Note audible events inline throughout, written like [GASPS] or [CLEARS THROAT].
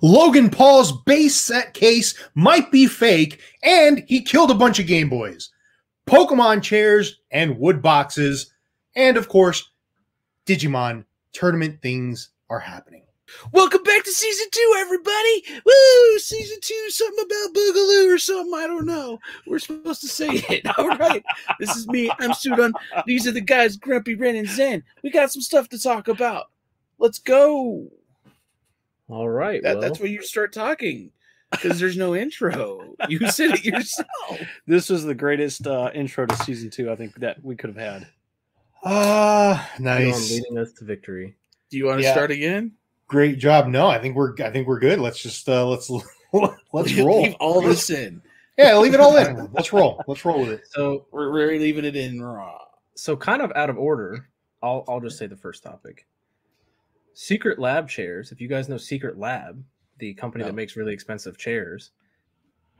Logan Paul's base set case might be fake, and he killed a bunch of Game Boys. Pokemon chairs and wood boxes, and of course, Digimon tournament things are happening. Welcome back to season two, everybody. Woo! Season two, something about Boogaloo or something. I don't know. We're supposed to say [LAUGHS] it. All right. this is me. I'm Sudon. These are the guys, Grumpy, Ren, and Zen. We got some stuff to talk about. Let's go. All right. That, well, That's when you start talking because there's no intro. [LAUGHS] You said it yourself. this was the greatest uh, intro to season two I think that we could have had. Ah, Elon nice. leading us to victory. Do you want to Yeah. start again? Great job. No, I think we're I think we're good. Let's just uh let's [LAUGHS] let's roll. Leave all this in. Yeah, leave it all in. Let's roll. Let's roll with it. [LAUGHS] So, We're, we're leaving it in raw. so kind of out of order. I'll I'll just say the first topic. Secret Lab chairs. If you guys know Secret Lab, the company No. that makes really expensive chairs,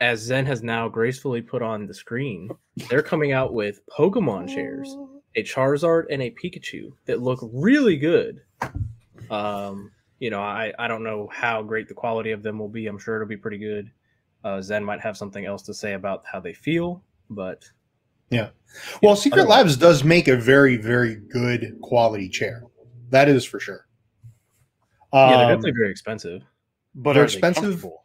as Zen has now gracefully put on the screen, they're coming out with Pokemon chairs, a Charizard and a Pikachu that look really good. Um, you know, I I don't know how great the quality of them will be. I'm sure it'll be pretty good. Uh, Zen might have something else to say about how they feel, but yeah. Well, Secret otherwise- Labs does make a very, very good quality chair. That is for sure. Yeah, they're Um, definitely very expensive. but They're are expensive. comfortable?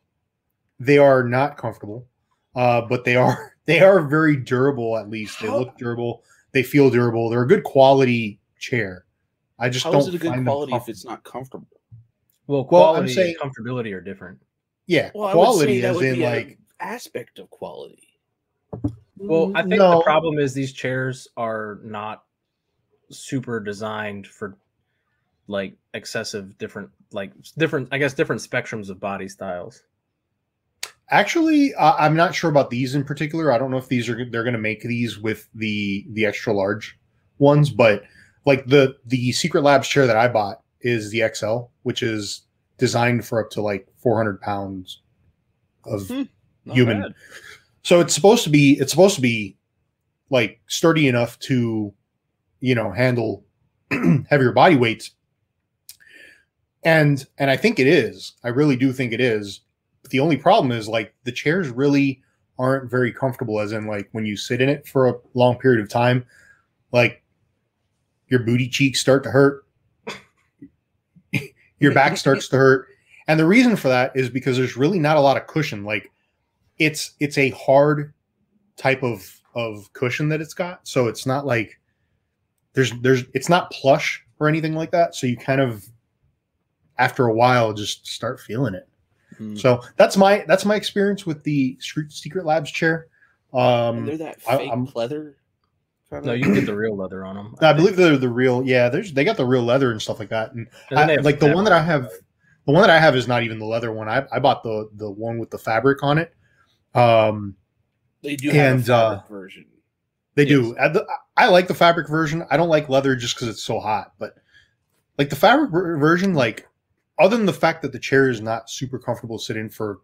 They are not comfortable, uh, but they are [LAUGHS] they are very durable. At least they look durable. They feel durable. They're a good quality chair. I just How don't is it a good find them quality if comfortable. it's not comfortable? Well, Well, I'm quality saying- and comfortability are different. yeah Well, I would say quality that as would in be a like aspect of quality. Well, I think No. the problem is these chairs are not super designed for like excessive different like different I guess different spectrums of body styles. Actually, uh, I'm not sure about these in particular. I don't know if these are they're going to make these with the the extra large ones, but like the the Secret Labs chair that I bought is the XL, which is designed for up to like 400 pounds of Hmm, human. bad. So it's supposed to be it's supposed to be like sturdy enough to you know handle [CLEARS THROAT] heavier body weights. And and I think it is. I really do think it is. But the only problem is like the chairs really aren't very comfortable as in like when you sit in it for a long period of time like your booty cheeks start to hurt. [LAUGHS] Your back starts to hurt. And the reason for that is because there's really not a lot of cushion. Like it's it's a hard type of of cushion that it's got. So it's not like there's there's it's not plush or anything like that. So you kind of after a while just start feeling it Hmm. so that's my that's my experience with the Secret- secret labs chair um And they're that I- fake I'm- leather. kind No, you can get the real leather on them. i believe they're the real yeah there's they got the real leather and stuff like that and And I, like the one that I have, the one that I have is not even the leather one. I, I bought the the one with the fabric on it. Um, they do have and, a uh, version. they Yes. do. I, the- I like the fabric version. I don't like leather just because it's so hot. But like the fabric version, like other than the fact that the chair is not super comfortable to sit in for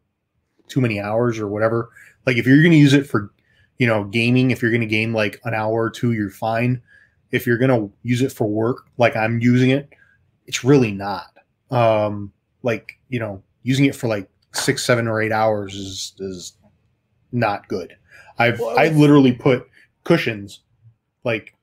too many hours or whatever. Like if you're going to use it for, you know, gaming, if you're going to game like an hour or two, you're fine. If you're going to use it for work, like I'm using it, it's really not. Um, like you know, using it for like six, seven, or eight hours is is not good. I've I literally put cushions, like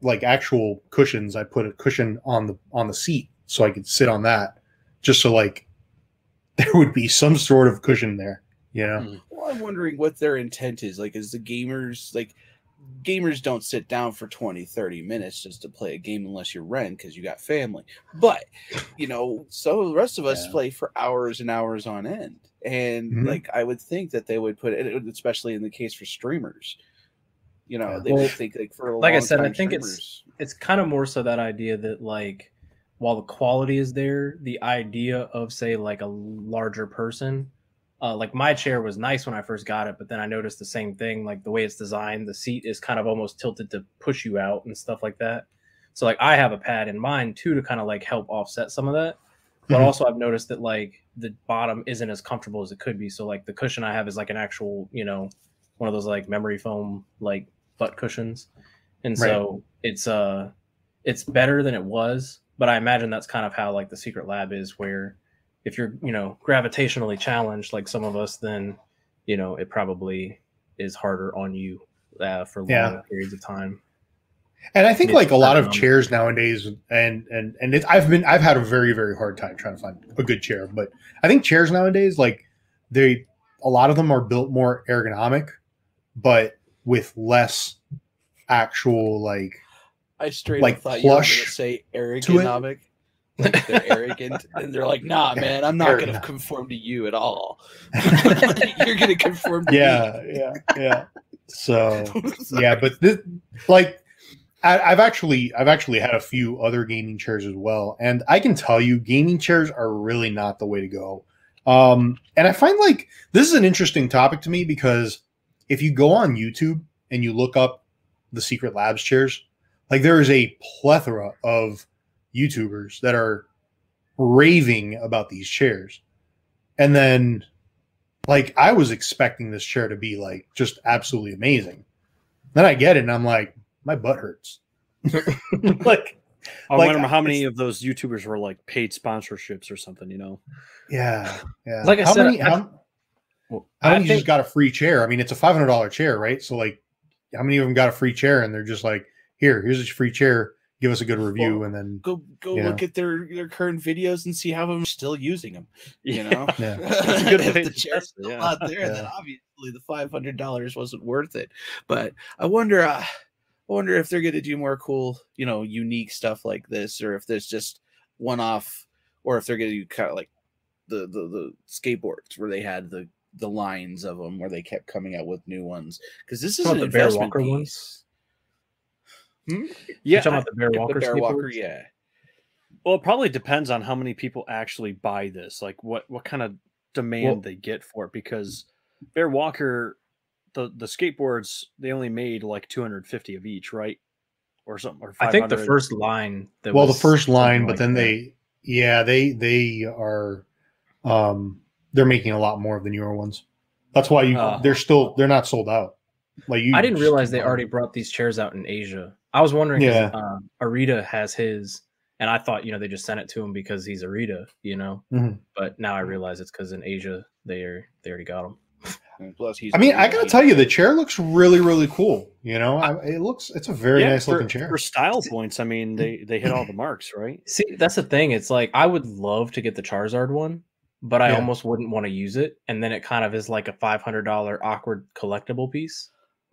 like actual cushions. I put a cushion on the on the seat so I could sit on that, just so like [LAUGHS] there would be some sort of cushion there. You know, Well, I'm wondering what their intent is. Like, is the gamers like gamers don't sit down for 20, 30 minutes just to play a game unless you're Ren because you got family. But you know, so the rest of us Yeah. play for hours and hours on end. And Mhm. like I would think that they would put it, especially in the case for streamers. You know, Yeah. they Well, would think like for a like I long said, I time think it's- it's kind of more so that idea that like while the quality is there, the idea of say like a larger person, uh, like my chair was nice when I first got it, but then I noticed the same thing, like the way it's designed, the seat is kind of almost tilted to push you out and stuff like that. So like I have a pad in mine too to kind of like help offset some of that. But Mhm. also I've noticed that like the bottom isn't as comfortable as it could be. So like the cushion I have is like an actual, you know, one of those like memory foam like butt cushions. And so it's uh it's better than it was, but I imagine that's kind of how like the secret lab is where if you're you know gravitationally challenged like some of us, then you know it probably is harder on you uh, for long Yeah. periods of time. And I think It's like a lot of chairs nowadays, and and and it, I've been I've had a very very hard time trying to find a good chair. But I think chairs nowadays, like they, a lot of them are built more ergonomic, but with less actual like. I straight Like up thought you were going plush to say ergonomic. Like they're [LAUGHS] arrogant, and they're like, "Nah, man, I'm not going to Arrogant. conform to you at all. [LAUGHS] [LAUGHS] You're going to conform to me. Yeah, yeah, yeah. So yeah, but this like I, I've actually I've actually had a few other gaming chairs as well, and I can tell you, gaming chairs are really not the way to go. Um, and I find like this is an interesting topic to me because if you go on YouTube and you look up the Secret Labs chairs, like there is a plethora of YouTubers that are raving about these chairs, and then like I was expecting this chair to be like just absolutely amazing. Then I get it and I'm like, my butt hurts. [LAUGHS] [LAUGHS] like, I Like, wonder how many of those YouTubers were like paid sponsorships or something. You know, yeah, yeah. Like I how said, many, I- how, Well, how I many think just got a free chair? I mean, it's a five hundred dollar chair, right? So like, how many of them got a free chair and they're just like, here, here's a free chair. Give us a good review, Well, and then go go look know. at their their current videos and see how I'm still using them. You know, [LAUGHS] Yeah. [LAUGHS] It's a good if the to chair's still yeah. not there, then obviously the five hundred dollars wasn't worth it. But I wonder, uh, I wonder if they're going to do more cool, you know, unique stuff like this, or if there's just one off, or if they're going to do kind of like the, the the skateboards where they had the the lines of them where they kept coming out with new ones because this is an about the Bear Walker piece. ones? Hmm? Yeah, yeah. talking about the Bear The Walker. Bear Walker, yeah. Well, it probably depends on how many people actually buy this. Like what what kind of demand Well- they get for it. Because Bear Walker, the the skateboards, they only made like two hundred fifty of each, right? Or something. Or I think the first line. That well, the first line, but like then that. they, yeah, they they are, um, they're making a lot more of the newer ones. That's why you Oh. they're still they're not sold out. Like you, I didn't realize they already brought these chairs out in Asia. I was wondering. Yeah. Yeah. Uh, Arita has his, and I thought you know they just sent it to him because he's Arita, you know. Mhm. But now I realize it's because in Asia they are they already got him. And plus, he's I mean, I gotta tell you, the chair looks really, really cool. You know, I, it looks it's a very Yeah, nice for, looking chair. For style points, I mean, they they hit all the marks, right? See, that's the thing. It's like I would love to get the Charizard one, but I Yeah. almost wouldn't want to use it, and then it kind of is like a five hundred dollar awkward collectible piece.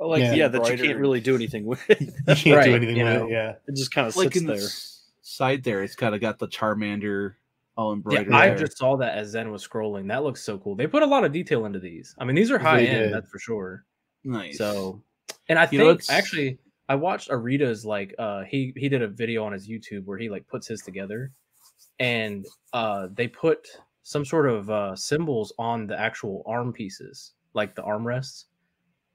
Like Yeah. Yeah, that you can't really do anything with. [LAUGHS] you can't do anything you with know. it. Yeah, It just kind of like sits in the there. s- side there, it's kind of got the Charmander all Yeah. I there. just saw that as Zen was scrolling. That looks so cool. They put a lot of detail into these. I mean, these are They high did. end, that's for sure. nice. So, and I You think it's- actually, I watched Arita's like uh he he did a video on his YouTube where he like puts his together, and uh they put some sort of uh symbols on the actual arm pieces, like the armrests.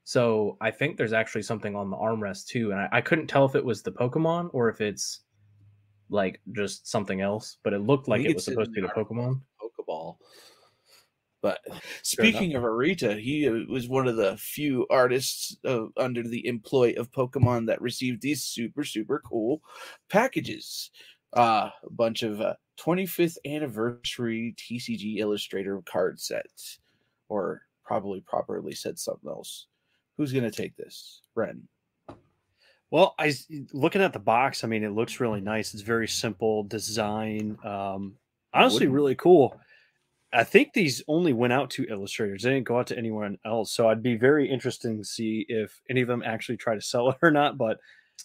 So I think there's actually something on the armrest too, and I, I couldn't tell if it was the Pokemon or if it's like just something else, but it looked like it was supposed to be the Pokemon. Pokeball. But speaking of Arita, he uh, was one of the few artists uh, under the employ of Pokemon that received these super super cool packages. Uh, a bunch of uh, 25th anniversary TCG Illustrator card sets, or probably properly said something else. Who's gonna take this, Ren? Well, I looking at the box. I mean, it looks really nice. It's very simple design. Um, honestly, really cool. I think these only went out to illustrators. They didn't go out to anyone else. So I'd be very interested to see if any of them actually try to sell it or not. But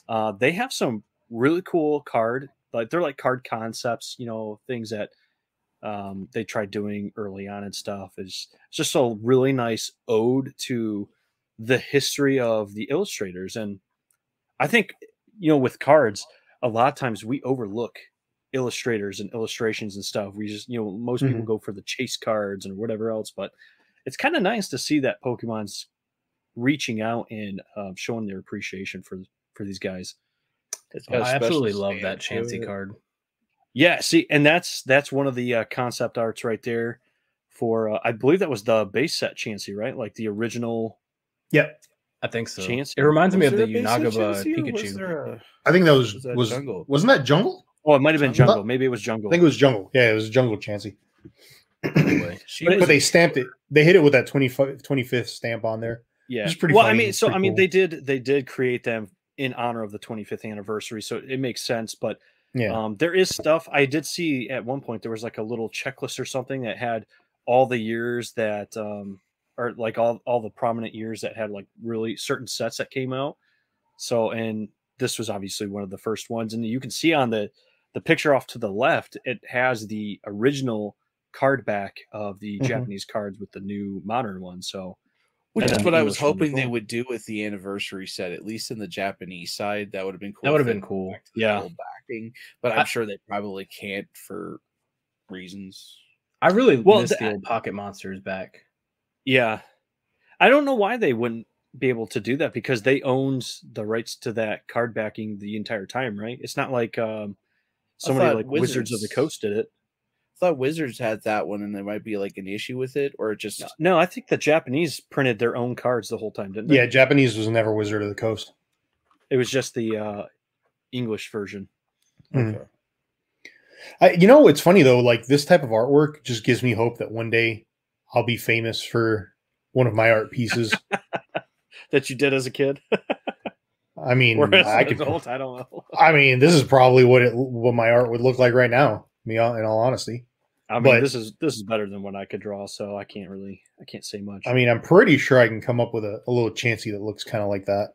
uh, they have some really cool card. Like they're like card concepts. You know, things that um, they tried doing early on and stuff. Is it's just a really nice ode to the history of the illustrators and I think you know with cards, a lot of times we overlook illustrators and illustrations and stuff. We just you know most people go for the chase cards and whatever else, but it's kind of nice to see that Pokemon's reaching out and um, showing their appreciation for for these guys. Oh, I absolutely love that Chansey card. Yeah, see, and that's that's one of the uh, concept arts right there. For uh, I believe that was the base set Chansey, right? Like the original Yep. I think so. Chansey? It reminds me of the there Unagaba Chansey or was Pikachu. there a- I think that was Was that was Jungle? wasn't that jungle? Oh, it might have been Jungle? Jungle. Maybe it was Jungle. I think it was jungle. Yeah, it was jungle Chansey. Anyway, [CLEARS THROAT] But but they stamped it. They hit it with that 25 25th stamp on there. Yeah, it's pretty well, I mean, so pretty I mean, they did they did create them in honor of the 25th anniversary, so it makes sense. But Yeah. um, there is stuff I did see at one point. There was like a little checklist or something that had all the years that, um, or like all all the prominent years that had like really certain sets that came out. So, and this was obviously one of the first ones, and you can see on the the picture off to the left, it has the original card back of the Mhm. Japanese cards with the new modern one. So. Which is what I was English hoping they would do with the anniversary set, at least in the Japanese side. That would have been cool. That would have been cool. went back to the Yeah. old backing, but I- I'm sure they probably can't for reasons. I really Well, miss the- the old Pocket Monsters back. Yeah. I don't know why they wouldn't be able to do that because they owned the rights to that card backing the entire time, right? It's not like um somebody like Wizards of the Coast did it. I thought Wizards had that one, and there might be like an issue with it, or it just No, I think the Japanese printed their own cards the whole time, didn't they? Yeah, Japanese was never Wizard of the Coast. It was just the uh English version. Mhm. Okay. I, you know, it's funny though. Like this type of artwork just gives me hope that one day I'll be famous for one of my art pieces. [LAUGHS] That you did as a kid. I mean, I could. adult, I don't know. [LAUGHS] I mean, this is probably what it what my art would look like right now. Me, in all honesty. I mean, But- this is this is better than what I could draw, so I can't really I can't say much. I mean, I'm pretty sure I can come up with a, a little chancy that looks kind of like that.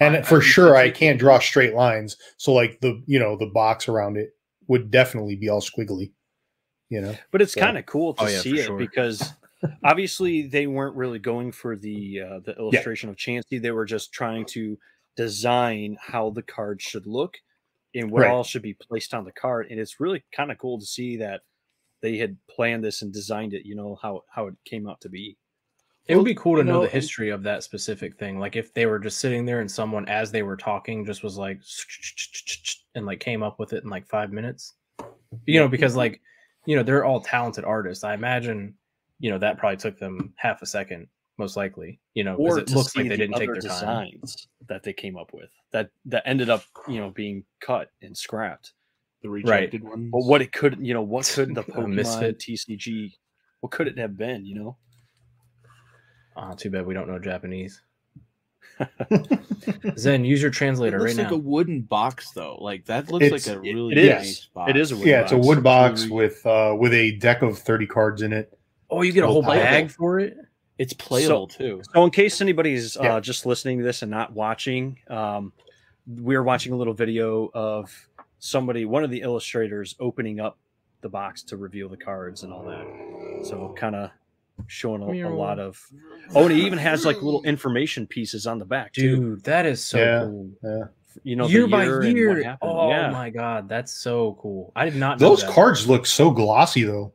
And I- for I- sure, I I- can't draw straight lines. So, like the you know the box around it would definitely be all squiggly. You know, but it's So- kind of cool to Oh, yeah, see it sure. because [LAUGHS] obviously they weren't really going for the uh, the illustration of Chansey. They were just trying to design how the card should look and what Right. all should be placed on the card. And it's really kind of cool to see that they had planned this and designed it. You know how how it came out to be. It would be cool to you know, know, the history of that specific thing. Like if they were just sitting there and someone, as they were talking, just was like, and like came up with it in like five minutes. You know, because like, you know, they're all talented artists. I imagine, you know, that probably took them half a second, most likely. You know, Or it looks like they the didn't take other their time. designs that they came up with that that ended up you know being cut and scrapped. the rejected ones. But what it could, you know, what could the [LAUGHS] A Pokemon misfit. TCG, what could it have been, you know? Oh, too bad we don't know Japanese. [LAUGHS] Zen, use your It translator right looks like now. a wooden box though. Like that looks It's- like a it- really it is. nice box. It is a wood yeah, it's a wood box Really- with uh with a deck of thirty cards in it. oh, you get a Well, whole playable. bag for it? It's playable too. So, in case anybody's Yeah. uh, just listening to this and not watching, um, we're watching a little video of somebody, one of the illustrators, opening up the box to reveal the cards and all that. So, kind of showing a, a lot of. Oh, and he even has like little information pieces on the back too. Dude, that is so Yeah. cool. Yeah, You know, year by year year. Oh yeah. my god, that's so cool. I did not those that. cards look so glossy though.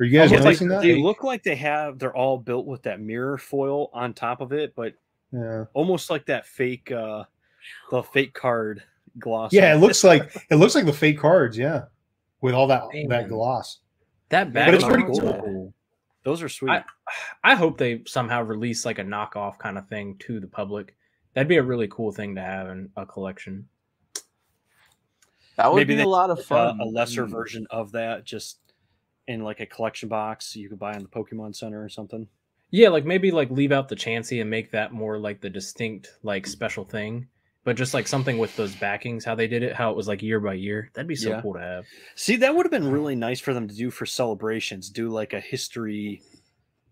Are you guys Yeah, like, noticing that? they look like they have they're all built with that mirror foil on top of it, but Yeah, almost like that fake uh the fake card gloss. yeah, it looks [LAUGHS] like it looks like the fake cards. Yeah, with all that Man. that gloss. That bag But it's pretty cool. cool. Those are sweet. I, [SIGHS] I hope they somehow release like a knockoff kind of thing to the public. That'd be a really cool thing to have in a collection. That would Maybe be they a lot of uh, fun. a lesser Mm. version of that just in like a collection box you could buy on the Pokemon Center or something. Yeah, like maybe like leave out the Chansey and make that more like the distinct like special thing. But just like something with those backings, how they did it, how it was like year by year. That'd be so Yeah. cool to have. See, that would have been really [CLEARS THROAT] nice for them to do for celebrations. Do like a history,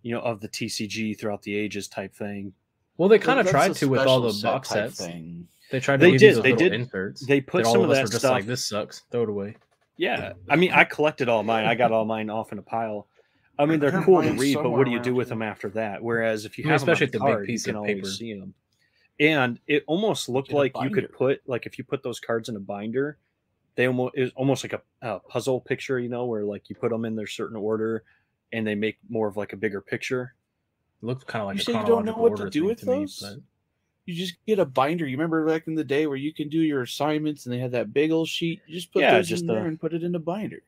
you know, of the TCG throughout the ages type thing. Well, they kind of That's tried to with all the special box sets. Thing. They tried to They leave did, these they little did. inserts. They put that all some of of us that were just stuff. like, "This sucks. Throw it away." Yeah, I mean, I [LAUGHS] collected all mine. I got all mine off in a pile. I mean, they're cool to read, but what do you do with them after that? Whereas if you I mean, have them on especially the the big card, piece you of can paper. always see them. And it almost looked Get like you could put like if you put those cards in a binder, they almost it was almost like a, a puzzle picture, you know, where like you put them in their certain order, and they make more of like a bigger picture. It looked kind of like You a say you don't know what to do with to me, those? but- You just get a binder. You remember back in the day where you can do your assignments and they had that big old sheet. You just put Yeah, those just in a- there and put it in a binder.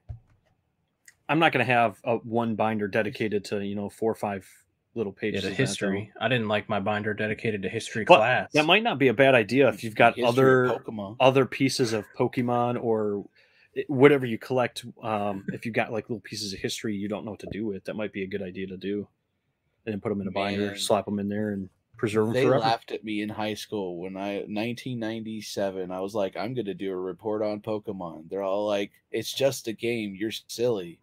I'm not going to have a one binder dedicated to you know four or five little pages. to of history. I didn't like my binder dedicated to history But class. That might not be a bad idea if you've got History other Pokemon. other pieces of Pokemon or whatever you collect, um, [LAUGHS] if you've got like little pieces of history you don't know what to do with, that might be a good idea to do. And then put them in a binder, slap them in there, and preserve them They forever. laughed at me in high school when I 1997. I was like, I'm gonna do a report on Pokemon. They're all like, it's just a game. You're silly.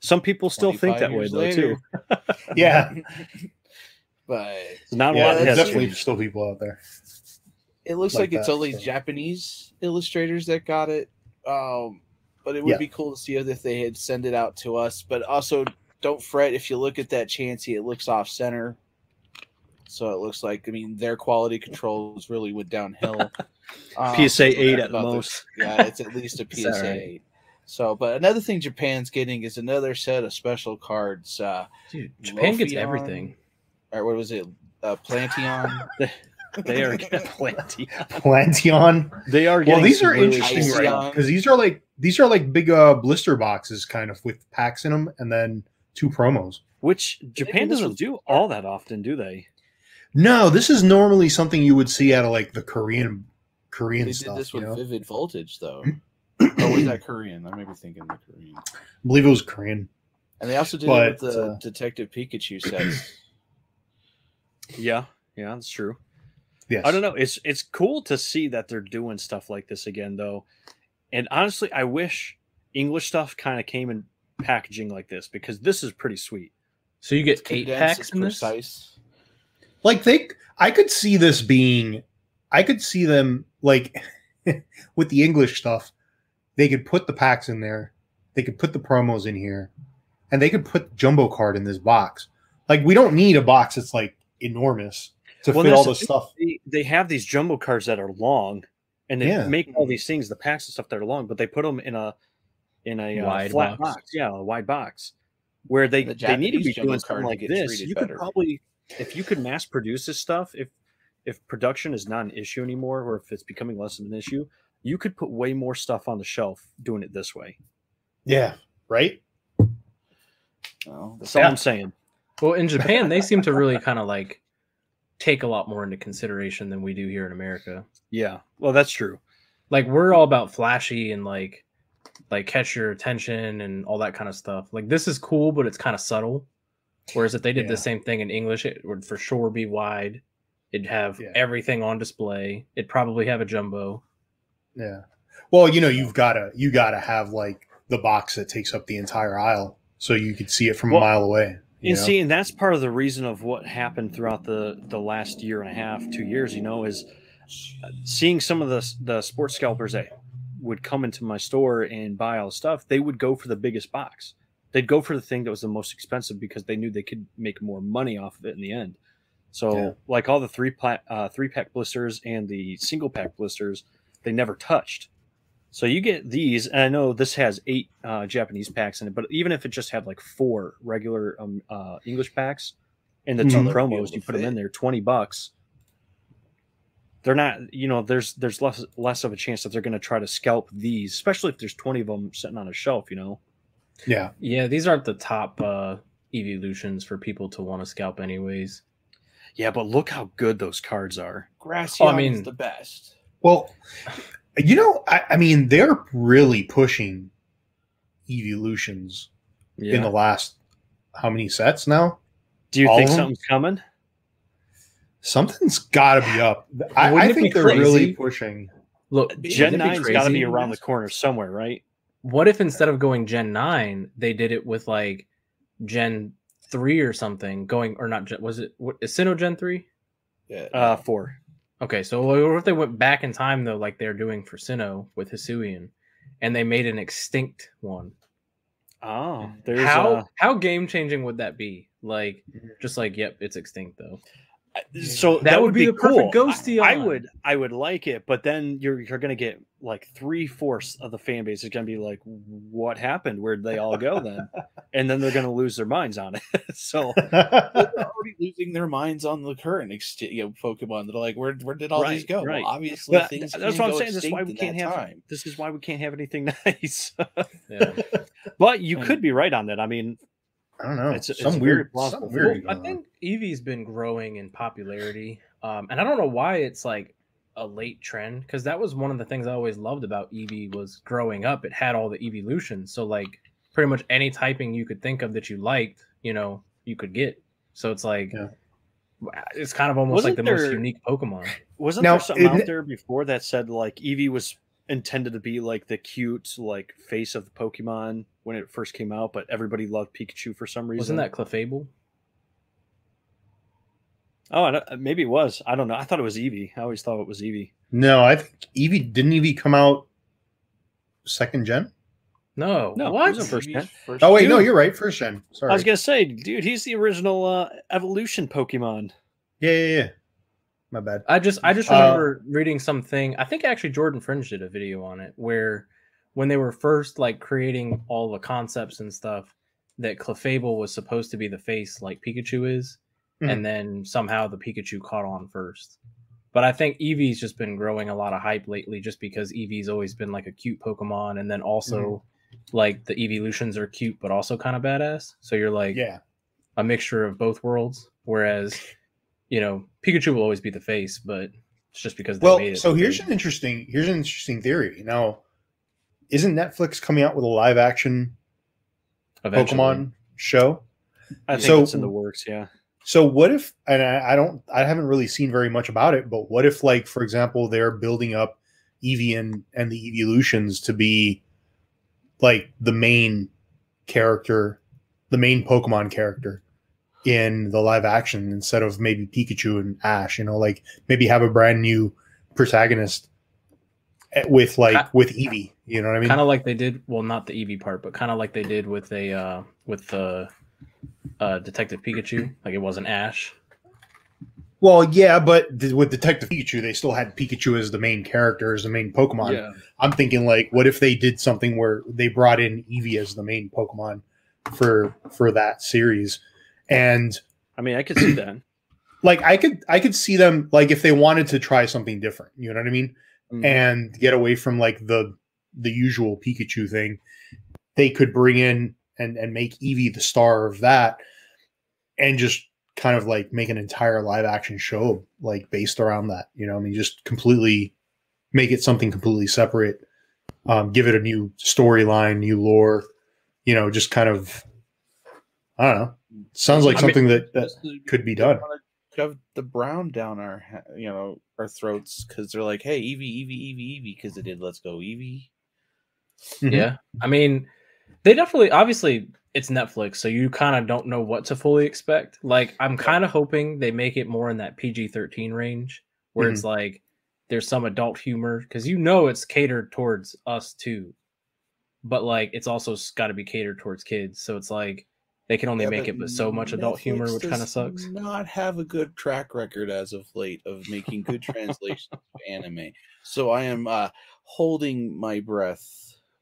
Some people still think that way years though too. [LAUGHS] Yeah, [LAUGHS] but Not a yeah, lot there's definitely changed. still people out there. it looks Like like, it's that, only so. Japanese illustrators that got it. Um, but it would Yeah. be cool to see if they had send it out to us. But also, don't fret if you look at that Chansey, it looks off center. So it looks like I mean their quality controls really went downhill. [LAUGHS] Um, PSA eight at the about the- most. yeah, it's at least a PSA all right. eight. So, but another thing Japan's getting is another set of special cards. Uh, Dude, Japan gets everything. or what was it? Uh, Planteon. [LAUGHS] They are [LAUGHS] getting plenty. Planteon. They are. Well, getting these some are really interesting cool Icy right on. because these are like these are like big uh blister boxes, kind of with packs in them, and then two promos. Which Japan doesn't do all that often, do they? No, this is normally something you would see out of like the Korean Korean They stuff. did this you with know? Vivid Voltage, though. [CLEARS THROAT] or was that [CLEARS THROAT] Korean? I may be thinking the Korean. I believe it was Korean. And they also did But, it with the uh, Detective Pikachu sets. [CLEARS THROAT] Yeah, yeah, that's true. Yes, I don't know. It's it's cool to see that they're doing stuff like this again, though. And honestly, I wish English stuff kind of came in packaging like this because this is pretty sweet. So you get It's eight packs it's in this. precise. Like they, I could see this being, I could see them like [LAUGHS] with the English stuff. They could put the packs in there. They could put the promos in here, and they could put jumbo card in this box. Like we don't need a box that's like enormous to Well, fit all that's the the stuff. They, they have these jumbo cards that are long, and they Yeah. make all these things, the packs and stuff that are long, but they put them in a in a uh, Wide flat box. box. yeah, a wide box, where they The they need to be doing something like this. You better. could probably, if you could mass produce this stuff, if if production is not an issue anymore, or if it's becoming less of an issue, you could put way more stuff on the shelf doing it this way. Yeah, right. No, That's all Yeah. I'm saying. Well, in Japan, they seem to really kind of like take a lot more into consideration than we do here in America. Yeah, well, that's true. Like we're all about flashy and like like catch your attention and all that kind of stuff. Like this is cool, but it's kind of subtle. Whereas if they did Yeah. the same thing in English, it would for sure be wide. It'd have Yeah. everything on display. It'd probably have a jumbo. Yeah. Well, you know, you've got to you got to have like the box that takes up the entire aisle, so you could see it from Well, a mile away. you And know? see, and that's part of the reason of what happened throughout the the last year and a half, two years. You know, is uh, seeing some of the the sports scalpers that would come into my store and buy all the stuff. They would go for the biggest box. They'd go for the thing that was the most expensive because they knew they could make more money off of it in the end. So, Yeah. like all the three pla- uh, three pack blisters and the single pack blisters, they never touched. So you get these, and I know this has eight uh, Japanese packs in it, but even if it just had like four regular um, uh, English packs and the two Mhm. They'll be able promos, you put them in there, twenty bucks. They're not, you know, there's there's less less of a chance that they're going to try to scalp these, especially if there's twenty of them sitting on a shelf. You know, yeah, Yeah, these aren't the top uh evolutions for people to want to scalp anyways. yeah, but look how good those cards are. Glaceon Oh, I is mean- the best. Well, you know, I, I mean, they're really pushing evolutions Yeah. in the last how many sets now? Do you all think of them? something's coming? Something's got to be up. I, I think they're crazy? really pushing. Look, Gen wouldn't it be nine's got to be around the corner somewhere, right? What if instead of going Gen 9, they did it with like Gen 3 or something going or not was it what is Sinnoh Gen 3? Yeah. Uh, four. Okay, so what if they went back in time though, like they're doing for Sinnoh with Hisuian, and they made an extinct one? Oh, there's how uh, how game changing would that be? Like, just like, yep, it's extinct though. So That would be the perfect cool. Ghosty I, I would I would like it, but then you're you're gonna get like three fourths of the fan base is gonna be like, what happened? Where'd they all go then? [LAUGHS] and then they're gonna lose their minds on it. [LAUGHS] so [LAUGHS] They're already losing their minds on the current exti- you know, Pokemon. They're like, where where did all these go? right. Well, obviously, But things. that's what I'm saying. This is why we can't that have time. this is why we can't have anything nice. Yeah. but you could be right on that. I mean, I don't know. It's- it's some very weird, plausible. some weird. Well, I think Eevee's been growing in popularity, um, and I don't know why it's like a late trend because that was one of the things I always loved about Eevee was growing up. It had all the evolutions, so like pretty much any typing you could think of that you liked, you know, you could get. So it's like Yeah. it's kind of almost Wasn't like the most unique Pokemon. Wasn't Now, there something isn't out there before that said like Eevee was intended to be like the cute like face of the Pokemon when it first came out, but everybody loved Pikachu for some reason? Wasn't that Clefable? Oh, I don't- maybe it was. I don't know. I thought it was Eevee. I always thought it was Eevee. No, I think Eevee didn't Eevee come out second gen. No, No, it what? wasn't first gen. First Oh wait, no, you're right. First gen. Sorry. I was gonna say, dude, he's the original uh, evolution Pokemon. yeah, yeah, yeah. My bad. I just I just Uh, remember reading something. I think actually Jordan Fringe did a video on it where when they were first like creating all the concepts and stuff, that Clefable was supposed to be the face like Pikachu is, Mhm. and then somehow the Pikachu caught on first. But I think Eevee's just been growing a lot of hype lately, just because Eevee's always been like a cute Pokemon, and then also like the evolutions are cute but also kind of badass. So you're like Yeah. a mixture of both worlds. Whereas, [LAUGHS] you know, Pikachu will always be the face, but it's just because they made Well, so here's an interesting here's an interesting theory. Now, isn't Netflix coming out with a live action Eventually. Pokemon show? I think So- it's in the works. Yeah. So what if and I, I don't I haven't really seen very much about it, but what if like for example they're building up Eevee and, and the evolutions to be like the main character, the main Pokemon character in the live action instead of maybe Pikachu and Ash, you know, like maybe have a brand new protagonist eh, with like with Eevee, you know what I mean? kind of like they did. Well, not the Eevee part, but kind of like they did with a uh, with the uh, Detective Pikachu. Like it wasn't Ash. Well, yeah, but th- with Detective Pikachu, they still had Pikachu as the main character, as the main Pokemon. Yeah. I'm thinking like, what if they did something where they brought in Eevee as the main Pokemon for for that series, and I mean, I could see that. [CLEARS THROAT] like I could I could see them like if they wanted to try something different, you know what I mean, Mhm. and get away from like the the usual Pikachu thing, they could bring in and and make Eevee the star of that, and just kind of like make an entire live action show like based around that. You know, I mean, just completely make it something completely separate. Um, give it a new storyline, new lore. You know, just kind of. I don't know. Sounds like I mean- something that, that could be done. Shove the brown down our, you know, our throats because they're like, "Hey, Eevee, Eevee, Eevee, Eevee," because they did "Let's Go Eevee." Mhm. Yeah, I mean, they definitely obviously it's Netflix, so you kind of don't know what to fully expect. Like, I'm kind of hoping they make it more in that PG-13 range, where it's like there's some adult humor because you know it's catered towards us too, but like it's also got to be catered towards kids. So it's like they can only Yeah, make it but so much adult humor, which kind of sucks. Not have a good track record as of late of making good translations of [LAUGHS] anime. So I am uh, holding my breath.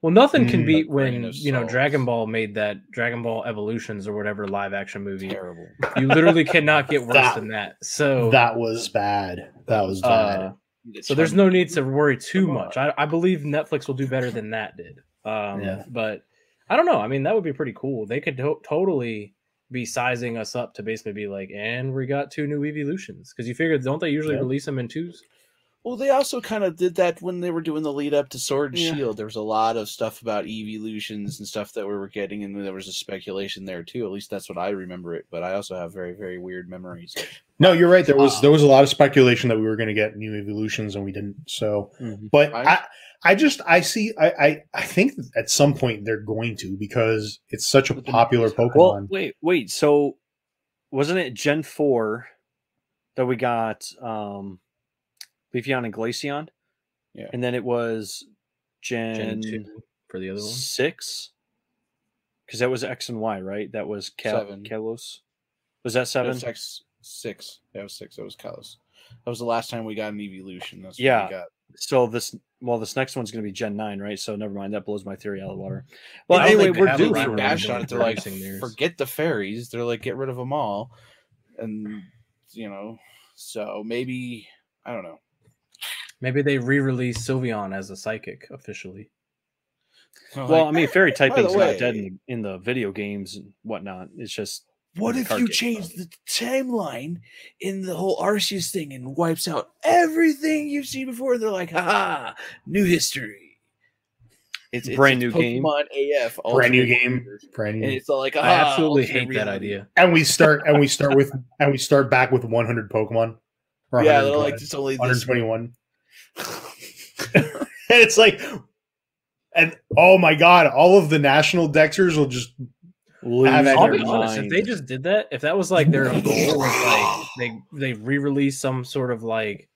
Well, nothing can beat when you know. Dragon Ball made that Dragon Ball Evolutions or whatever live action movie. Terrible. You literally cannot get [LAUGHS] worse That- than that. So That was bad. That was bad. uh, so there's no need to worry too much. I, I believe Netflix will do better than that did. Um, Yeah. But I don't know. I mean, that would be pretty cool. They could to- totally be sizing us up to basically be like, and we got two new evolutions because you figured don't they usually Yeah. release them in twos? Well, they also kind of did that when they were doing the lead up to Sword and Yeah. Shield. There was a lot of stuff about evolutions and stuff that we were getting, and there was a speculation there too. At least that's what I remember it. But I also have very, very weird memories. no, you're right. There was uh, there was a lot of speculation that we were going to get new evolutions and we didn't. So, Mhm. but I- I I just I see I I, I think at some point they're going to because it's such a popular Pokemon. Well, wait, wait. So wasn't it Gen four that we got um Leafeon and Glaceon? Yeah. And then it was Gen Gen, two for the other one. six? Because that was X and Y, right? That was Cal- Seven. Kalos. Was that That seven? was six. Six. That was six. That was Kalos. That was the last time we got an evolution. That's what Yeah. we got. So this well, this next one's going to be Gen nine, right? So never mind. That blows my theory out of the water. Well, anyway, we're have due a rhyme for or one. reason. bashed on it. They're like, forget the fairies. They're like, get rid of them all, and you know, so maybe I don't know. Maybe they re-release Sylveon as a psychic officially. Well, I mean, fairy By the typing's not dead in the, in the video games and whatnot. It's just What if you change the timeline in the whole Arceus thing and wipes out everything you've seen before? They're like, haha, new history. It's, a Brand new game. Pokemon AF, Brand new game. universe. Brand and new. it's all like, I ah, absolutely alternate hate that idea. And we start and we start with and we start back with 100 Pokemon. Or Yeah, they're like, it's only this. 121. [LAUGHS] and it's like, and oh my god, all of the national dexers will just Lose I'll their be honest. If they just did that, if that was like their goal, like they they re-release some sort of like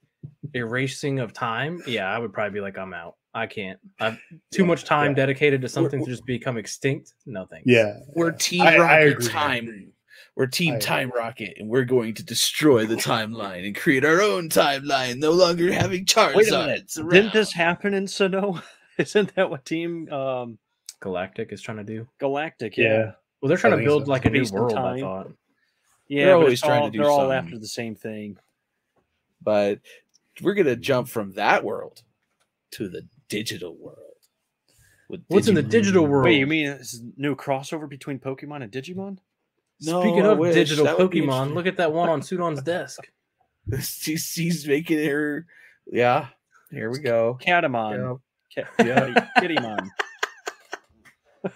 erasing of time, yeah, I would probably be like, I'm out. I can't. I've too much time Yeah. dedicated to something to just become extinct. No thanks. yeah. We're Team I- I agree. Time. We're Team I- Time Rocket, and we're going to destroy the timeline and create our own timeline. No longer having Charizard. Wait a minute. Didn't this happen in Sinnoh? [LAUGHS] Isn't that what Team um, Galactic is trying to do. Galactic? Yeah. Yeah. Well, they're trying I to build so. like a new Space and world. I thought. Yeah, They're but always it's trying to do They're all after the same thing. But we're gonna jump from that world to the digital world. What's in the digital world? Wait, you mean it's a new crossover between Pokemon and Digimon? No, Speaking of wish. digital That would be Pokemon, look at that one on Sudon's [LAUGHS] desk. she's, she's making her. Yeah, here we go. Catamon. Yeah. Ca- [LAUGHS] yeah. Kittymon. [LAUGHS]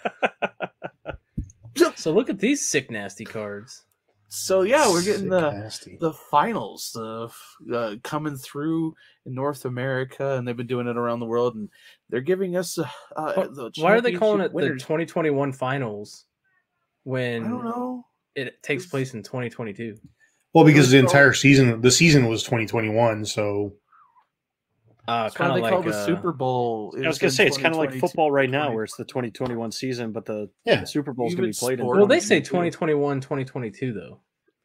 So look at these sick, nasty cards. So yeah, we're getting Sick the nasty. the finals f- uh, coming through in North America, and they've been doing it around the world, and they're giving us. Uh, uh, the Why are they calling championship it the 2021 finals When I don't know. It takes place in 2022? Well, because the Those are all- entire season, the season was 2021, so Uh, That's kind they of call like the uh, Super Bowl. I was gonna say it's kind of like football right now, where it's the 2021 season, but the Yeah. Super Bowl's gonna be Even played in. Well, they say 2021, 2022 though.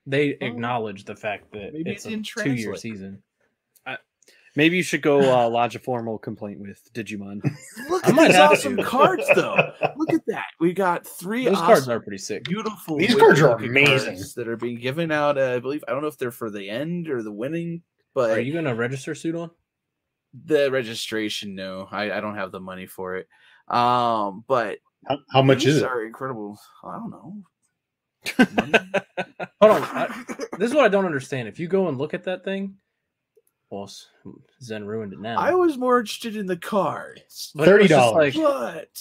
They Oh. acknowledge the fact that Maybe it's it a didn't two-year season. Maybe you should go [LAUGHS] uh, lodge a formal complaint with Digimon. Look I at might these have awesome to. cards, though. Look at that. We got three Those awesome, cards are pretty sick. beautiful. These cards are amazing. cards that are being given out. Uh, I believe I don't know if they're for the end or the winning, but Are you going to register Sudon? the registration. No, I, I don't have the money for it. Um, but how, how much these is it? Are incredible. I don't know. [LAUGHS] Hold on. I, this is what I don't understand. If you go and look at that thing, well, Zen ruined it now. I was more interested in the cards, But it was just $30. Like, but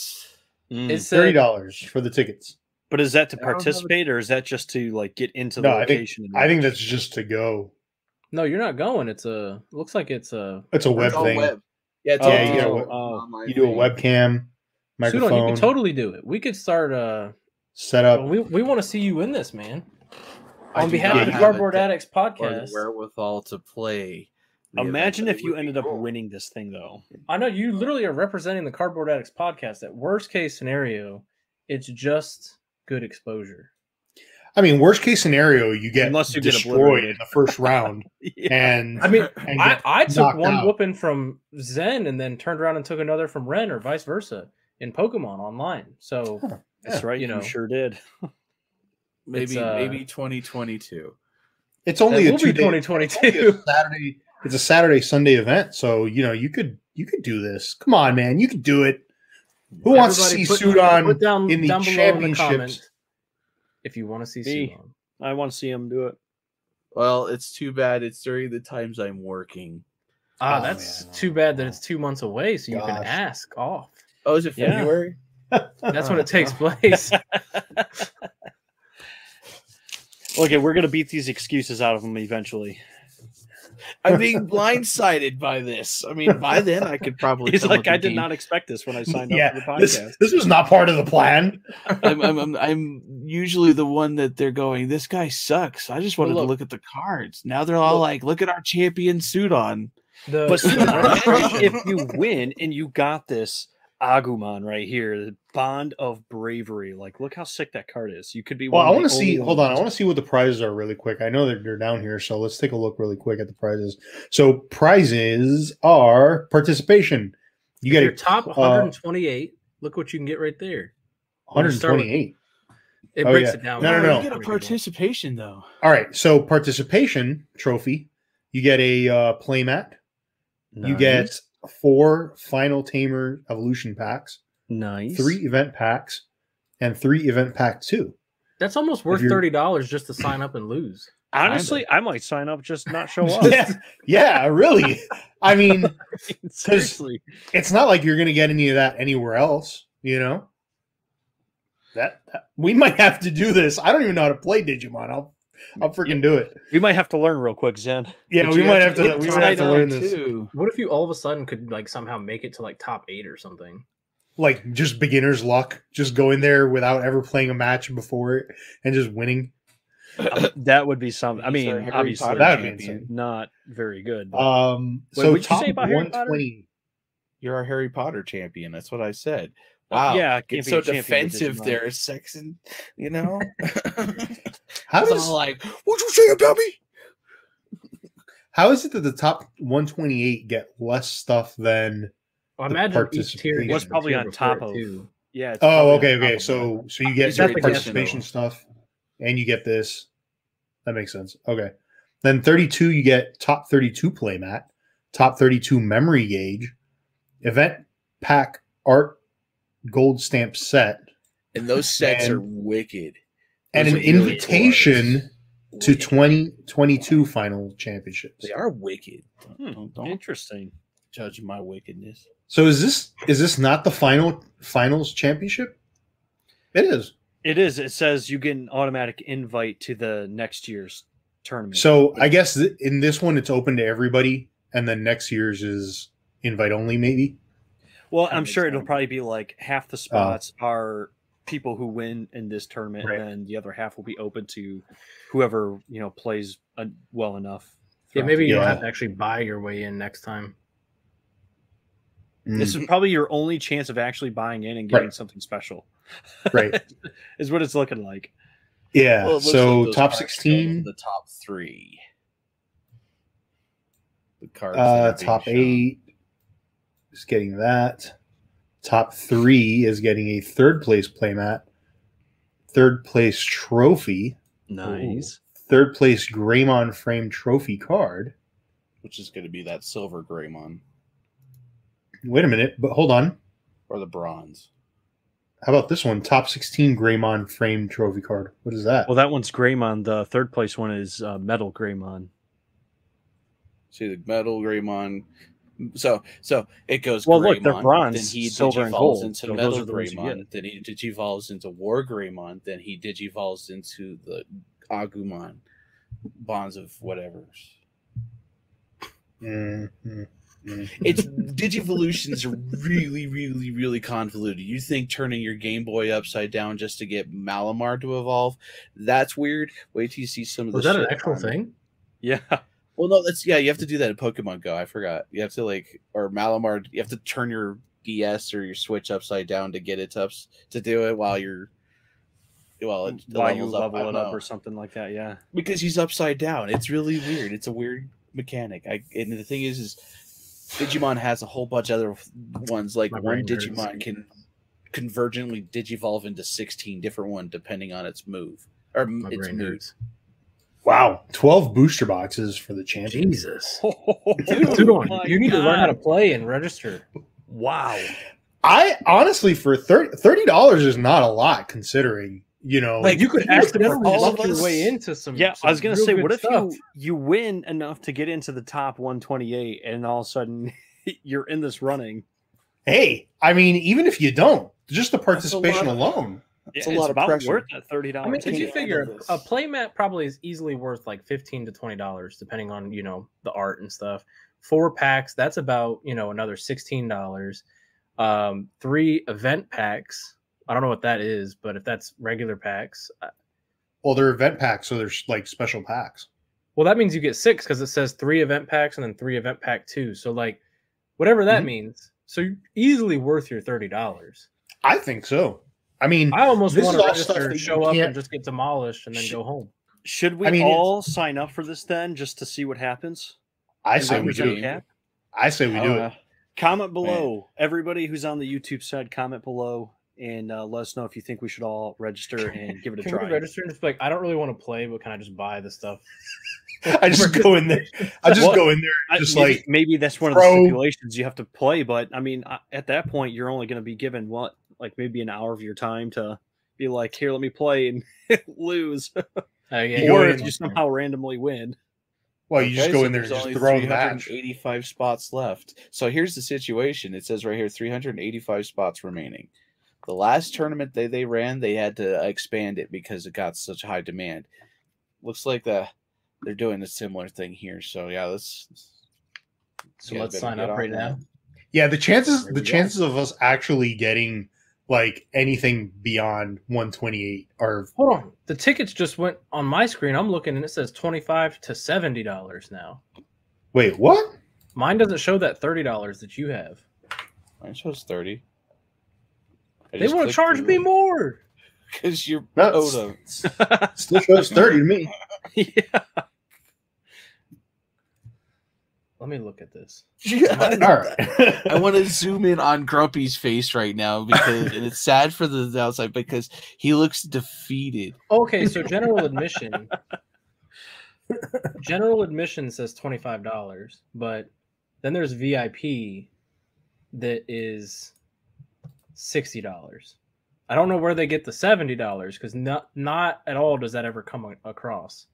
Mm. it's Thirty dollars for the tickets. But is that to I a- participate, or is that just to like get into the No, I think location? and I think that's just to go. no, you're not going. It's a looks like it's a It's a web it's thing. web. Yeah, it's Oh, all Yeah, you digital gotta- oh, You do a thing. webcam, Sudon. microphone, You could totally do it. We could start. Uh, set up. well, we we want to see you in this, man. I On behalf of the have Cardboard a de- Addicts or the podcast, wherewithal to play. The event, Imagine if you would be ended up winning this thing, though. I know you literally are representing the Cardboard Addicts podcast. At worst case scenario, it's just good exposure. I mean, worst case scenario, you get Unless you get destroyed obliterated. in the first round, [LAUGHS] yeah. and I mean, and I, I took one out. whooping from Zen and then turned around and took another from Ren or vice versa in Pokemon online. So That's Yeah, right. you You, know. sure did. [LAUGHS] maybe uh, maybe 2022. it's only a will two be day 2022. Saturday. It's a Saturday Sunday event, so you know you could you could do this. Come on, man, you could do it. Who wants to see Everybody put- Sudon put down, in the down below in the championships? if you want to see Me. Sudon. I want to see him do it. Well, it's too bad. It's during the times I'm working. Ah, Oh, that's man. too bad that it's two months away, so you can ask off. Oh, is it Yeah. February? That's when it [LAUGHS] takes place. [LAUGHS] Okay, we're gonna beat these excuses out of them eventually. [LAUGHS] I'm being blindsided by this. I mean, by then I could probably. He's come like, with a I did game. not expect this when I signed Yeah, up for the this, podcast. this was not part of the plan. [LAUGHS] I'm, I'm, I'm, I'm usually the one that they're going. This guy sucks. I just wanted Well, to look- look at the cards. Now they're all Look. like, look at our champion suit on. The, But [LAUGHS] if you win and you got this Agumon right here, the bond of bravery. Like, look how sick that card is. You could be. Well, I want to see. Hold on, I want to see what the prizes are really quick. I know that they're down here, so let's take a look really quick at the prizes. So prizes are participation. You get your a top uh, 128. Look what you can get right there. We'll start with- 128. It Oh, breaks yeah. it down. No, no, no. You get a participation though. All right, so participation trophy. You get a uh, playmat. You get four final tamer evolution packs, nice three event packs, and three event pack two. That's almost worth thirty dollars just to sign up and lose. [CLEARS THROAT] Honestly, I might sign up just not show [LAUGHS] up. yeah, yeah, really. I mean, [LAUGHS] [LAUGHS] Seriously. it's not like you're going to get any of that anywhere else, you know? That, that- we might have to do this. I don't even know how to play Digimon. I'll I'll freaking do it. We might have to learn real quick, Zen. Yeah, But we might have to to we might have to up, learn this. too. What if you all of a sudden could like somehow make it to like top eight or something? Like just beginner's luck, just going there without ever playing a match before it and just winning. That would be something. I mean, Harry obviously, Potter That would be not very good. but- Um Wait, so what'd you top say about Harry Potter? 120 You're our Harry Potter champion. That's what I said. Wow. yeah, can't Get so a champion with defensive Digimon. there, Sexton. You know? [LAUGHS] [LAUGHS] How It's does all like, what'd you say about me? how is it that the top 128 get less stuff than Well, I The imagine each tier Was oh, probably on top of- it, too. Yeah. Oh, okay, okay. So so you get the participation stuff and you get this. That makes sense. Okay. Then 32 you get top 32 playmat, top 32 memory gauge, event pack art gold stamp set, And those sets Man. are wicked. and an really invitation to Wicked. 2022 final championships. They are wicked. Hmm, Don't, don't Interesting. judge my wickedness. So is this is this not the final finals championship? It is. It is. It says you get an automatic invite to the next year's tournament. So I guess th- in this one it's open to everybody, and then next year's is invite only, maybe. Well, I'm sure it'll probably be like half the spots are people who win in this tournament, Right. and then the other half will be open to whoever you know plays uh, well enough. Yeah, maybe you don't Yeah. have to actually buy your way in next time. This Mm, is probably your only chance of actually buying in and getting Right. something special. right. [LAUGHS] is what it's looking like. Yeah. Well, so like top sixteen, the top three. The cards. uh, top eight is getting that. Top three is getting a third place playmat, third place trophy, Nice. third place Greymon frame trophy card. which is going to be that silver Greymon Wait a minute, but hold on. or the bronze. How about this one? Top 16 Greymon frame trophy card. What is that? Well, that one's Greymon. The third place one is uh, Metal Greymon. See the metal Greymon. So so it goes. Well, look, they're bronze, Then he silver, and gold, into so those metal are the ones you Greymon. Then he digivolves into War Greymon. Then he digivolves into the Agumon. Bonds of whatever. Mm, mm, mm. It's Digivolutions are really, really, really convoluted. You think turning your Game Boy upside down just to get Malamar to evolve? That's weird. Wait till you see some of Was the that an actual on- thing? Yeah. Well, no, that's yeah. You have to do that in Pokemon Go. I forgot. You have to like or Malamar. You have to turn your DS or your Switch upside down to get it to ups, to do it while mm-hmm. you're well it Why you levels up. Level it up know. or something like that. Yeah. because he's upside down. It's really weird. It's a weird mechanic. I and the thing is, is Digimon has a whole bunch of other ones. Like My one. Digimon can convergently digivolve into sixteen different one depending on its move or My its moves. move. Hurts. Wow. 12 booster boxes for the champion. Jesus. [LAUGHS] Dude, oh Dude, you need to learn how to play and register. Wow. I honestly, for 30 dollars is not a lot considering, you know, Like you could you would- accidentally all luck of your way into some. Yeah, some I was gonna say, good what if stuff. you you win enough to get into the top 128, and all of a sudden [LAUGHS] you're in this running? hey, I mean, even if you don't, just the That's a participation of- alone. It's Yeah, a lot of about pressure. worth that thirty dollars. I mean, if you figure handle this. a playmat probably is easily worth like fifteen to twenty dollars, depending on you know the art and stuff. Four packs, that's about you know another sixteen dollars. Um, three event packs, I don't know what that is, but if that's regular packs, uh, Well, they're event packs, so there's like special packs. well, that means you get six because it says three event packs and then three event pack two. So like, whatever that Mhm. means, so you're easily worth your thirty dollars. I think so. I mean, I almost This want to register, that show up, and just get demolished and then Sh- go home. Should we I mean, all sign up for this then, just to see what happens? I And say we do cap? I say we do Uh, it. Comment below. Everybody who's on the YouTube side, comment below and uh, let us know if you think we should all register [LAUGHS] and give it a Can try. we register and just be like, I don't really want to play, but can I just buy the stuff? [LAUGHS] I just [LAUGHS] go in there. I just Well, go in there just maybe, like maybe that's one of the stipulations you have to play. But I mean, at that point, you're only going to be given what, like maybe an hour of your time to, be like, "Here, let me play and [LAUGHS] lose," Uh, [LAUGHS] yeah, or if you somehow randomly win. Well, you just go so in there and just throw the match. 385 spots left. So here's the situation. It says right here 385 spots remaining. The last tournament they, they ran, they had to expand it because it got such high demand. Looks like the they're doing a similar thing here. So yeah, let's So let's sign up on right that. now. Yeah, the chances the we go. chances of us actually getting like anything beyond 128 are Hold on. The tickets just went on my screen. I'm looking and it says twenty five to seventy dollars now. wait what? Mine doesn't show that thirty dollars that you have. Mine shows 30. They want to charge me more. [LAUGHS] because you're No, Oda. [LAUGHS] Still shows 30 to me. [LAUGHS] yeah. Let me look at this. [LAUGHS] All right. [LAUGHS] [LAUGHS] I want to zoom in on Grumpy's face right now because and it's sad for the outside because he looks defeated. Okay, so general admission. general admission says twenty five dollars, but then there's VIP that is sixty dollars. I don't know where they get the seventy dollars because not not at all does that ever come across.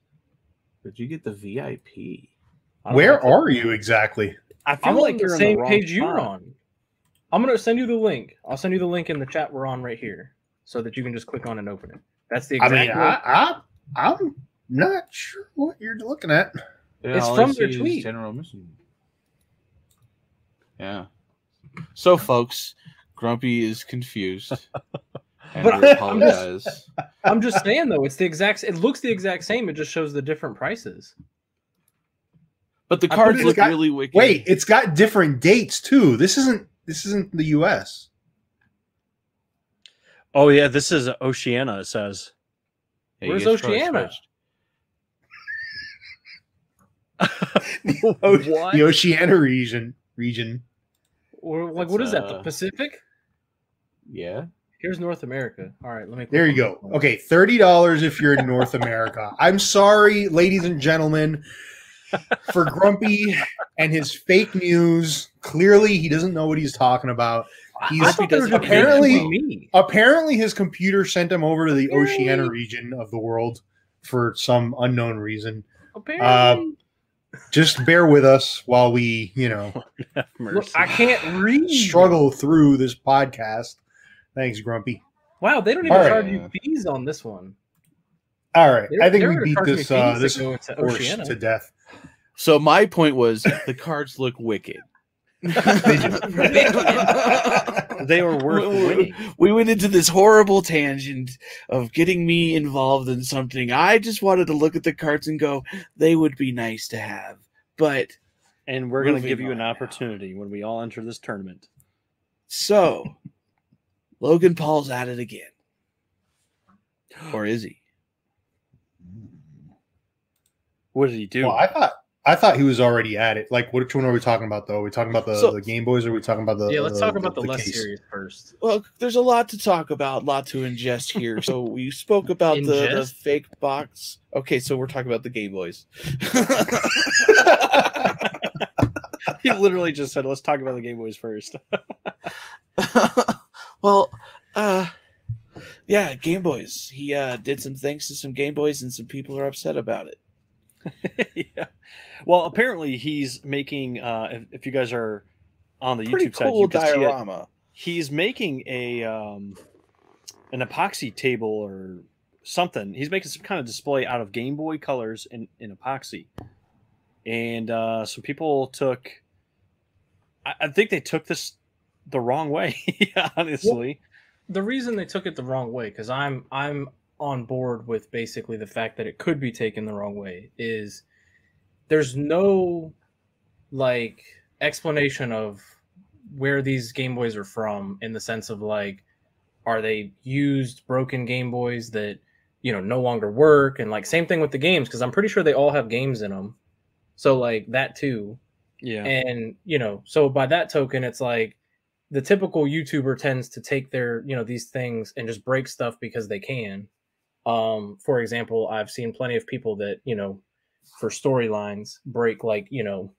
Did you get the VIP? I don't Where are you exactly? I feel I'm like on you're the same the wrong page you're on. I'm gonna send you the link. I'll send you the link in the chat we're on right here, so that you can just click on and open it. That's the Exact I exact. mean, link. I, I I'm not sure what you're looking at. Yeah, It's from I their tweet. General mission. Yeah. So, folks, Grumpy is confused. [LAUGHS] And But we I'm just- apologize. I'm just saying though, it's the exact. It looks the exact same. It just shows the different prices. But the I cards look got- really wicked. Wait, it's got different dates too. This isn't this isn't the US. Oh yeah, this is Oceania. It says. Yeah, Where's get Oceania? first. what? [LAUGHS] The Oceania region region. Or like, It's, what is that? The uh, Pacific? Yeah. Here's North America. All right, let me. There you on go. Okay, thirty dollars if you're in North America. I'm sorry, ladies and gentlemen, for Grumpy and his fake news. Clearly, he doesn't know what he's talking about. He's thought they were just apparently apparently his computer sent him over to the Yay. Oceania region of the world for some unknown reason. Apparently. Just bear with us while we, you know, [LAUGHS] Look. I can't read. struggle through this podcast. Thanks, Grumpy. Wow, they don't even All right. charge you fees on this one. All right, They're- I think we beat this uh, this to horse to death. So my point was the cards look wicked. They were worth winning. We went into this horrible tangent of getting me involved in something. I just wanted to look at the cards and go, they would be nice to have. But And we're going to give you on an now. opportunity when we all enter this tournament. so Logan Paul's at it again. Or is he? What did he do? Well, I thought I thought he was already at it. Like, which one are we talking about though? Are we talking about the, So- the Game Boys or are we talking about the yeah, let's the- talk about the, the less case? serious first. Well, there's a lot to talk about, a lot to ingest here. So [LAUGHS] we spoke about the, the fake box. Okay, so we're talking about the Game Boys. [LAUGHS] he literally just said, "Let's talk about the Game Boys first. [LAUGHS] well, uh yeah, Game Boys. He uh did some things to some Game Boys and some people are upset about it. [LAUGHS] yeah. Well, apparently he's making. Uh, if, if you guys are on the Pretty YouTube side, cool you can see it. diorama. He's making a um, an epoxy table or something. He's making some kind of display out of Game Boy colors in, in epoxy, and uh, some people took. I, I think they took this the wrong way. [LAUGHS] honestly, The reason they took it the wrong way, because I'm I'm on board with basically the fact that it could be taken the wrong way, is there's no like explanation of where these Game Boys are from in the sense of like, are they used broken Game Boys that you know no longer work, and like same thing with the games, because I'm pretty sure they all have games in them. So like that too. yeah. and you know so by that token it's like the typical youtuber tends to take their you know these things and just break stuff because they can um for example i've seen plenty of people that you know for storylines break like you know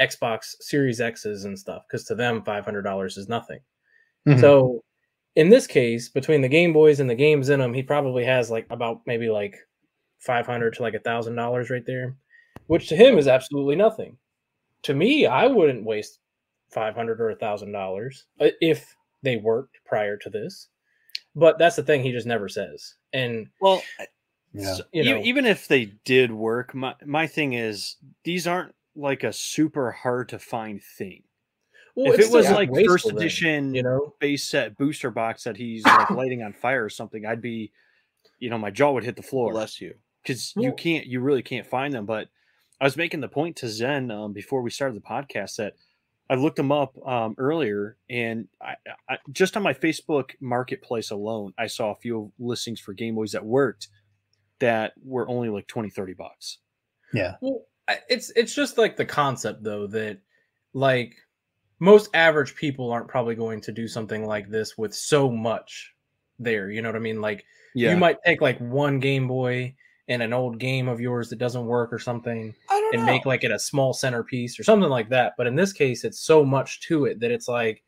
xbox series x's and stuff because to them $500 is nothing Mhm. so in this case, between the Game Boys and the games in them, he probably has like about maybe like five hundred to like a thousand dollars right there, which to him is absolutely nothing. To me, I wouldn't waste five hundred or a thousand dollars uh, if they worked prior to this. But that's the thing; he just never says. And Well, Yeah. So, You know. even if they did work, my my thing is these aren't like a super hard to find thing. well, if it was like wasteful first then, edition, you know, base set booster box that he's like [COUGHS] lighting on fire or something, I'd be, you know, my jaw would hit the floor Bless you. because you can't, you really can't find them. But I was making the point to Zen um, before we started the podcast that I looked them up um, earlier, and I, I, just on my Facebook Marketplace alone, I saw a few listings for Game Boys that worked that were only like 20, 30 bucks. Yeah. Well, it's it's just like the concept though that like most average people aren't probably going to do something like this with so much there. You know what I mean? Like you might take like one Game Boy and an old game of yours that doesn't work or something I don't and know. make like it a small centerpiece or something like that. But in this case, it's so much to it that it's like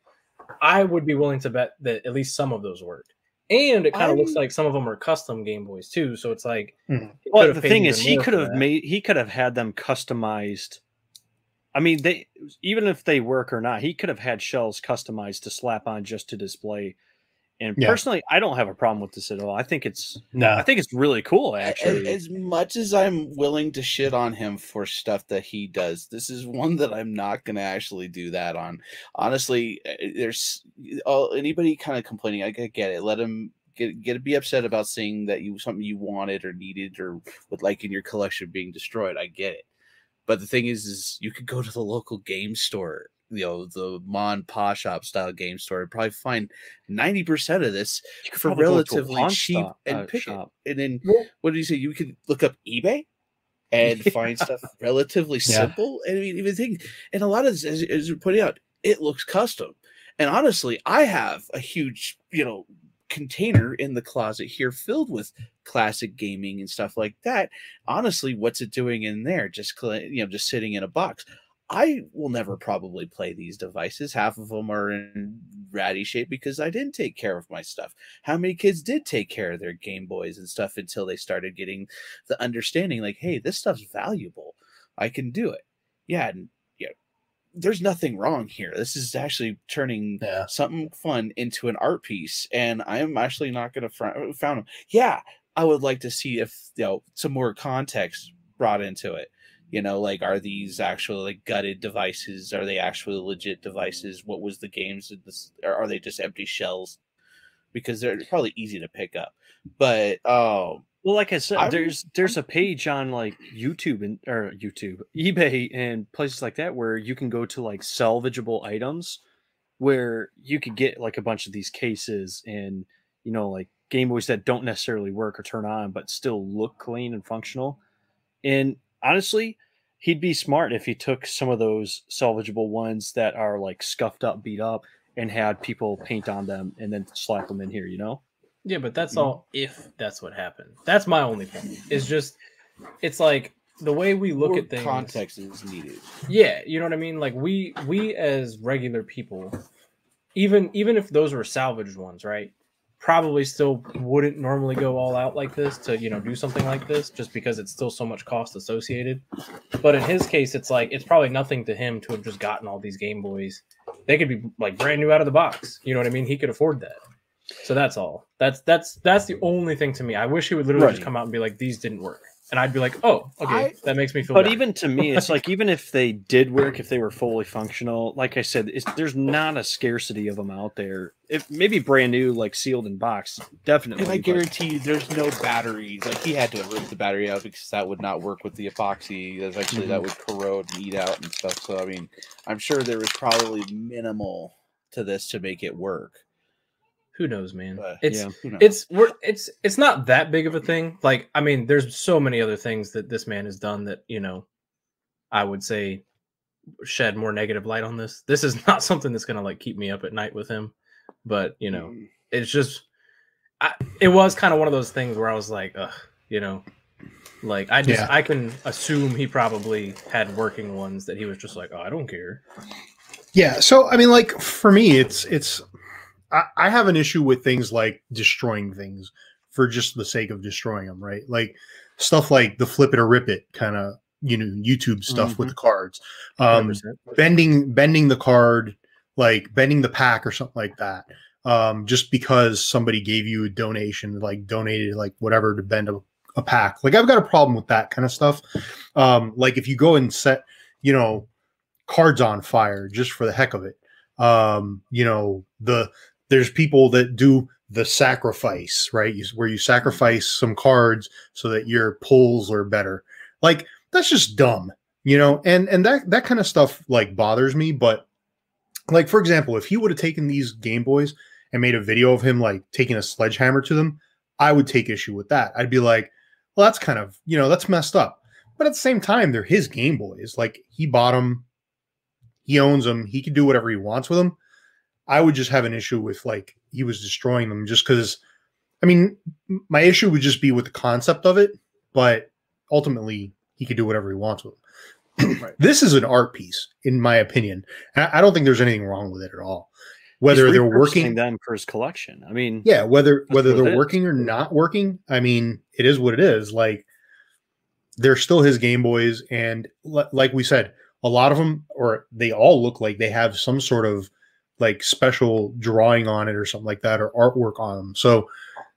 I would be willing to bet that at least some of those work. And it kind of looks like some of them are custom Game Boys too. So it's like Mhm. Well, the thing is, he could have made he could have had them customized. I mean, they even if they work or not, he could have had shells customized to slap on just to display. And Yeah. personally, I don't have a problem with this at all. I think it's no, I think it's really cool actually. As much as I'm willing to shit on him for stuff that he does, this is one that I'm not going to actually do that on. Honestly, uh, there's all anybody kind of complaining. I, I get it. Let him get get be upset about seeing that you something you wanted or needed or would like in your collection being destroyed. I get it. But the thing is, is you could go to the local game store, you know, the Mon Pa Shop style game store, and probably find ninety percent of this for probably go to a relatively cheap stop- and uh, pick shop. it. And then Well- what do you say? You can look up eBay and [LAUGHS] find stuff relatively Yeah. simple. And I mean, even think, and a lot of this, as, as you're pointing out, it looks custom. And honestly, I have a huge, you know, container in the closet here filled with classic gaming and stuff like that. Honestly, what's it doing in there? Just you know, just sitting in a box. I will never probably play these devices. Half of them are in ratty shape because I didn't take care of my stuff. How many kids did take care of their Game Boys and stuff until they started getting the understanding like, hey, this stuff's valuable. I can do it. Yeah, and yeah, there's nothing wrong here. This is actually turning Yeah. something fun into an art piece, and I'm actually not going to fr- found them. Yeah, I would like to see if you know some more context brought into it. You know, like are these actually like gutted devices? Are they actually legit devices? What was the games? in this- Or are they just empty shells? Because they're probably easy to pick up. But um, Well, like I said, I'm- there's there's a page on like YouTube and or YouTube, eBay, and places like that where you can go to like salvageable items, where you could get like a bunch of these cases and you know like Game Boys that don't necessarily work or turn on but still look clean and functional. And honestly, he'd be smart if he took some of those salvageable ones that are like scuffed up, beat up, and had people paint on them and then slap them in here. You know. Yeah, but that's Mhm. all if that's what happened. That's my only point. It's just it's like the way we look more at things. context is needed. Yeah, you know what I mean? Like we we as regular people, even even if those were salvaged ones, right? Probably still wouldn't normally go all out like this to, you know, do something like this just because it's still so much cost associated. But in his case, it's like it's probably nothing to him to have just gotten all these Game Boys. They could be like brand new out of the box. You know what I mean? He could afford that. So that's all. That's that's that's the only thing to me. I wish he would literally just come out and be like, "These didn't work," and I'd be like, "Oh, okay, I- that makes me feel." But better." even to me, it's like even if they did work, if they were fully functional, like I said, it's, there's not a scarcity of them out there. If maybe brand new, like sealed in box, definitely. And I but- guarantee you, there's no batteries. Like he had to rip the battery out because that would not work with the epoxy. That's actually that mm-hmm. would corrode and eat out and stuff. So I mean, I'm sure there was probably minimal to this to make it work. Who knows, man? But, it's yeah. Knows? it's we're it's it's not that big of a thing. Like, I mean, there's so many other things that this man has done that you know, I would say shed more negative light on this. This is [LAUGHS] not something that's gonna like keep me up at night with him. But you know, Mm. it's just, I it was kind of one of those things where I was like, ugh, you know, like I just Yeah. I can assume he probably had working ones that he was just like, oh, I don't care. Yeah. So I mean, like for me, it's it's I, I have an issue with things like destroying things for just the sake of destroying them, right? Like stuff like the flip it or rip it kind of you know YouTube stuff with the cards, um, 100%. bending bending the card, like bending the pack or something like that. Um, just because somebody gave you a donation, like donated like whatever to bend a, a pack. Like I've got a problem with that kind of stuff. Um, like if you go and set, you know, cards on fire just for the heck of it. Um, you know, the there's people that do the sacrifice, right? You- Where you sacrifice some cards so that your pulls are better. Like that's just dumb, you know. And and that that kind of stuff like bothers me. But like for example, if he would have taken these Game Boys and made a video of him like taking a sledgehammer to them, I would take issue with that. I'd be like, well, that's kind of you know that's messed up. But at the same time, they're his Game Boys. Like he bought them, he owns them. He can do whatever he wants with them. I would just have an issue with like he was destroying them just because. I mean, my issue would just be with the concept of it, but ultimately he could do whatever he wants with them. [CLEARS THROAT] Right. This is an art piece, in my opinion. And I don't think there's anything wrong with it at all. Whether they're working, them for his collection. I mean, yeah, whether whether they're working or not working, I mean, it is what it is. Like they're still his Game Boys, and li- like we said, a lot of them, or they all look like they have some sort of like special drawing on it or something like that, or artwork on them. So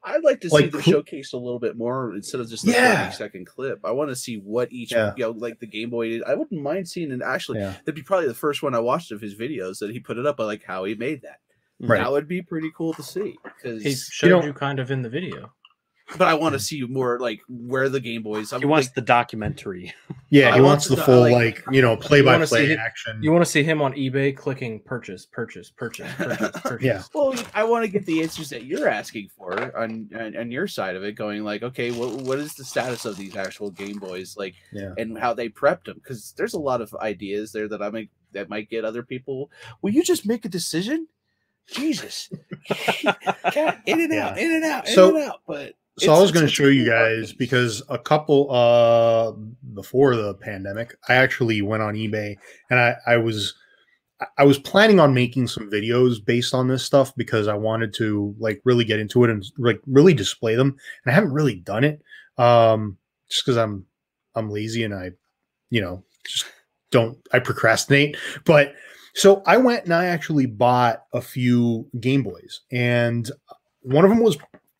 I'd like to see Like, them who- showcased a little bit more instead of just the Yeah. 30 second clip. I want to see what each, Yeah. you know, like the Game Boy did. I wouldn't mind seeing it actually. yeah, That'd be probably the first one I watched of his videos that he put it up, like how he made that. Mm. Right. That would be pretty cool to see. Because, He showed you, know- kind of in the video. But I want to see more like where the Game Boys. I'm he wants like, the documentary. [LAUGHS] yeah. He want wants to the know, full like- like you know play by play it- action. You want to see him on eBay clicking purchase, purchase, purchase, purchase, [LAUGHS] purchase. Yeah. Well, I want to get the answers that you're asking for on, on on your side of it. Going like, okay, what what is the status of these actual Game Boys, like, Yeah. and how they prepped them? Because there's a lot of ideas there that I make that might get other people. Will you just make a decision? Jesus, [LAUGHS] Cat, in and out, Yeah. in and out, in So- and out. But so I was going to show you such a cool art guys because a couple uh before the pandemic, I actually went on eBay and I I was I- I was planning on making some videos based on this stuff because I wanted to like really get into it and like really display them. And I haven't really done it um just because I'm I'm lazy and I you know just don't I procrastinate. But so I went and I actually bought a few Game Boys and one of them was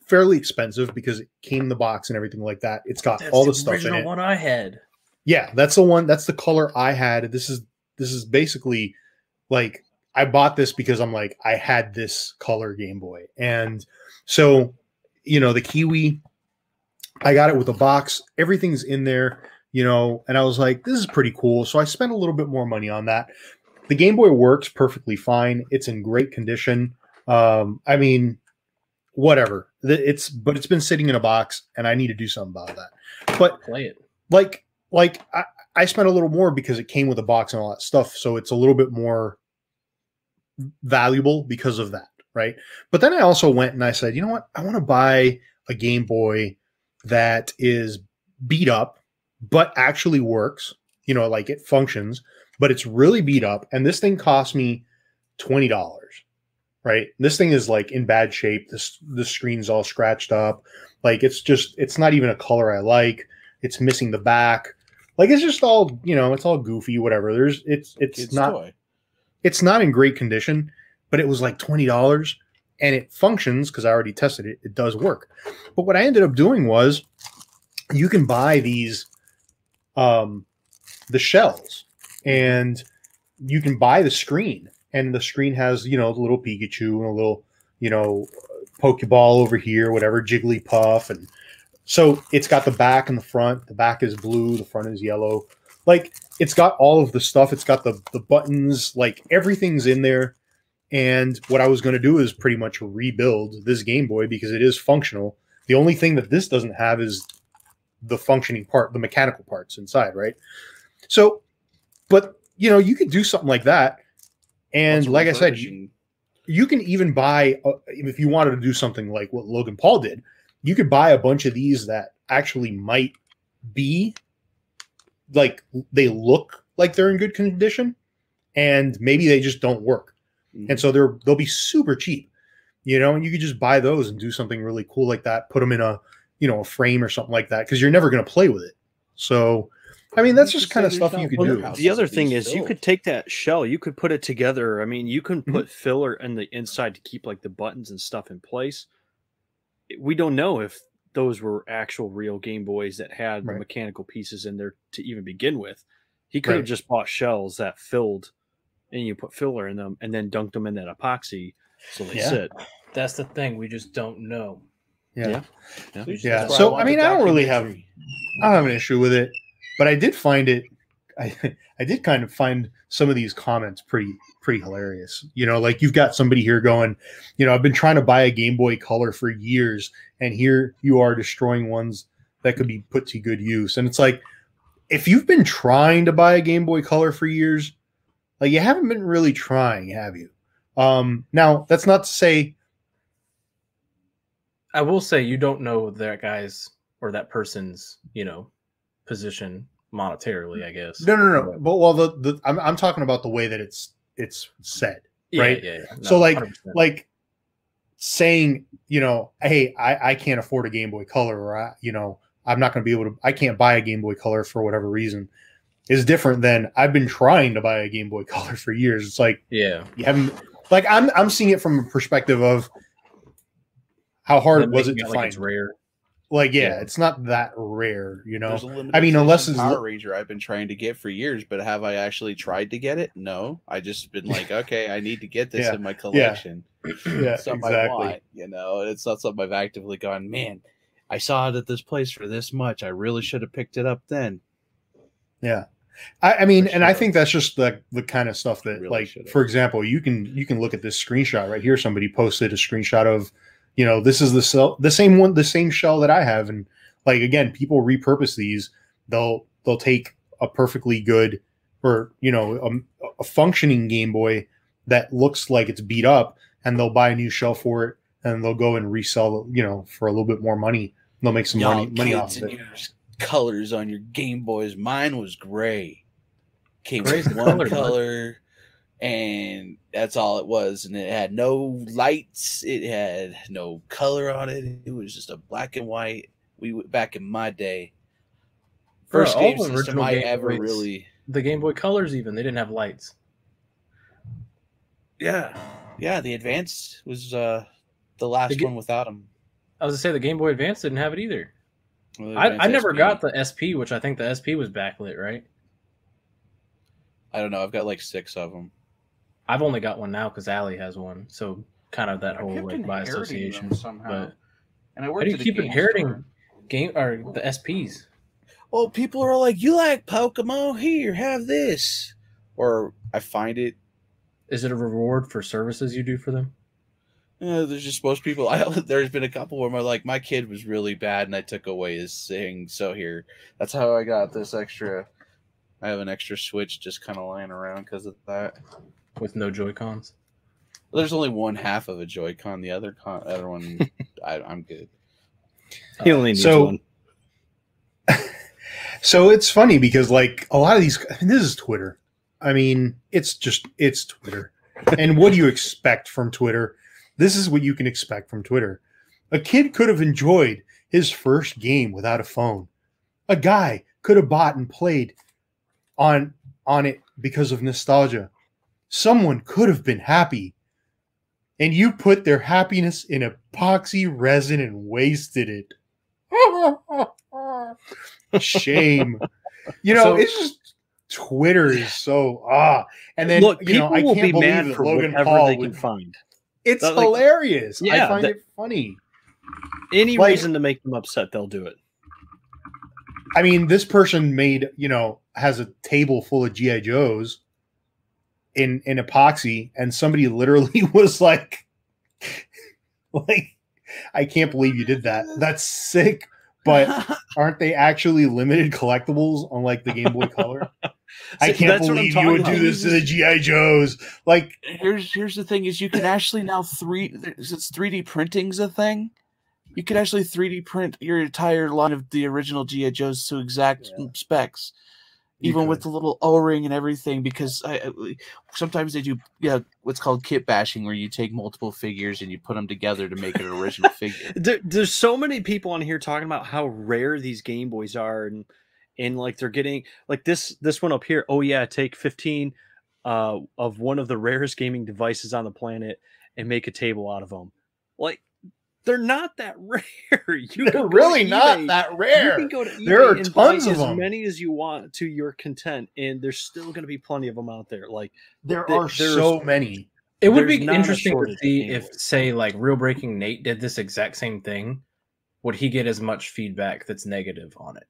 fairly expensive because it came in the box and everything like that. It's got That's all the the stuff in it. one I had. Yeah, that's the one. That's the color I had. This is this is basically like I bought this because I'm like I had this color Game Boy, and so you know the Kiwi. I got it with a box. Everything's in there, you know, and I was like, this is pretty cool. So I spent a little bit more money on that. The Game Boy works perfectly fine. It's in great condition. Um, I mean, whatever. It's but it's been sitting in a box, and I need to do something about that. But Play it. like like I, I spent a little more because it came with a box and all that stuff. So it's a little bit more valuable because of that right? But then i also went and i said you know what? I want to buy a game boy that is beat up but actually works. You know like it functions but it's really beat up and this thing cost me $20 right? This thing is like in bad shape. This the screen's all scratched up. Like it's just it's not even a color i like. It's missing the back. Like it's just all you know it's all goofy whatever. There's it's it's Kid's not toy. it's not in great condition but it was like $20 and it functions because i already tested it. It does work. But what i ended up doing was you can buy these um the shells and you can buy the screen and the screen has you know the little pikachu and a little you know pokeball over here whatever jigglypuff and so it's got the back and the front. The back is blue the front is yellow. Like it's got all of the stuff. It's got the the buttons like everything's in there. And what i was going to do is pretty much rebuild this game boy because it is functional. The only thing that this doesn't have is the functioning part the mechanical parts inside right? So but you know you could do something like that and What's like i said you, you can even buy uh, if you wanted to do something like what Logan Paul did. You could buy a bunch of these that actually might be like they look like they're in good condition, and maybe they just don't work, Mhm. and so they're they'll be super cheap. You know, and you could just buy those and do something really cool like that. Put them in a you know a frame or something like that because you're never going to play with it. So, I mean, that's just kind of stuff there's you could wonder do. how- the other thing being is you could take that shell, you could put it together. I mean, you can Mhm. put filler in the inside to keep like the buttons and stuff in place. We don't know if those were actual real Game Boys that had the mechanical pieces in there to even begin with. He could have just bought shells that filled and you put filler in them and then dunked them in that epoxy so they Yeah. sit. That's the thing. We just don't know. Yeah. Yeah. Yeah, That's why so, want I mean, I don't really have- I don't have an issue with it, but I did find it. I [LAUGHS] I did kind of find some of these comments pretty pretty hilarious. You know, like you've got somebody here going, you know, I've been trying to buy a Game Boy Color for years, and here you are destroying ones that could be put to good use. And it's like, if you've been trying to buy a Game Boy Color for years, like you haven't been really trying, have you? Um, now that's not to say I will say you don't know that guy's or that person's, you know, position monetarily, I guess. no, no, no. But well, the, the I'm I'm talking about the way that it's it's said. Yeah, right? Yeah, yeah. So, like- 100%. like saying, you know, hey, I, I can't afford a Game Boy Color, or I, you know, I'm not going to be able to, I can't buy a Game Boy Color for whatever reason, is different than I've been trying to buy a Game Boy [LAUGHS] Color for years. It's like yeah, you haven't, like I'm I'm seeing it from a perspective of how hard was it to like find. it's rare. Like, yeah, Yeah. it's not that rare, you know. There's a limited I mean, unless it's- Power Ranger I've been trying to get for years, but have I actually tried to get it? No, I just been like, okay, I need to get this Yeah, in my collection. yeah, something I want, you know. It's not something I've actively gone, man. I saw it at this place for this much. I really should have picked it up then. Yeah. I, I mean, For and I think that's just the the kind of stuff that, Really like, should've. for example, you can you can look at this screenshot right here. Somebody posted a screenshot of, you know, this is the cell, the same one, the same shell that I have, and like again, people repurpose these. They'll they'll take a perfectly good or you know a, a functioning Game Boy that looks like it's beat up, and they'll buy a new shell for it, and they'll go and resell, you know, for a little bit more money. They'll make some money money off of it. colors on your Game Boys. Mine was gray. Came Gray's with one color, color, bud. And that's all it was. And it had no lights. It had no color on it. It was just a black and white. We went back in my day. First all game the system I Game ever Boys- really. The Game Boy Colors, even they didn't have lights. Yeah, yeah. The Advance was uh the last ga- one without them. I was to say the Game Boy Advance didn't have it either. Well, I, I never SP. got the SP, which I think the SP was backlit, right? I don't know. I've got like six of them. I've only got one now because Allie has one, so kind of that I whole like by association. somehow. But And I how do you keep inheriting store. game or the SPs? well, people are like, "You like Pokemon? Here, have this." Or I find it. Is it a reward for services you do for them? Yeah, there's just most people. I [LAUGHS] there's been a couple where my like my kid was really bad, and I took away his thing. So here, that's how I got this extra. I have an extra Switch just kind of lying around because of that. With no Joy Cons. There's only one half of a Joy-Con. The other con, other one, [LAUGHS] I, I'm good. He only needs So- one. [LAUGHS] So it's funny because like a lot of these, I mean, this is Twitter. I mean, it's just it's Twitter. and what do you expect from Twitter? This is what you can expect from Twitter. A kid could have enjoyed his first game without a phone. A guy could have bought and played on on it because of nostalgia. Someone could have been happy. And you put their happiness in epoxy resin and wasted it. Shame. You know, So- it's just Twitter is so ah. And then Look, you people know, I can't be believe mad that for Logan whatever Paul they would- can find. It's like- hilarious. I find that- it funny. Any Like- reason to make them upset, they'll do it. I mean, this person made, you know, has a table full of GI Joes in in epoxy, and somebody literally [LAUGHS] was like, like, I can't believe you did that. That's sick. But [LAUGHS] aren't they actually limited collectibles on like the Game Boy Color? [LAUGHS] I can't that's what I'm believe you would do this to the GI Joes. Like, here's here's the thing: is you can actually now three since three D printing's a thing. You could actually three D print your entire line of the original GI Joes to exact Yeah. specs, even with the little O ring and everything, because I, I- sometimes they do yeah what's called kit bashing, where you take multiple figures and you put them together to make an original figure. [LAUGHS] There, there's so many people on here talking about how rare these Game Boys are, and and like they're getting like this this one up here. Oh yeah, take 15 uh, of one of the rarest gaming devices on the planet and make a table out of them. Like they're not that [LAUGHS] rare. You they're really not eBay- that You rare. can go to eBay There are and buy tons of as them. many as you want to your content, and there's still going to be plenty of them out there. Like There There- are so many. It would be interesting to see Game if, say, like Real Breaking Nate did this exact same thing. Would he get as much feedback that's negative on it?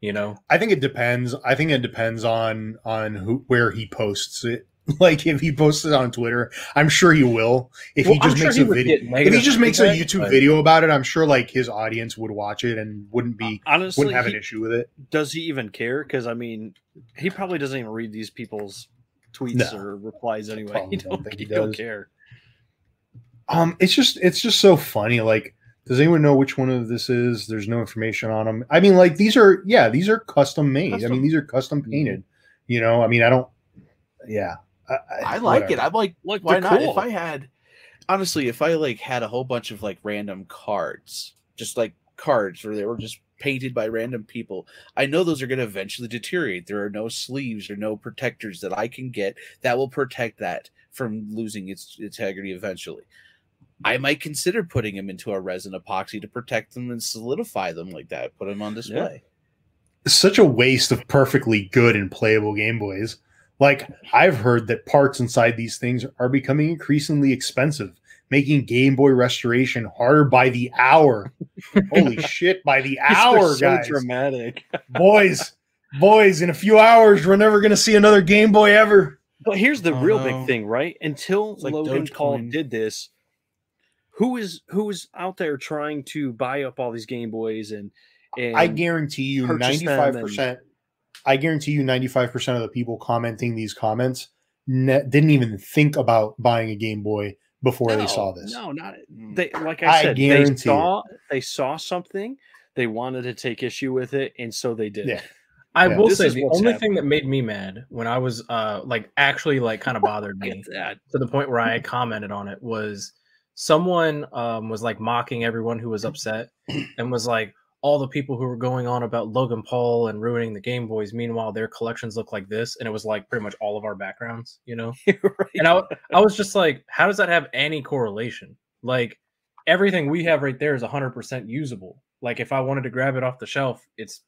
You know, I think it depends. I think it depends on on who where he posts it. [LAUGHS] Like if he posts it on Twitter, I'm sure he will. If Well, he I'm just sure makes he a video, if he just makes a YouTube but- video about it, I'm sure like his audience would watch it and wouldn't be honestly, wouldn't have an issue with it. does he even care? Because I mean, he probably doesn't even read these people's tweets No. or replies anyway. [LAUGHS] probably He don't don't, think he he don't care. Um, it's just it's just so funny. Like, does anyone know which one of this is? There's no information on them. I mean, like these are yeah, these are custom made. I mean, these are custom painted. You know, I mean, I don't. Yeah, I, I like it. I'm like, Like, why not? cool. If I had, honestly, if I like had a whole bunch of like random cards, just like cards where they were just painted by random people, I know those are going to eventually deteriorate. There are no sleeves or no protectors that I can get that will protect that from losing its integrity eventually. I might consider putting them into a resin epoxy to protect them and solidify them like that. Put them on display. It's such a waste of perfectly good and playable Game Boys. Like I've heard that parts inside these things are becoming increasingly expensive, making Game Boy restoration harder by the hour. Holy [LAUGHS] shit, by the hour, They're so guys. dramatic. boys, boys, in a few hours, we're never gonna see another Game Boy ever. But here's the Oh, real no. big uh-huh. thing, right? Until like Logan Paul did this, who is who is out there trying to buy up all these Game Boys and and I guarantee you 95%. I guarantee you 95% of the people commenting these comments ne- didn't even think about buying a Game Boy before they saw this. No, not Mm. they. Like I I said, they guarantee it. saw they saw something, they wanted to take issue with it, and so they did. Yeah. I Yeah. will This say the only happening. thing that made me mad when I was uh like actually like kind of [LAUGHS] bothered me Get that. to the point where I commented on it was someone um was like mocking everyone who was upset and was like all the people who were going on about Logan Paul and ruining the Game Boys. Meanwhile, their collections look like this, and it was like pretty much all of our backgrounds, you know. [LAUGHS] right. And I, I was just like, how does that have any correlation? Like everything we have right there is 100% usable. Like if I wanted to grab it off the shelf, it's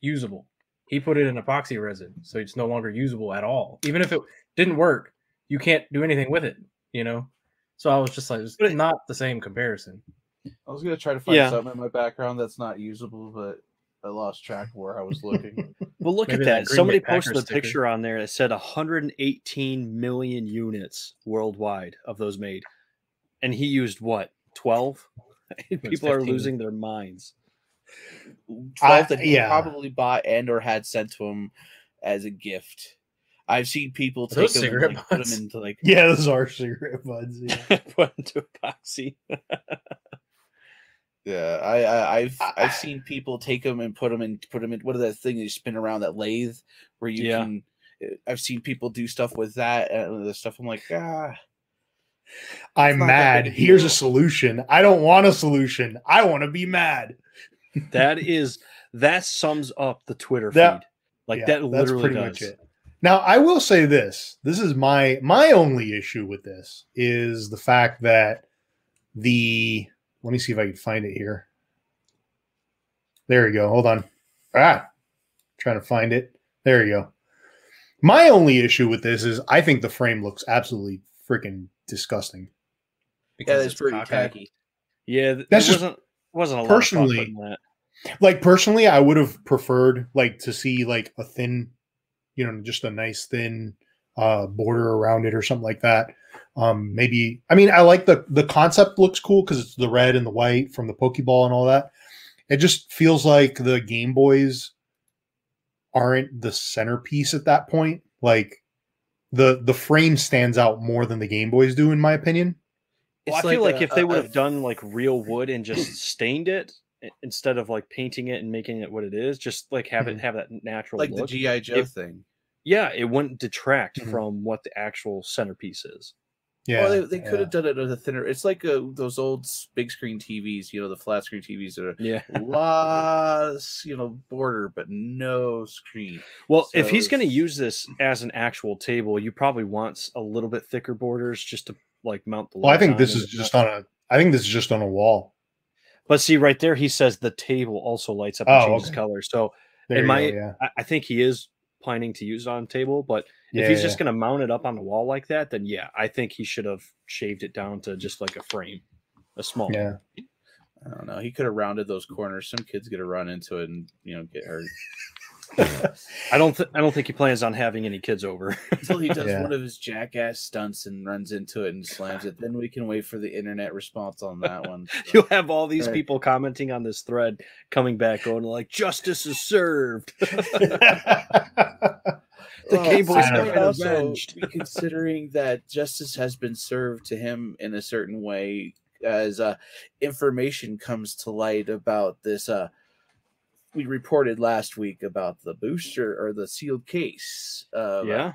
usable. He put it in epoxy resin, so it's no longer usable at all. Even if it didn't work, you can't do anything with it, you know? So I was just like, it's not the same comparison. I was gonna try to find Yeah. something in my background that's not usable, but I lost track of where I was looking. [LAUGHS] Well, look Maybe at that that. Somebody Bay Packers posted a sticker. picture on there that said 118 million units worldwide of those made, and he used what 12? [LAUGHS] People are losing their minds. Twelve I- that he yeah. probably bought and or had sent to him as a gift. I've seen people Are those take them and cigarette like, put them into like [LAUGHS] Yeah, those are cigarette buds. Yeah. Put into epoxy. Yeah. I, I I've I- I've seen people take them and put them in put them in what is that thing that you spin around that lathe where you Yeah. can. uh, I've seen people do stuff with that and the stuff. I'm like ah. I'm mad. Here's a solution. I don't want a solution. I want to be mad. [LAUGHS] That is that sums up the Twitter That- feed. Like Yeah, that that's literally pretty does. much it. Now, I will say this. This is my my only issue with this is the fact that the let me see if I can find it here. There you go. Hold on. Ah, trying to find it. There you go. My only issue with this is I think the frame looks absolutely freaking disgusting. Yeah, because that's it's pretty cockeyed. tacky. Yeah, th- That's just- wasn't wasn't a lot personally- of fun that. like personally i would have preferred like to see like a thin you know just a nice thin uh border around it or something like that um maybe i mean i like the the concept looks cool because it's the red and the white from the pokeball and all that it just feels like the game boys aren't the centerpiece at that point like the the frame stands out more than the game boys do in my opinion Well, It's I feel like a- if they would have done like real wood and just stained it, instead of like painting it and making it what it is, just like have it have that natural like the. GI Joe If- thing. Yeah, it wouldn't detract Mhm. from what the actual centerpiece is. Yeah, well, they, they could yeah. have done it with a thinner. It's like uh, those old big screen TVs, you know, the flat screen TVs that are Yeah. [LAUGHS] lots, you know, border but no screen. Well, if he's going to use this as an actual table, you probably want a little bit thicker borders just to like mount the. Well, I think this is just on a. I think this is just on a wall. But see, right there, he says the table also lights up and Oh, changes okay. color. So There in you my, go, yeah. I, I think he is planning to use it on a table. But yeah, if he's yeah. just going to mount it up on the wall like that, then yeah, I think he should have shaved it down to just like a frame, a small. yeah. I don't know. He could have rounded those corners. Some kids get to run into it and you know get hurt I don't. Th- I don't think he plans on having any kids over. until he does Yeah. one of his jackass stunts and runs into it and slams it. Then we can wait for the internet response on that one. [LAUGHS] So- You'll have all these Right. people commenting on this thread, coming back, going like, "Justice is served." [LAUGHS] The Well, Game Boy I Square might got also avenged. considering that justice has been served to him in a certain way as uh, information comes to light about this. Uh, we reported last week about the booster or the sealed case of uh, yeah,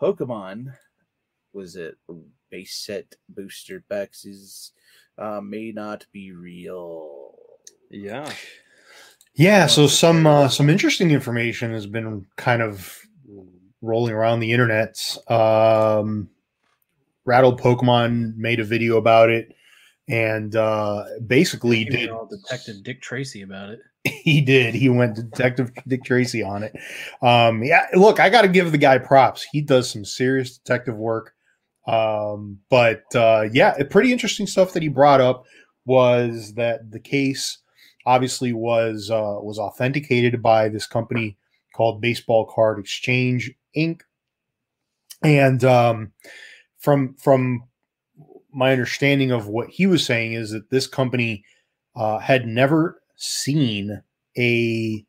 Pokemon. Was it base set booster boxes? Uh, may not be real. yeah. Yeah, so some uh, some interesting information has been kind of rolling around the internet. Um, Rattled Pokemon made a video about it, and uh, basically Even did all Detective Dick Tracy about it. [LAUGHS] he did he went Detective Dick Tracy on it. Um, yeah, look, I got to give the guy props. He does some serious detective work. Um, but uh, yeah, pretty interesting stuff that he brought up was that the case obviously was uh, was authenticated by this company called Baseball Card Exchange Inc. And um, from from my understanding of what he was saying is that this company uh, had never seen a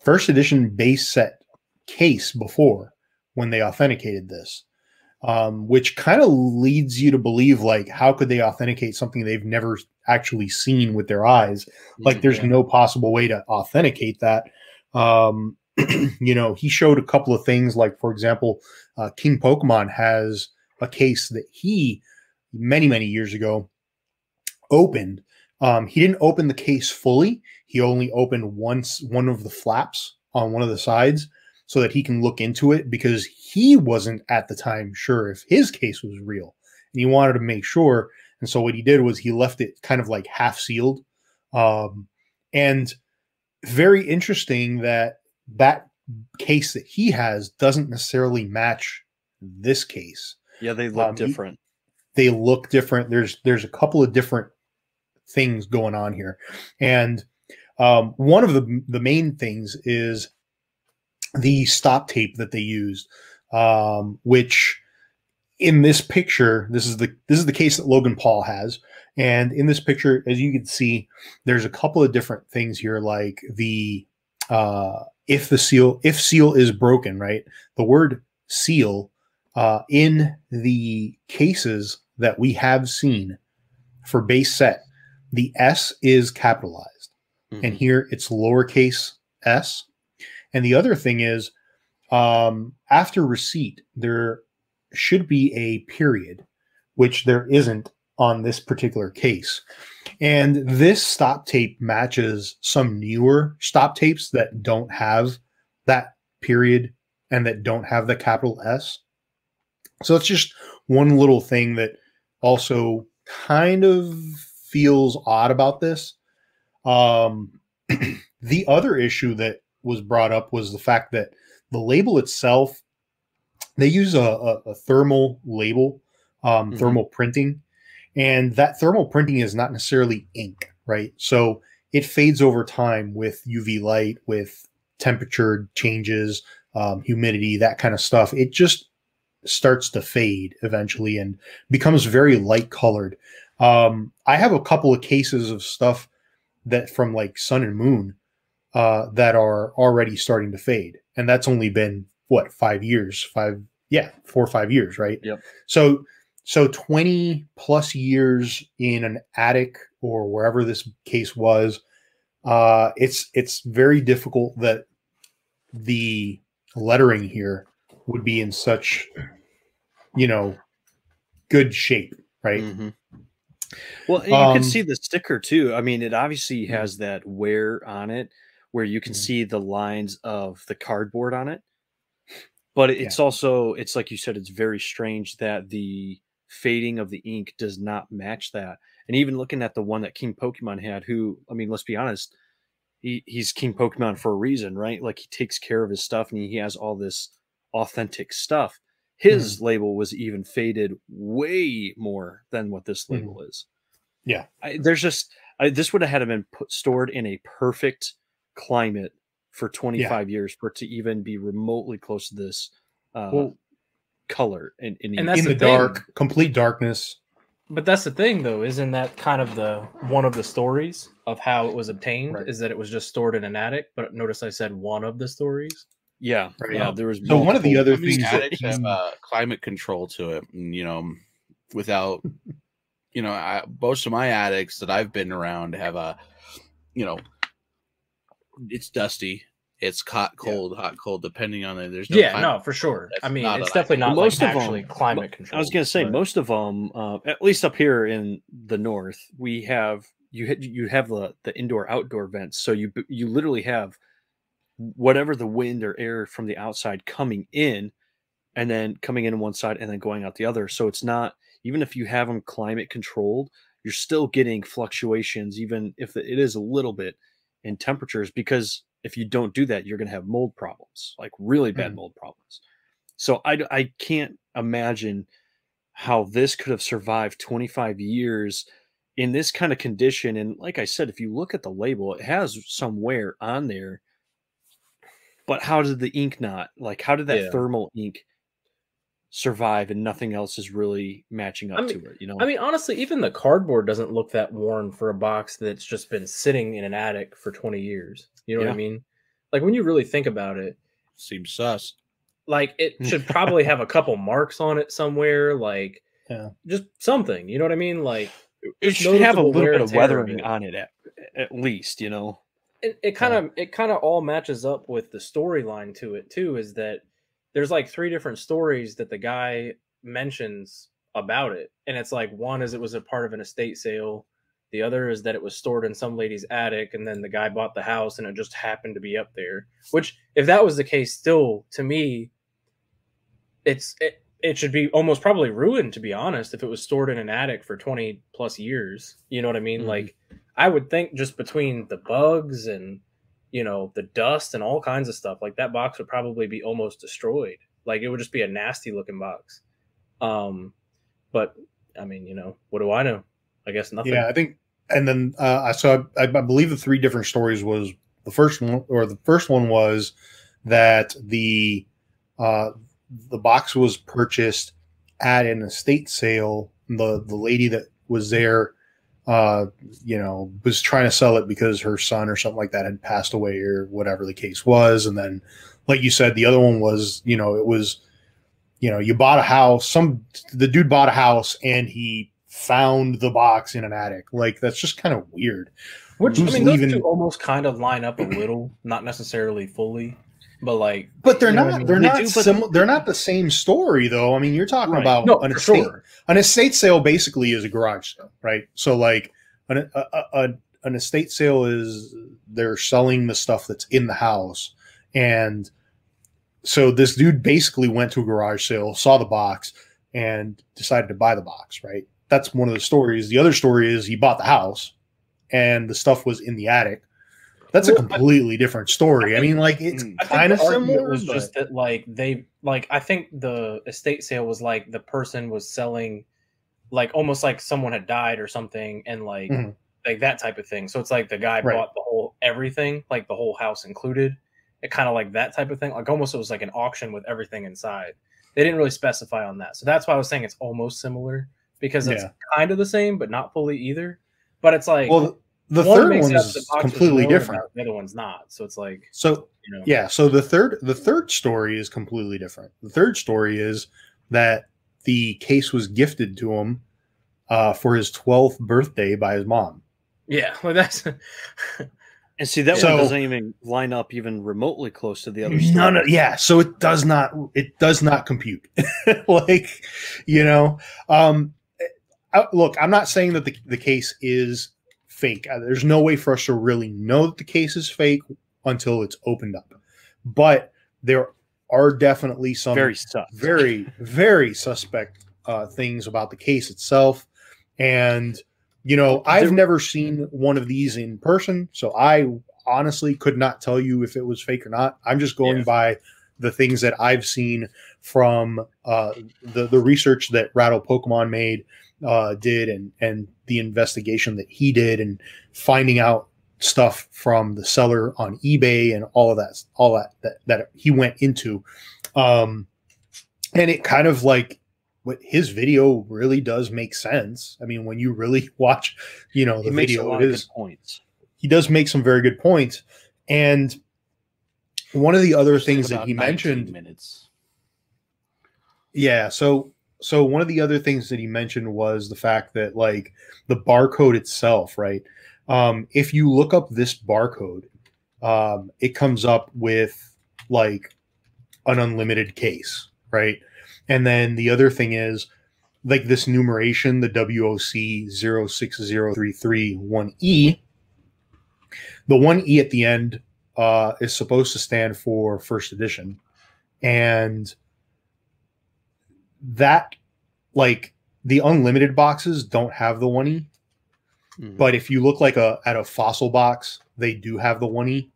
first edition base set case before when they authenticated this um, which kind of leads you to believe like how could they authenticate something they've never actually seen with their eyes? Like there's no possible way to authenticate that. Um [CLEARS THROAT] you know he showed a couple of things like for example uh, king pokemon has a case that he many many years ago opened um he didn't open the case fully. He only opened once one of the flaps on one of the sides so that he can look into it because he wasn't at the time sure if his case was real. And he wanted to make sure. And so what he did was he left it kind of like half sealed. Um, and very interesting that that case that he has doesn't necessarily match this case. Yeah, they look Um, he- different. they look different. There's there's a couple of different things going on here. And um, one of the the main things is the stop tape that they used um, which in this picture this is the this is the case that logan paul has. And in this picture as you can see there's a couple of different things here like the uh, if the seal if seal is broken right? The word seal uh, in the cases that we have seen for base set the s is capitalized Mm-hmm. and here it's lowercase s. And the other thing is um, after receipt there should be a period which there isn't on this particular case. And this stop tape matches some newer stop tapes that don't have that period and that don't have the capital s. So it's just one little thing that also kind of feels odd about this um, [CLEARS THROAT] the other issue that was brought up was the fact that the label itself, they use a, a, a thermal label, um, Mhm. thermal printing, and that thermal printing is not necessarily ink, right? So it fades over time with UV light, with temperature changes, um, humidity, that kind of stuff. It just starts to fade eventually and becomes very light colored. Um, I have a couple of cases of stuff that from like Sun and Moon uh, that are already starting to fade, and that's only been what five years, five yeah, four or five years, right? Yep. So so twenty plus years in an attic or wherever this case was, uh, it's it's very difficult that the lettering here would be in such, you know, good shape, right? Mhm. Well, and you Um, can see the sticker too. I mean, it obviously has that wear on it where you can see the lines of the cardboard on it. But it's also it's like you said it's very strange that the fading of the ink does not match that. And even looking at the one that King Pokemon had who, I mean, let's be honest, he, he's King Pokemon for a reason, right? Like he takes care of his stuff and he has all this authentic stuff. His label was even faded way more than what this Mhm. label is. Yeah. I, there's just I, this would have had to been put, stored in a perfect climate for 25 years for it to even be remotely close to this uh, Well, color in, in and In the the, thing. dark, complete darkness. But that's the thing, though, isn't that kind of the one of the stories of how it was obtained? Right. Is that it was just stored in an attic? But notice I said one of the stories. Yeah Right. yeah there was So one of the other How many things that attics have uh, climate control to it, and you know, without, you know, I, most of my attics that I've been around have a, you know, it's dusty, it's hot, cold, hot, cold, depending on it. There's no yeah, climate- no, for sure. That's I mean, it's definitely not Most like of 'em- actually climate control. I was going to say but- most of them, uh, at least up here in the north, we have you ha- you have the the indoor outdoor vents, so you you literally have whatever the wind or air from the outside coming in, and then coming in on one side and then going out the other. So it's not even if you have them climate controlled, you're still getting fluctuations, even if it is a little bit in temperatures, because if you don't do that, you're going to have mold problems, like really bad Mhm. mold problems. So I, I can't imagine how this could have survived 25 years in this kind of condition. And like I said, if you look at the label, it has some wear on there. But how did the ink not? Like, how did that Yeah. thermal ink survive and nothing else is really matching up I mean- to it? You know, I mean, honestly, even the cardboard doesn't look that worn for a box that's just been sitting in an attic for 20 years. You know what I mean? Like when you really think about it, seems sus. like it [LAUGHS] should probably have a couple marks on it somewhere, like Yeah. just something. You know what I mean? Like it should have a little bit of of weathering it. on it at, at least, you know. It, it kind of it kind of all matches up with the storyline to it too is that there's like three different stories that the guy mentions about it. And it's like one is it was a part of an estate sale. The other is that it was stored in some lady's attic and then the guy bought the house and it just happened to be up there. Which if that was the case still to me it's it, it should be almost probably ruined to be honest if it was stored in an attic for 20 plus years. You know what i mean? Mhm. like i would think just between the bugs and you know the dust and all kinds of stuff like that box would probably be almost destroyed like it would just be a nasty looking box um but i mean you know what do i know i guess nothing Yeah, I think, and then uh, I saw. I, I believe the three different stories was the first one, or the first one was that the uh, the box was purchased at an estate sale. The the lady that was there, uh, you know, was trying to sell it because her son or something like that had passed away or whatever the case was. And then, like you said, the other one was, you know, it was, you know, you bought a house. Some the dude bought a house and he found the box in an attic. Like that's just kind of weird. which i mean those leaving- two almost kind of line up a little not necessarily fully but like But they're You know what not. I mean? They're They not. sim- they're not the same story, though. I mean, you're talking Right. about no an estate. sure An estate sale basically is a garage sale, right? So, like, an a, a- an estate sale is they're selling the stuff that's in the house, and so this dude basically went to a garage sale, saw the box, and decided to buy the box. Right? That's one of the stories. The other story is he bought the house, and the stuff was in the attic. That's a completely different story. I mean, like it's kind of similar. was but- just that like they like I think the estate sale was like the person was selling like almost like someone had died or something and like Mhm. like that type of thing. So it's like the guy Right. bought the whole everything, like the whole house included. It kind of like that type of thing. Like almost it was like an auction with everything inside. They didn't really specify on that. So that's why I was saying it's almost similar because it's Yeah. kind of the same but not fully either. But it's like well, the one third makes one it up to the is box completely different. about, The other one's not. So it's like So you know yeah, so the third the third story is completely different. The third story is that the case was gifted to him uh, for his twelfth birthday by his mom. Yeah, well, that's And [LAUGHS] And see that So- one doesn't even line up even remotely close to the other. No, no, yeah, so it does not it does not compute. [LAUGHS] like, you know, um I, look, I'm not saying that the, the case is fake. Uh, There's no way for us to really know that the case is fake until it's opened up. But there are definitely some very sus. very very suspect uh, things about the case itself and you know i've There- never seen one of these in person so i honestly could not tell you if it was fake or not i'm just going Yeah. by the things that i've seen from uh, the the research that rattle pokemon made uh, did and and the investigation that he did and finding out stuff from the seller on ebay and all of that all that that, that he went into um and it kind of like what his video really does make sense i mean when you really [LAUGHS] watch you know the video it is points. he does make some very good points and one of the other things that he mentioned minutes. yeah so so one of the other things that he mentioned was the fact that like the barcode itself right? Um if you look up this barcode um it comes up with like an unlimited case right? And then the other thing is like this numeration the woc 060331e the 1e at the end uh is supposed to stand for first edition. And that like the unlimited boxes don't have the 1e Mhm. but if you look like a at a fossil box they do have the 1e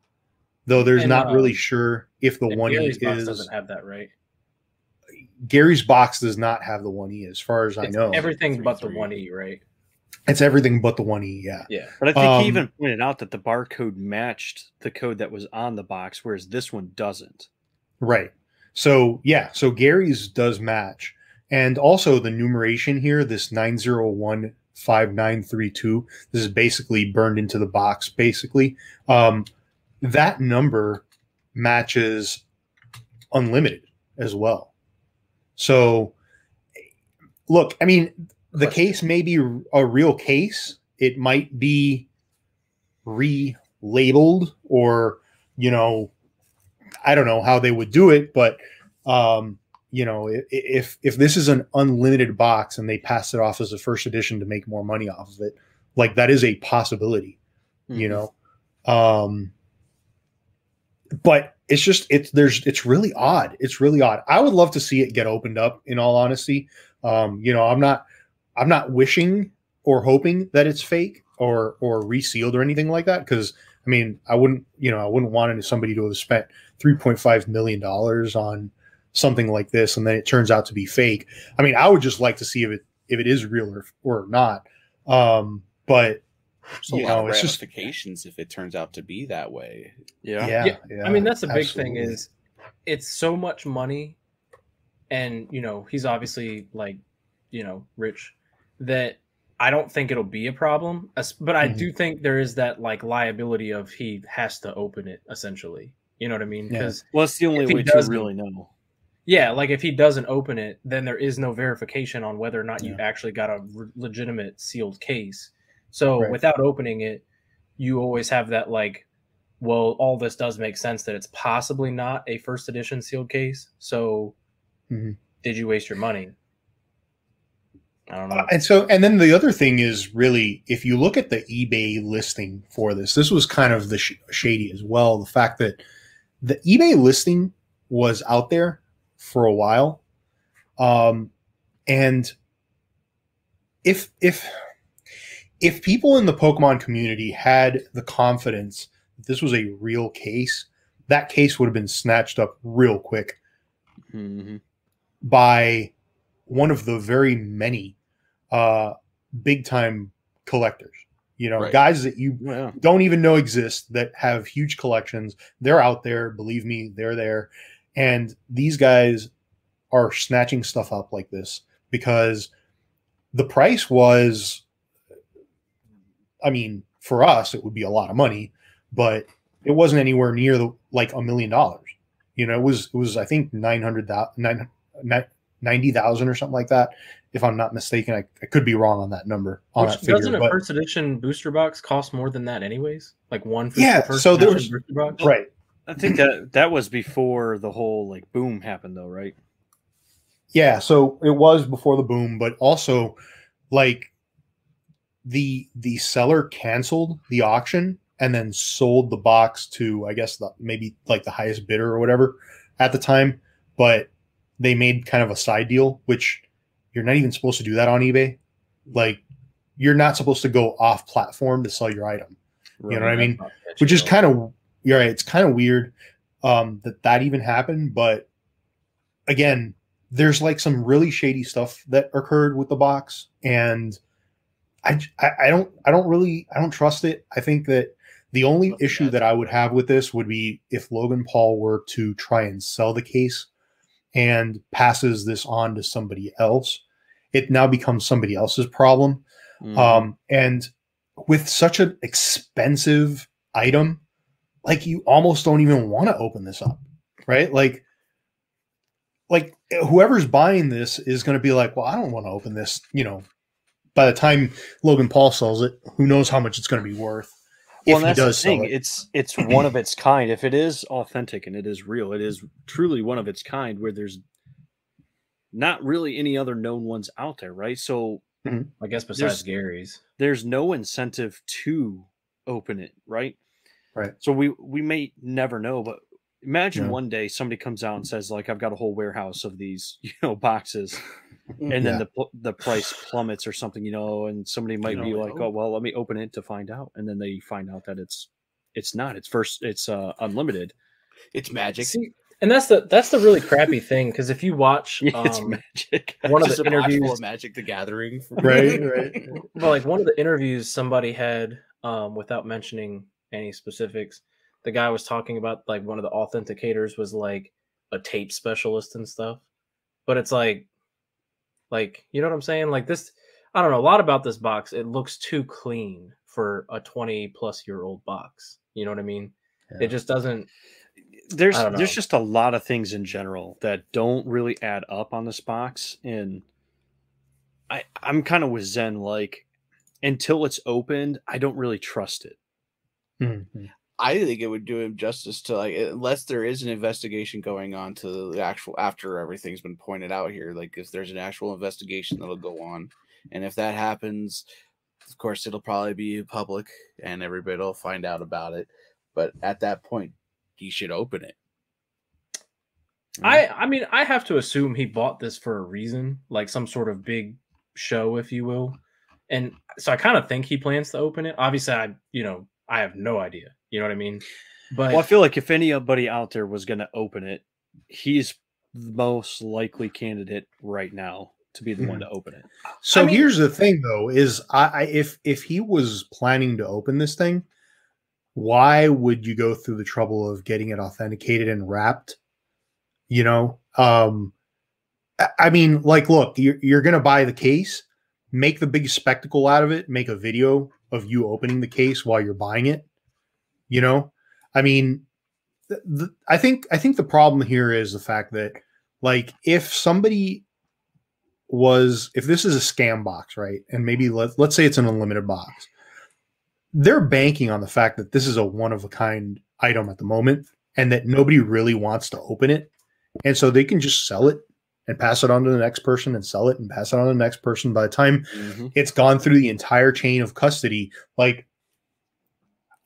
though there's And, not uh, really sure if the And 1e Gary's box is doesn't have that, right? gary's box does not have the 1e as far as i know everything Three, but the three. one E, right? it's everything but the 1e yeah Yeah. But I think Um, he even pointed out that the barcode matched the code that was on the box, whereas this one doesn't. Right. So yeah, so Gary's does match. And also the numeration here, this 9015932, this is basically burned into the box, basically. Um, that number matches unlimited as well. So look, I mean, the case may be a real case. It might be relabeled or, you know, I don't know how they would do it, but um, you know, if if this is an unlimited box and they pass it off as a first edition to make more money off of it, like that is a possibility, you Mhm. know. Um, but it's just it's there's it's really odd. It's really odd. I would love to see it get opened up. In all honesty, um, you know, I'm not I'm not wishing or hoping that it's fake or or resealed or anything like that because I mean I wouldn't you know I wouldn't want somebody to have spent 3.5 million dollars on something like this and then it turns out to be fake. I mean I would just like to see if it if it is real or or not. Um, but There's a you know, of it's just if it turns out to be that way. Yeah. yeah, Yeah, yeah, I mean, that's the big thing is it's so much money, and you know he's obviously like, you know, rich, that I don't think it'll be a problem. But I Mhm. do think there is that like liability of he has to open it essentially. You know what I mean? Yeah. Because Well, it's the only way to really know. Yeah, like if he doesn't open it, then there is no verification on whether or not you actually got a re- legitimate sealed case. So Right. without opening it, you always have that like, well, all this does make sense that it's possibly not a first edition sealed case. So Mhm. did you waste your money? I don't know. Uh, and so, and then the other thing is really, if you look at the eBay listing for this, this was kind of the sh- shady as well. The fact that the eBay listing was out there for a while, um, and if if if people in the Pokemon community had the confidence that this was a real case, that case would have been snatched up real quick Mhm. by one of the very many uh big time collectors. You know Right. guys that you Well, don't even know exist that have huge collections. They're out there. Believe me they're there and these guys are snatching stuff up like this because the price was i mean for us it would be a lot of money but it wasn't anywhere near the like a million dollars you know it was it was i think 900 90,000 or something like that if I'm not mistaken. I, I could be wrong on that number on Which, that figure. doesn't a but- first edition booster box cost more than that, anyways? Like one for Yeah, first so there was- booster box. right. I think that that was before the whole like boom happened, though, right? Yeah, so it was before the boom, but also like the the seller canceled the auction and then sold the box to I guess the, maybe like the highest bidder or whatever at the time, but they made kind of a side deal which you're not even supposed to do that on eBay. Like you're not supposed to go off platform to sell your item, You know what I mean? which is kind of you're right, it's kind of weird um that that even happened, but again, there's like some really shady stuff that occurred with the box and I, I- I don't I don't really I don't trust it. I think that the only Nothing issue bad. that I would have with this would be if Logan Paul were to try and sell the case and passes this on to somebody else, it now becomes somebody else's problem. Mhm. Um, and with such an expensive item, like you almost don't even want to open this up, right? Like, like whoever's buying this is going to be like, well, I don't want to open this. You know, by the time Logan Paul sells it, who knows how much it's going to be worth well, if he that's the does sell thing. it. It's it's one of its kind. If it is authentic and it is real, it is truly one of its kind. Where there's not really any other known ones out there, right? So mm-hmm. I guess besides There's- Gary's. there's no incentive to open it, right? Right. So we we may never know, but imagine Yeah. one day somebody comes out and says like I've got a whole warehouse of these, [LAUGHS] you know, boxes and Yeah. then the the price plummets or something, you know, and somebody might You be like, "Oh, well, let me open it to find out." And then they find out that it's it's not. It's first it's uh unlimited. It's magic. See, and that's the that's the really crappy thing because if you watch Yeah, [LAUGHS] it's um, magic. [LAUGHS] one of the a box full interviews of Magic the Gathering. Right, right. well, like one of the interviews somebody had, um, without mentioning any specifics, the guy was talking about like one of the authenticators was like a tape specialist and stuff. But it's like, like you know what I'm saying? Like this, I don't know a lot about this box. It looks too clean for a 20 plus year old box. You know what I mean? Yeah. It just doesn't. there's there's just a lot of things in general that don't really add up on this box and i i'm kind of with zen like until it's opened i don't really trust it Mhm. I think it would do him justice to like unless there is an investigation going on to the actual after everything's been pointed out here. Like if there's an actual investigation that'll go on, and if that happens, of course it'll probably be public and everybody will find out about it. But at that point, he should open it. I I mean I have to assume he bought this for a reason, like some sort of big show, if you will. And so I kind of think he plans to open it. Obviously, I you know I have no idea. You know what I mean? But well i feel like if anybody out there was going to open it he's the most likely candidate right now to be the one to open it So I mean- here's the thing, though: is I, I if if he was planning to open this thing, why would you go through the trouble of getting it authenticated and wrapped? You know, um, I- I mean, like, look, you're you're gonna buy the case, make the big spectacle out of it, make a video of you opening the case while you're buying it. You know, I mean, I think I think the problem here is the fact that, like, if somebody was if this is a scam box, right? And maybe let, let's say it's an unlimited box. They're banking on the fact that this is a one of a kind item at the moment and that nobody really wants to open it. And so they can just sell it and pass it on to the next person and sell it and pass it on to the next person. By the time Mhm. it's gone through the entire chain of custody, like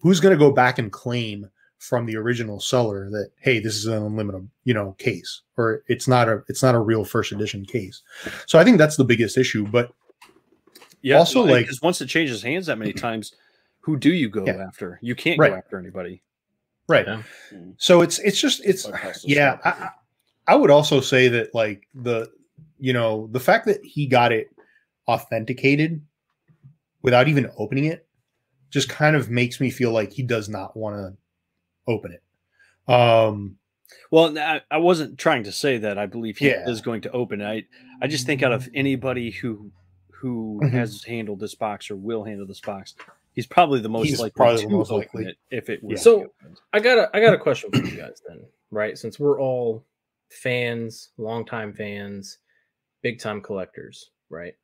who's going to go back and claim from the original seller that hey this is an unlimited you know case or it's not a it's not a real first edition case so i think that's the biggest issue but yeah Also, like- because once it changes hands that many times who do you go Yeah. after you can't Right. go after anybody right Yeah. so it's it's just it's yeah. I, I- I would also say that like the you know the fact that he got it authenticated without even opening it just kind of makes me feel like he does not want to open it um Well, I, I wasn't trying to say that I believe he Yeah. is going to open. I I just think out of anybody who who Mhm. has handled this box or will handle this box, he's probably the most He's likely probably to the most open likely. it if it was. So- I got a I got a question for you guys then, right? Since we're all fans, longtime fans, big time collectors. right?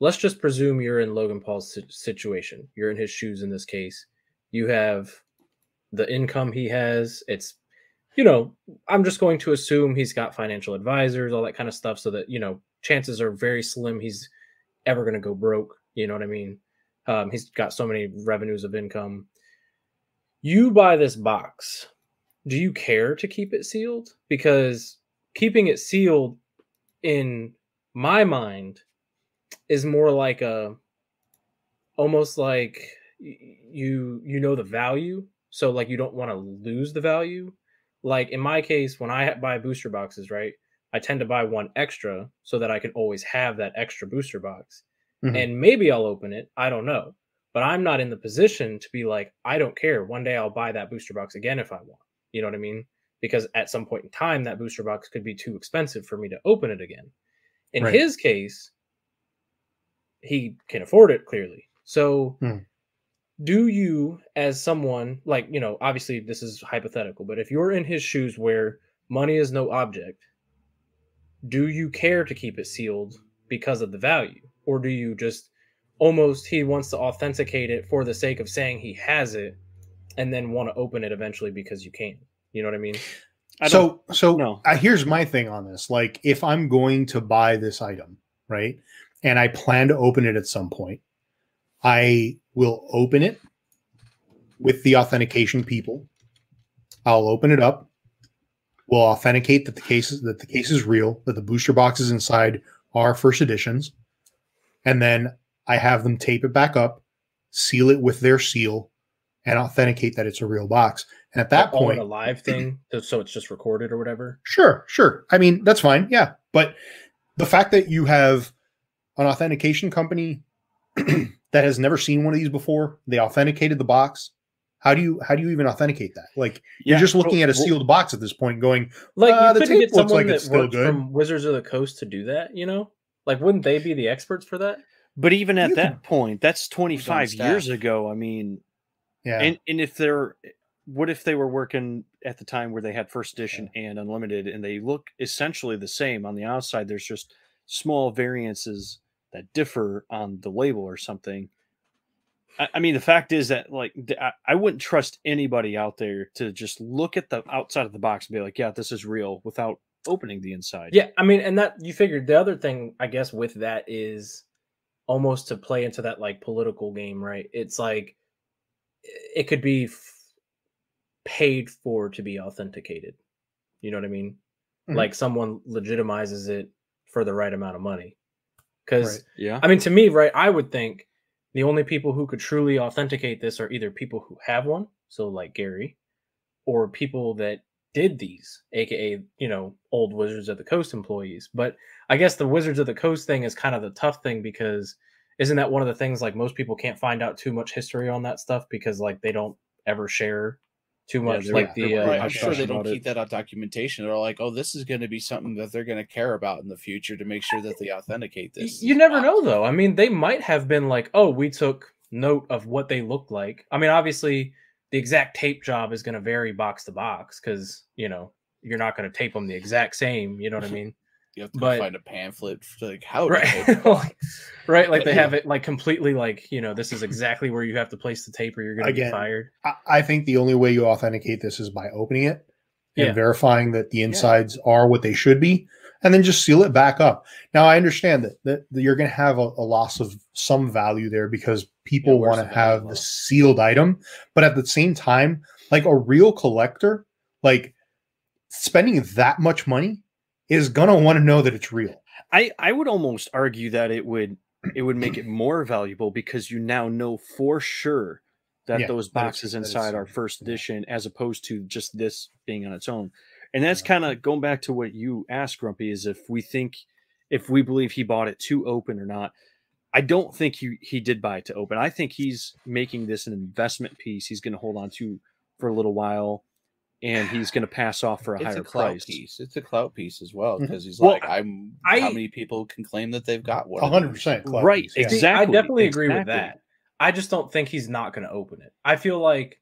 Let's just presume you're in Logan Paul's situation. You're in his shoes in this case. You have the income he has. It's, you know, I'm just going to assume he's got financial advisors, all that kind of stuff, so that, you know, chances are very slim he's ever going to go broke. You know what I mean? Um, he's got so many revenues of income. You buy this box. Do you care to keep it sealed? Because keeping it sealed in my mind is more like a almost like you you know the value so like you don't want to lose the value. Like in my case when i buy booster boxes right i tend to buy one extra so that i can always have that extra booster box. Mhm. and maybe i'll open it i don't know but i'm not in the position to be like i don't care one day i'll buy that booster box again if i want. You know what i mean because at some point in time that booster box could be too expensive for me to open it again in Right. his case he can afford it clearly so Hmm. do you as someone like you know obviously this is hypothetical but if you're in his shoes where money is no object do you care to keep it sealed because of the value or do you just almost he wants to authenticate it for the sake of saying he has it and then want to open it eventually because you can you know what i mean? I so so no. uh, here's my thing on this. Like if i'm going to buy this item right and i plan to open it at some point i will open it with the authentication people. I'll open it up. We'll authenticate that the case is that the case is real that the booster boxes inside are first editions. And then i have them tape it back up seal it with their seal and authenticate that it's a real box and at that All in point a live thing so it's just recorded or whatever Sure, sure. I mean, that's fine. Yeah. But the fact that you have an authentication company [CLEARS THROAT] that has never seen one of these before, they authenticated the box. How do you how do you even authenticate that? Like you're just looking at a well- sealed box at this point, going, Like Uh, you the couldn't tape get looks someone like it's still good. from Wizards of the Coast to do that. You know, like wouldn't they be the experts for that? But even at You that can- point, that's 25 years ago. I mean, yeah, and and if they're what if they were working at the time where they had first edition and unlimited and they look essentially the same on the outside there's just small variances that differ on the label or something. I, I mean the fact is that like I, I wouldn't trust anybody out there to just look at the outside of the box and be like yeah this is real without opening the inside. Yeah, I mean, and that you figured the other thing, I guess, with that is almost to play into that like political game, right? It's like it could be f- paid for to be authenticated. You know what I mean? Mhm. Like someone legitimizes it for the right amount of money. Because Right. yeah I mean, to me, right, I would think the only people who could truly authenticate this are either people who have one, so like Gary, or people that did these, aka, you know, old Wizards of the Coast employees. But I guess the Wizards of the Coast thing is kind of the tough thing because isn't that one of the things like most people can't find out too much history on that stuff because like they don't ever share too much they're- like the uh, right, I'm sure they don't about keep that on documentation. They're like, oh, this is going to be something that they're going to care about in the future to make sure that they authenticate this. You never know, though. I mean, they might have been like, "Oh, we took note of what they looked like." I mean, obviously, the exact tape job is going to vary box to box because you know you're not going to tape them the exact same. You know what I [LAUGHS] mean? You have to but- find a pamphlet for like how to right? [LAUGHS] Like- right? Like they But- have it like completely like you know this is exactly where you have to place the tape or you're going to get Again, fired. I, I think the only way you authenticate this is by opening it and Yeah. verifying that the insides are what they should be, and then just seal it back up. Now, I understand that that, that you're going to have a, a loss of some value there because people Yeah, want to have the sealed item, but at the same time, like a real collector, like spending that much money is to want to know that it's real. I I would almost argue that it would [CLEARS THROAT] it would make it more valuable because you now know for sure that Yeah, those boxes that it's- inside are first edition as opposed to just this being on its own. And that's Yeah. kind of going back to what you asked Grumpy is if we think if we believe he bought it to open or not. I don't think he he did buy it to open. I think he's making this an investment piece he's going to hold on to for a little while and he's going to pass off for a It's higher a clout price. piece. It's a clout piece as well mm-hmm. because he's Well, like, I'm. I- how many people can claim that they've got one? A of hundred these? percent, clout Right, piece, yeah. See, exactly. I definitely agree with that. I just don't think he's not going to open it. I feel like,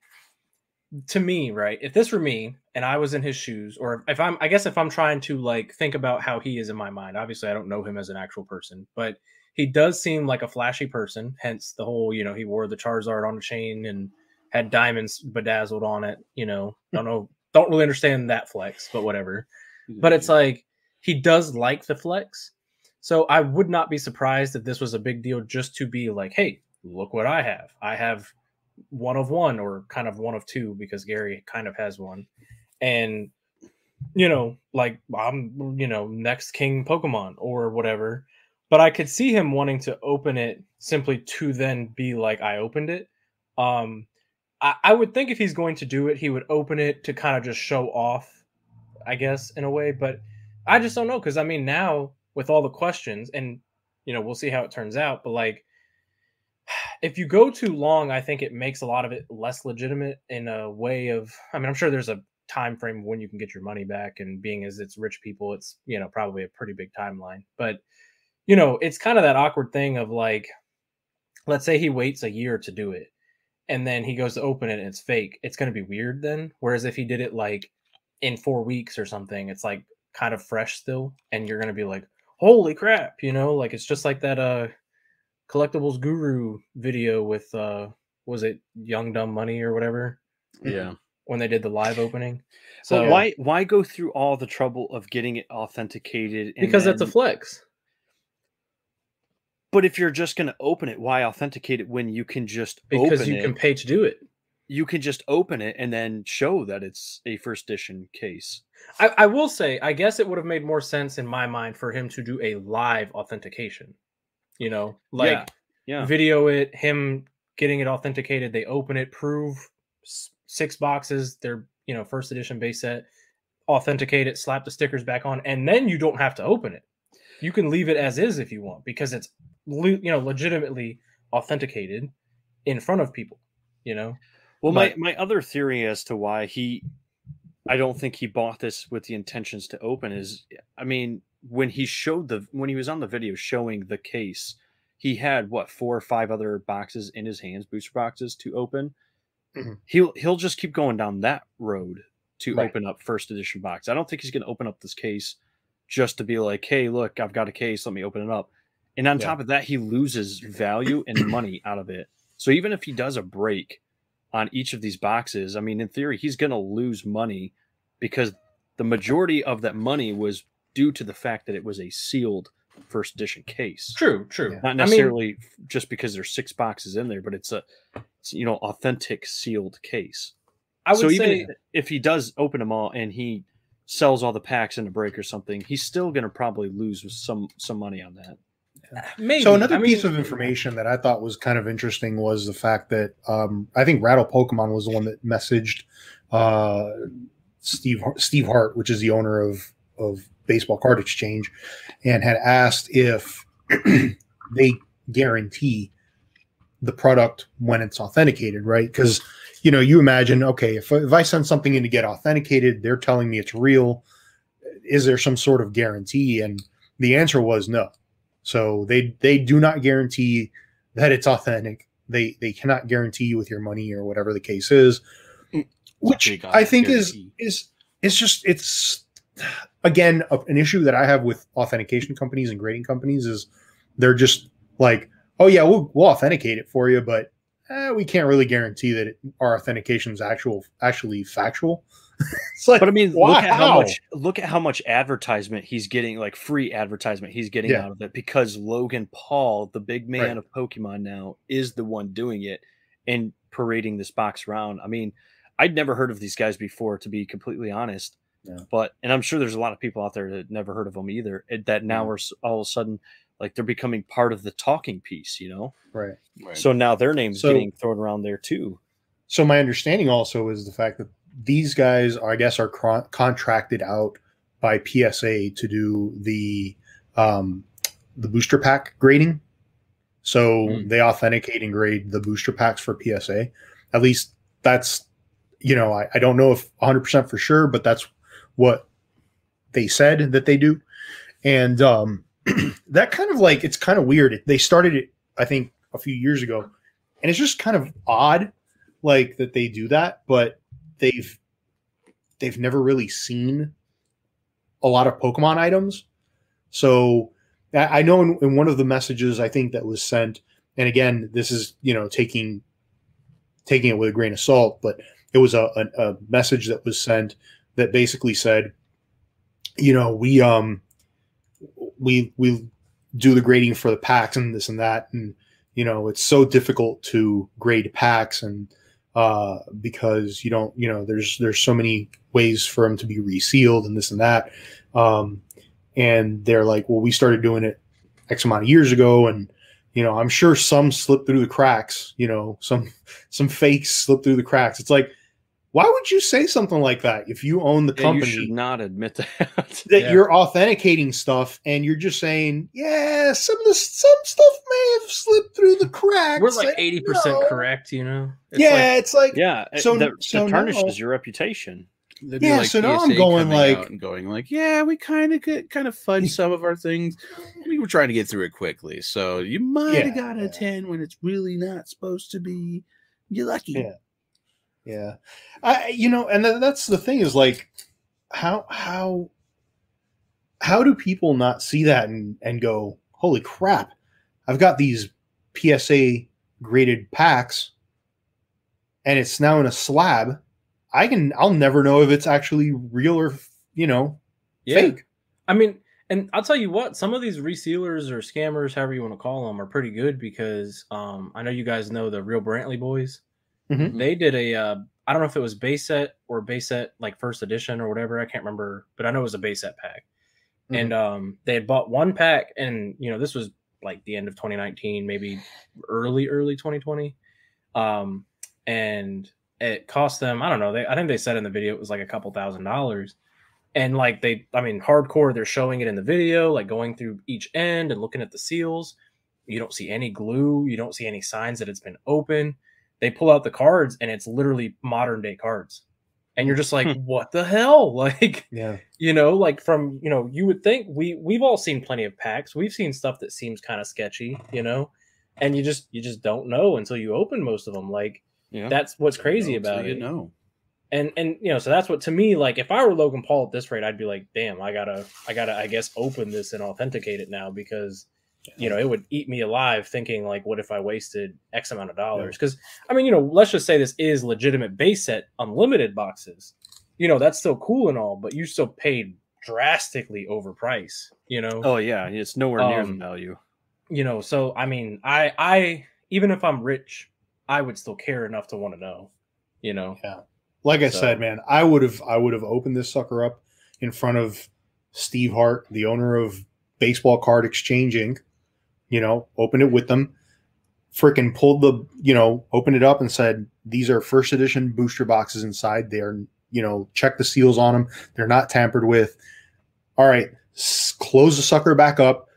to me, right? If this were me and I was in his shoes, or if I'm, I guess if I'm trying to like think about how he is in my mind, obviously I don't know him as an actual person, but he does seem like a flashy person. Hence the whole, you know, he wore the Charizard on a chain and had diamonds bedazzled on it. You know, don't know, don't really understand that flex, but whatever. But it's like he does like the flex. So I would not be surprised if this was a big deal just to be like, hey, look what I have. I have one of one or kind of one of two because Gary kind of has one. And you know, like I'm, you know, next king Pokemon or whatever. But I could see him wanting to open it simply to then be like, I opened it. Um, I, would think if he's going to do it, he would open it to kind of just show off, I guess, in a way. But I just don't know because I mean, now with all the questions, and you know, we'll see how it turns out. But like, [SIGHS] if you go too long, I think it makes a lot of it less legitimate in a way of. I mean, I'm sure there's a time frame when you can get your money back, and being as it's rich people, it's you know probably a pretty big timeline. But you know, it's kind of that awkward thing of like, let's say he waits a year to do it, and then he goes to open it and it's fake. It's going to be weird then. Whereas if he did it like in four weeks or something, it's like kind of fresh still, and you're going to be like, holy crap, you know, like it's just like that uh collectibles guru video with uh was it Young Dumb Money or whatever yeah. when they did the live opening. So So why why go through all the trouble of getting it authenticated? and because that's a flex. But if you're just going to open it, why authenticate it when you can just open it? Because you it? can pay to do it. you can just open it and then show that it's a first edition case. I, I will say, I guess it would have made more sense in my mind for him to do a live authentication. You know, like Yeah, Yeah. video it, him getting it authenticated. They open it, prove six boxes, their you know first edition base set, authenticate it, slap the stickers back on, and then you don't have to open it. You can leave it as is if you want because it's you know legitimately authenticated in front of people. You know, Well, my, But- my other theory as to why he, I don't think he bought this with the intentions to open is, I mean, when he showed the, when he was on the video showing the case, he had what, four or five other boxes in his hands, booster boxes to open. Mhm. He'll, he'll just keep going down that road to Right. open up first edition box. I don't think he's going to open up this case just to be like, hey, look, I've got a case, let me open it up. And on Yeah. top of that, he loses value and [CLEARS THROAT] money out of it. So even if he does a break on each of these boxes, I mean, in theory, he's going to lose money because the majority of that money was due to the fact that it was a sealed first edition case. true, true. Yeah. Not I mean, necessarily just because there's six boxes in there, but it's a, it's, you know, authentic sealed case. I would so say even if he does open them all and he sells all the packs in a break or something, he's still going to probably lose some some money on that. Maybe. So another I mean, piece of information that I thought was kind of interesting was the fact that um, I think Rattle Pokemon was the one that messaged uh, Steve Steve Hart, which is the owner of of Baseball Card Exchange, and had asked if [CLEARS THROAT] they guarantee the product when it's authenticated, right? Because you know, you imagine, okay, if if I send something in to get authenticated, they're telling me it's real. Is there some sort of guarantee? And the answer was no. So they they do not guarantee that it's authentic. They they cannot guarantee you with your money or whatever the case is, which I think is guarantee. is it's just it's again a- an issue that I have with authentication companies and grading companies is they're just like, oh yeah, we'll we'll authenticate it for you, but eh, we can't really guarantee that it, our authentication is actual actually factual. It's like, But I mean, look at how much look at how much advertisement he's getting, like free advertisement he's getting Yeah. out of it because Logan Paul, the big man Right. of Pokemon now, is the one doing it and parading this box around. I mean, I'd never heard of these guys before, to be completely honest. Yeah. But and I'm sure there's a lot of people out there that never heard of them either. That now are all of a sudden like they're becoming part of the talking piece, you know. right. Right. So now their names So- getting thrown around there too. So my understanding also is the fact that these guys, I guess, are con- contracted out by PSA to do the um, the booster pack grading. So Hmm. they authenticate and grade the booster packs for PSA. At least that's, you know, I, I don't know if 100% for sure, but that's what they said that they do. And um, [CLEARS THROAT] that kind of like, it's kind of weird. They started it, I think, a few years ago. And it's just kind of odd like that they do that, but they've they've never really seen a lot of Pokemon items. So I know in, in one of the messages I think that was sent, and again, this is you know taking taking it with a grain of salt, but it was a, a, a message that was sent that basically said, you know, we um we we do the grading for the packs and this and that, and you know, it's so difficult to grade packs and uh because you don't you know there's there's so many ways for them to be resealed and this and that. Um and they're like well we started doing it x amount of years ago and you know i'm sure some slip through the cracks you know some [LAUGHS] some fakes slip through the cracks. It's like why would you say something like that if you own the Yeah, you company should not admit that. [LAUGHS] that Yeah. you're authenticating stuff and you're just saying yeah some of the some stuff may have slipped through the cracks We're like eighty percent correct, you know. It's yeah like- it's like yeah, So- so, that, so that tarnishes now- your reputation. They'd be Yeah, so now I'm going like- and going like, yeah, we kind of get kind of fudged [LAUGHS] some of our things. We were trying to get through it quickly, so you might Yeah, have got a yeah. ten when it's really not supposed to be. You're lucky. Yeah. Yeah. I you know, and th- that's the thing is like how how how do people not see that and and go, "Holy crap. I've got these PSA graded packs and it's now in a slab. I can I'll never know if it's actually real or, you know, yeah. fake." I mean, and I'll tell you what, some of these resealers or scammers, however you want to call them, are pretty good because um, I know you guys know the real Brantley boys. Mhm. They did a, uh, I don't know if it was base set or base set like first edition or whatever. I can't remember, but I know it was a base set pack. Mhm. And um, they had bought one pack, and you know this was like the end of 2019, maybe early early 2020. Um, and it cost them, I don't know. They, I think they said in the video it was like a couple thousand dollars and like they i mean hardcore they're showing it in the video like going through each end and looking at the seals you don't see any glue you don't see any signs that it's been open they pull out the cards and it's literally modern day cards and you're just like Hmm. what the hell [LAUGHS] like Yeah. you know like from you know you would think we we've all seen plenty of packs we've seen stuff that seems kind of sketchy you know and you just you just don't know until you open most of them like Yeah. that's what's crazy You know, about it You know. and and you know so that's what to me like if i were logan paul at this rate i'd be like damn i gotta i gotta i guess open this and authenticate it now because you know it would eat me alive thinking like what if i wasted x amount of dollars because i mean you know let's just say this is legitimate base set unlimited boxes you know that's still cool and all but you still paid drastically overpriced you know oh yeah, it's nowhere near the Um, value. you know so i mean i i even if i'm rich i would still care enough to want to know you know Yeah. Like I So- said, man, I would have I would have opened this sucker up in front of Steve Hart, the owner of Baseball Card Exchange Inc. You know, opened it with them, freaking pulled the you know, opened it up and said, "These are first edition booster boxes inside. They are you know, check the seals on them. They're not tampered with. All right, s- close the sucker back up.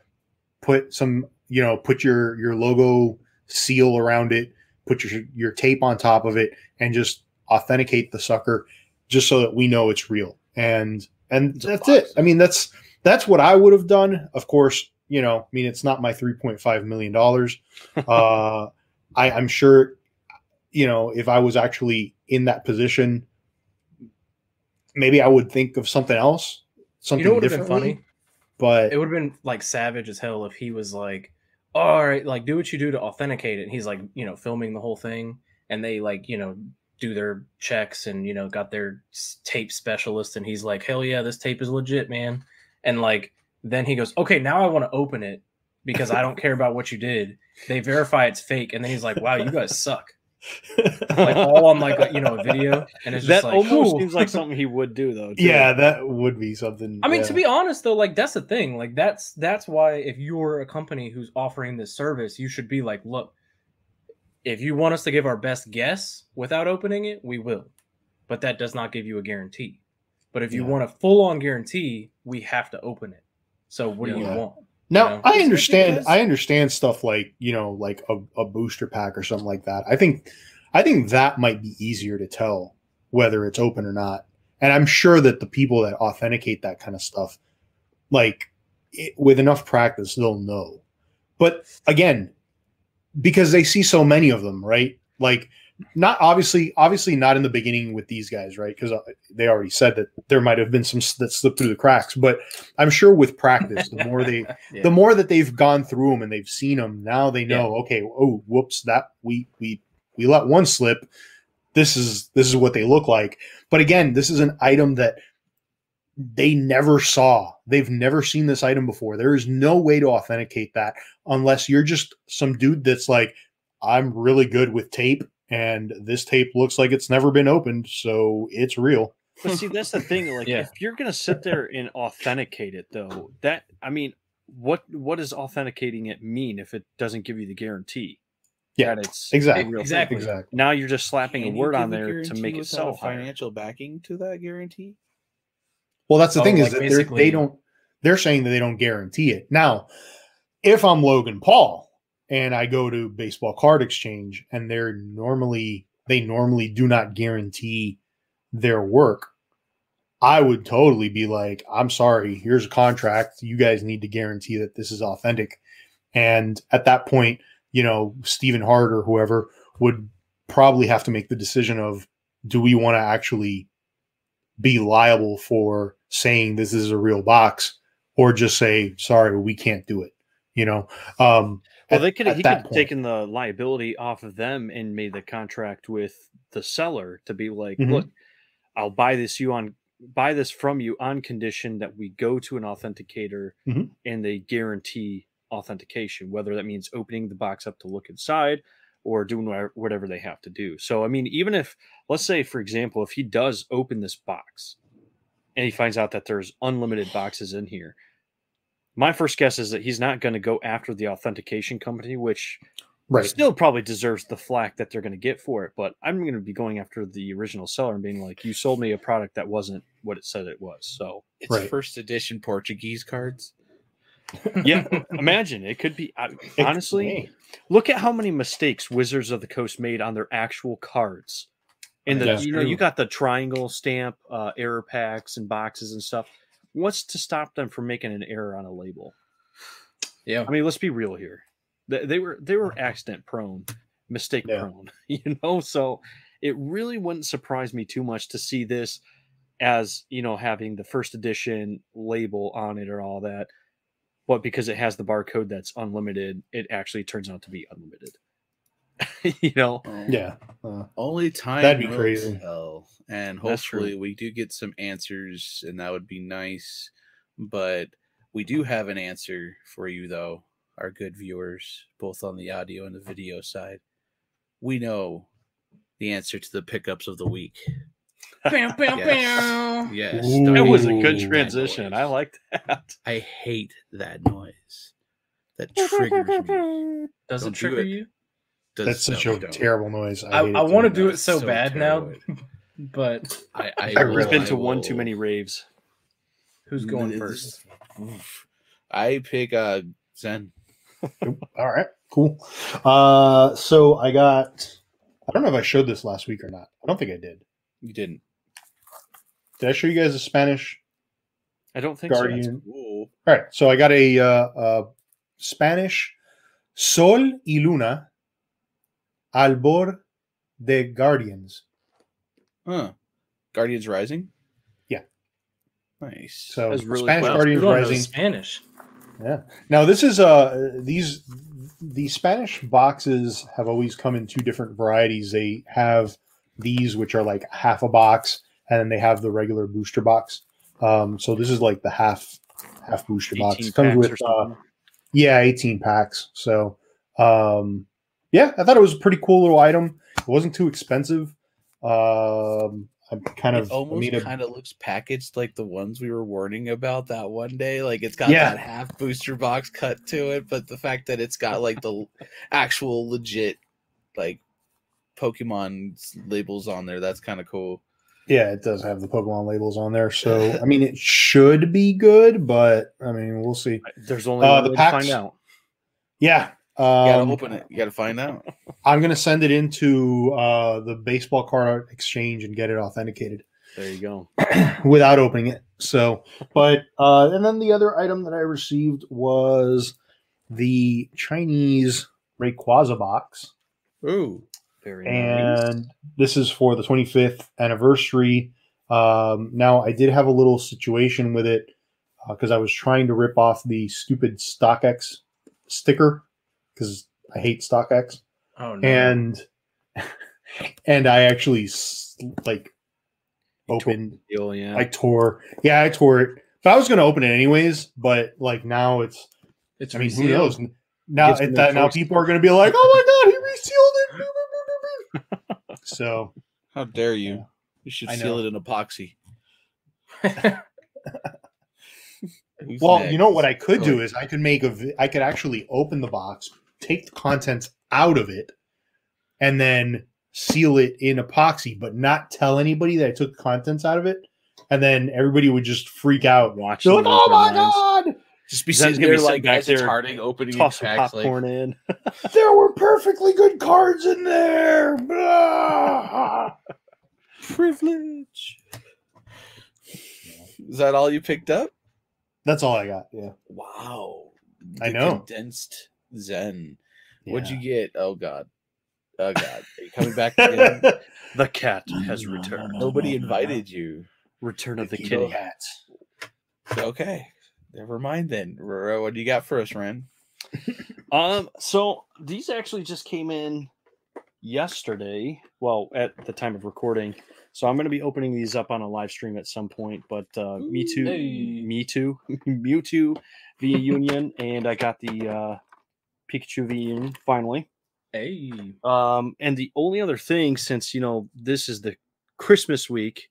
Put some you know, put your your logo seal around it. Put your your tape on top of it, and just authenticate the sucker just so that we know it's real and and that's box. it i mean that's that's what i would have done of course you know i mean it's not my 3.5 million dollars. Uh [LAUGHS] i i'm sure you know if i was actually in that position maybe i would think of something else something you know what would have been funny? but it would have been like savage as hell if he was like all right like do what you do to authenticate it. And he's like you know filming the whole thing and they like you know do their checks and you know got their tape specialist and he's like hell yeah this tape is legit man. And like then he goes okay now i want to open it because i don't care about what you did they verify it's fake and then he's like wow you guys suck like all on like a, you know a video and it's just That like almost "Ooh." seems like something he would do though. too. yeah that would be something I mean, yeah. to be honest though, like that's the thing. Like that's that's why if you're a company who's offering this service, you should be like, look, if you want us to give our best guess without opening it, we will. But that does not give you a guarantee. But if you Yeah. want a full on guarantee, we have to open it. So what do you want? Now know? I understand. I understand stuff like you know, like a, a booster pack or something like that. I think, I think that might be easier to tell whether it's open or not. And I'm sure that the people that authenticate that kind of stuff, like it, with enough practice, they'll know. But again, because they see so many of them, right? Like not obviously, obviously not in the beginning with these guys, right? Because uh, they already said that there might have been some that slipped through the cracks. But I'm sure with practice, the more they, [LAUGHS] Yeah. the more that they've gone through them and they've seen them, now they know. Okay, oh, whoops, that we we we let one slip. This is this is what they look like. But again, this is an item that they never saw. They've never seen this item before. There is no way to authenticate that unless you're just some dude that's like, I'm really good with tape, and this tape looks like it's never been opened, so it's real. But see, that's the thing. Like, Yeah. if you're gonna sit there and authenticate it, though, that I mean, what what does authenticating it mean if it doesn't give you the guarantee? Yeah, that it's exactly. a real thing? Exactly. Exactly. Now you're just slapping Can a word on there to make it without sell a higher. financial backing to that guarantee. Well, that's the Oh, thing is that they don't. They're saying that they don't guarantee it. Now, if I'm Logan Paul and I go to Baseball Card Exchange and they're normally they normally do not guarantee their work, I would totally be like, I'm sorry, here's a contract. You guys need to guarantee that this is authentic. And at that point, you know, Stephen Hart or whoever would probably have to make the decision of do we want to actually be liable for saying this is a real box or just say, sorry, we can't do it. You know, um, Well, at- they could he could have taken the liability off of them and made the contract with the seller to be like, Mhm. look, I'll buy this you on buy this from you on condition that we go to an authenticator Mhm. and they guarantee authentication, whether that means opening the box up to look inside or doing whatever they have to do. So, I mean, even if, let's say, for example, if he does open this box and he finds out that there's unlimited boxes in here, my first guess is that he's not going to go after the authentication company, which right. still probably deserves the flack that they're going to get for it. But I'm going to be going after the original seller and being like, "You sold me a product that wasn't what it said it was." So It's Right. first edition Portuguese cards. [LAUGHS] yeah, imagine it could be. Honestly, look at how many mistakes Wizards of the Coast made on their actual cards. In the That's you know true. you got the triangle stamp uh, error packs and boxes and stuff. What's to stop them from making an error on a label? Yeah. I mean, let's be real here. They, they were they were uh-huh. accident prone, mistake Yeah. prone, [LAUGHS] you know. So it really wouldn't surprise me too much to see this as you know having the first edition label on it or all that. But because it has the barcode that's unlimited, it actually turns out to be unlimited. [LAUGHS] you know, yeah. Uh, Only time That'd be crazy. tell. And hopefully we do get some answers and that would be nice. But we do have an answer for you though, our good viewers, both on the audio and the video side. We know the answer to the pickups of the week. Bow, bow, [LAUGHS] Yes. bow. Yes. Ooh. that was a good transition. I liked that. [LAUGHS] I hate that noise. That triggers me. Does Don't it do trigger it. you? Does- That's such no, a terrible noise. I, hate I want to do it so, so bad now, [LAUGHS] but I, I, I will- really- He's been I to one too many raves. who's going This- first? Oof. I pick uh Zen. All right, cool. Uh, so I got. I don't know if I showed this last week or not. I don't think I did. You didn't. Did I show you guys a Spanish I don't think Guardian? Cool. All right, so I got a, uh, uh Spanish Sol y Luna Albor de Guardians. Huh. Guardians Rising? Yeah. Nice. So really Spanish cool. Guardians Rising. Spanish. Yeah. Now this is uh these the Spanish boxes have always come in two different varieties. They have these which are like half a box, and then they have the regular booster box. Um, so this is like the half half booster box. It comes with uh, yeah, 18 packs. So um yeah, I thought it was a pretty cool little item. It wasn't too expensive. Um I'm kind of it almost made kind of looks packaged like the ones we were warning about that one day. Like it's got Yeah. that half booster box cut to it, but the fact that it's got like the actual legit like Pokemon labels on there, that's kind of cool. Yeah, it does have the Pokemon labels on there. So [LAUGHS] I mean it should be good, but I mean we'll see. There's only Uh, one the way packs- to find out. Yeah. You gotta Um, open it. You gotta find out. [LAUGHS] I'm gonna send it into uh, the baseball card exchange and get it authenticated There you go. [CLEARS THROAT] without opening it. So, but uh, and then the other item that I received was the Chinese Rayquaza box. Ooh. Very nice. and this is for the 25th anniversary. Um, now, I did have a little situation with it because I was trying to rip off the stupid StockX sticker because I hate StockX, Oh no. and [LAUGHS] and I actually like You tore opened. Deal, yeah. I tore. Yeah, I tore it. But I was going to open it anyways. But like now, it's. it's I mean, who resealed. knows? Now, it, that, now people are going to be like, "Oh my god, he resealed it!" [LAUGHS] so How dare you? You should I seal know. it in epoxy. [LAUGHS] Who's Well, you know what I could Go do is I could make a vi- I could actually open the box, take the contents out of it, and then seal it in epoxy, but not tell anybody that I took the contents out of it, and then everybody would just freak out. Watch They're like, "Oh their my minds. god, Just be Zen's sitting there like sitting back there, hardening, opening Toss your some packs, like, popcorn in. [LAUGHS] there were perfectly good cards in there." Blah. Privilege. Is that all you picked up? That's all I got. Yeah, Wow. I know. Condensed Zen. What'd you get? Oh god. Oh [LAUGHS] god. Are you coming back again? [LAUGHS] The cat has returned. Nobody invited you. Return of the Keto kitty. hats. Okay. Never mind then. R- What do you got for us, Ren? [LAUGHS] Um, so these actually just came in yesterday. Well, at the time of recording. So I'm going to be opening these up on a live stream at some point. But uh, me too, Hey. me too, Mewtwo V-UNION, and I got the uh, Pikachu V-UNION finally. Hey. Um, and the only other thing, since you know this is the Christmas week,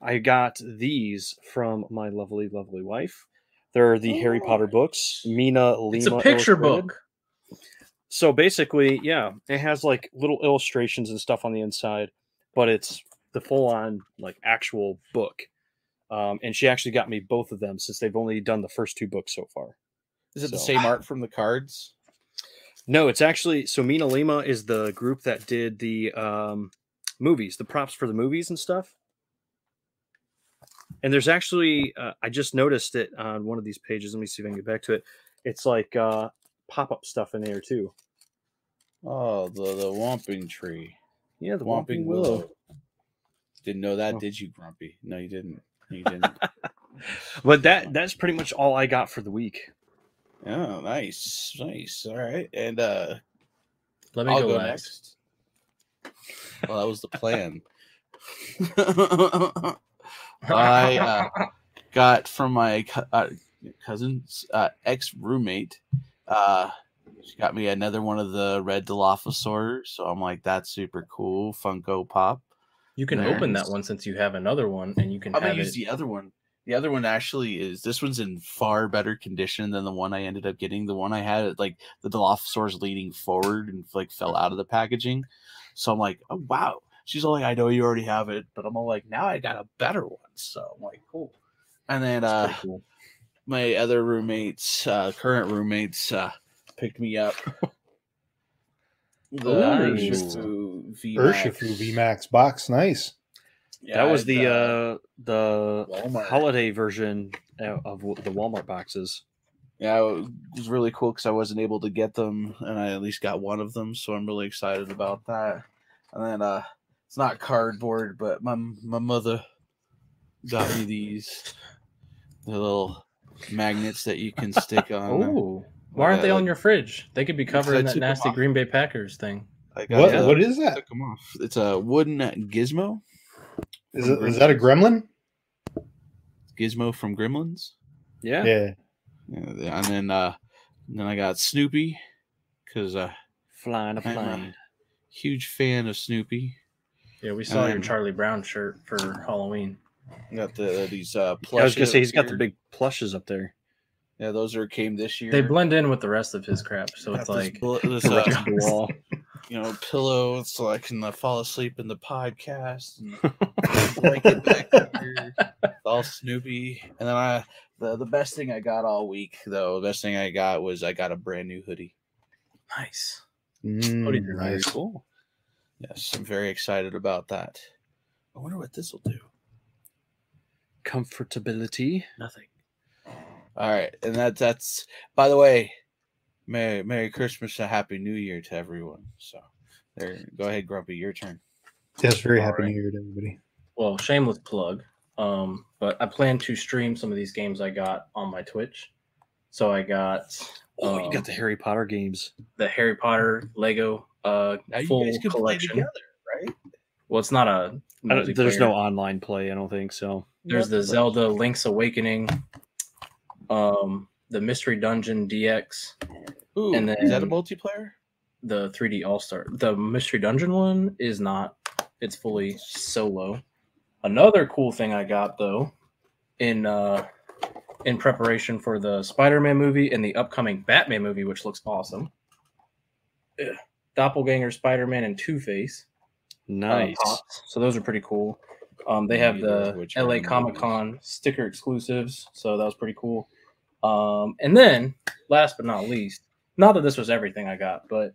I got these from my lovely, lovely wife. They're the Harry Potter books. MinaLima. It's a picture book. So basically, yeah, it has like little illustrations and stuff on the inside, but it's the full-on like actual book. Um, and she actually got me both of them since they've only done the first two books so far. Is it the same art from the cards? No, it's actually so MinaLima is the group that did the um, movies, the props for the movies and stuff. And there's actually, uh, I just noticed it on one of these pages. Let me see if I can get back to it. It's like uh, pop up stuff in there too. Oh, the the Whomping Tree. Yeah, the Whomping Whomping Willow. Willow. Didn't know that, Oh. did you, Grumpy? No, you didn't. You [LAUGHS] didn't. But that that's pretty much all I got for the week. Oh, nice. Nice. All right. And uh Let me I'll go, next. next. Well, that was the plan. [LAUGHS] I uh, got from my uh, cousin's uh, ex roommate. Uh, she got me another one of the red Dilophosaurs, so I'm like, that's super cool. Funko Pop. You can Nice. open that one since you have another one, and you can I'm have use it. the other one. The other one actually is this one's in far better condition than the one I ended up getting. The one I had, like the Dilophosaur's leaning forward and like fell out of the packaging. So I'm like, oh wow. She's all like, I know you already have it, but I'm all like, now I got a better one. So I'm like, cool. And then uh cool. my other roommates, uh current roommates, uh picked me up. The Nice. Urshifu VMAX. Urshifu VMAX box, nice. Yeah, that was the uh, the Walmart. holiday version uh, of the Walmart boxes. Yeah, it was really cool because I wasn't able to get them, and I at least got one of them, so I'm really excited about that. And then, uh, it's not cardboard, but my my mother got me these the little magnets that you can [LAUGHS] stick on. Oh, why aren't they uh, on your fridge? They could be covered I in that nasty. Green Bay Packers thing. I got What uh, what is that? took 'em off. It's a wooden gizmo. Is, it, is that a gremlin? Gizmo from Gremlins. Yeah. Yeah. Yeah, and then uh, then I got Snoopy because uh, Flying a I'm a plane. huge fan of Snoopy. Yeah, we saw your Um, Charlie Brown shirt for Halloween. Got the these uh, I was gonna say plushes he's got the big plushes up there. Yeah, those are came this year. They blend in with the rest of his crap, so it's Got this like this, [LAUGHS] The uh, rest the wall. You know pillow so I can uh, fall asleep in the podcast and [LAUGHS] blanket back here, all Snoopy. And then I the the best thing I got all week though, the best thing I got was I got a brand new hoodie. nice. Mm, Hoodies are very nice. Cool. Yes, I'm very excited about that. I wonder what this will do. Comfortability. Nothing. All right, and that that's by the way, Merry Merry Christmas and Happy New Year to everyone. So There, go ahead, Grumpy. Your turn. Yes, very All happy right. New Year to everybody. Well, shameless plug. Um, but I plan to stream some of these games I got on my Twitch. So I got Oh, you um, got the Harry Potter games. the Harry Potter Lego uh Now you full guys can play collection. together, right? Well, it's not a. I don't, there's no online play. I don't think so. There's the Zelda Link's Awakening, um, the Mystery Dungeon DX, Ooh, and is that a multiplayer? the 3D All Star. The Mystery Dungeon one is not. It's fully solo. Another cool thing I got though, in uh, in preparation for the Spider-Man movie and the upcoming Batman movie, which looks awesome. Ugh. Doppelganger Spider-Man and Two Face. Nice. so those are pretty cool. Um, they have the of which are LA Comic Con sticker exclusives, so that was pretty cool. Um, and then, last but not least, not that this was everything I got, but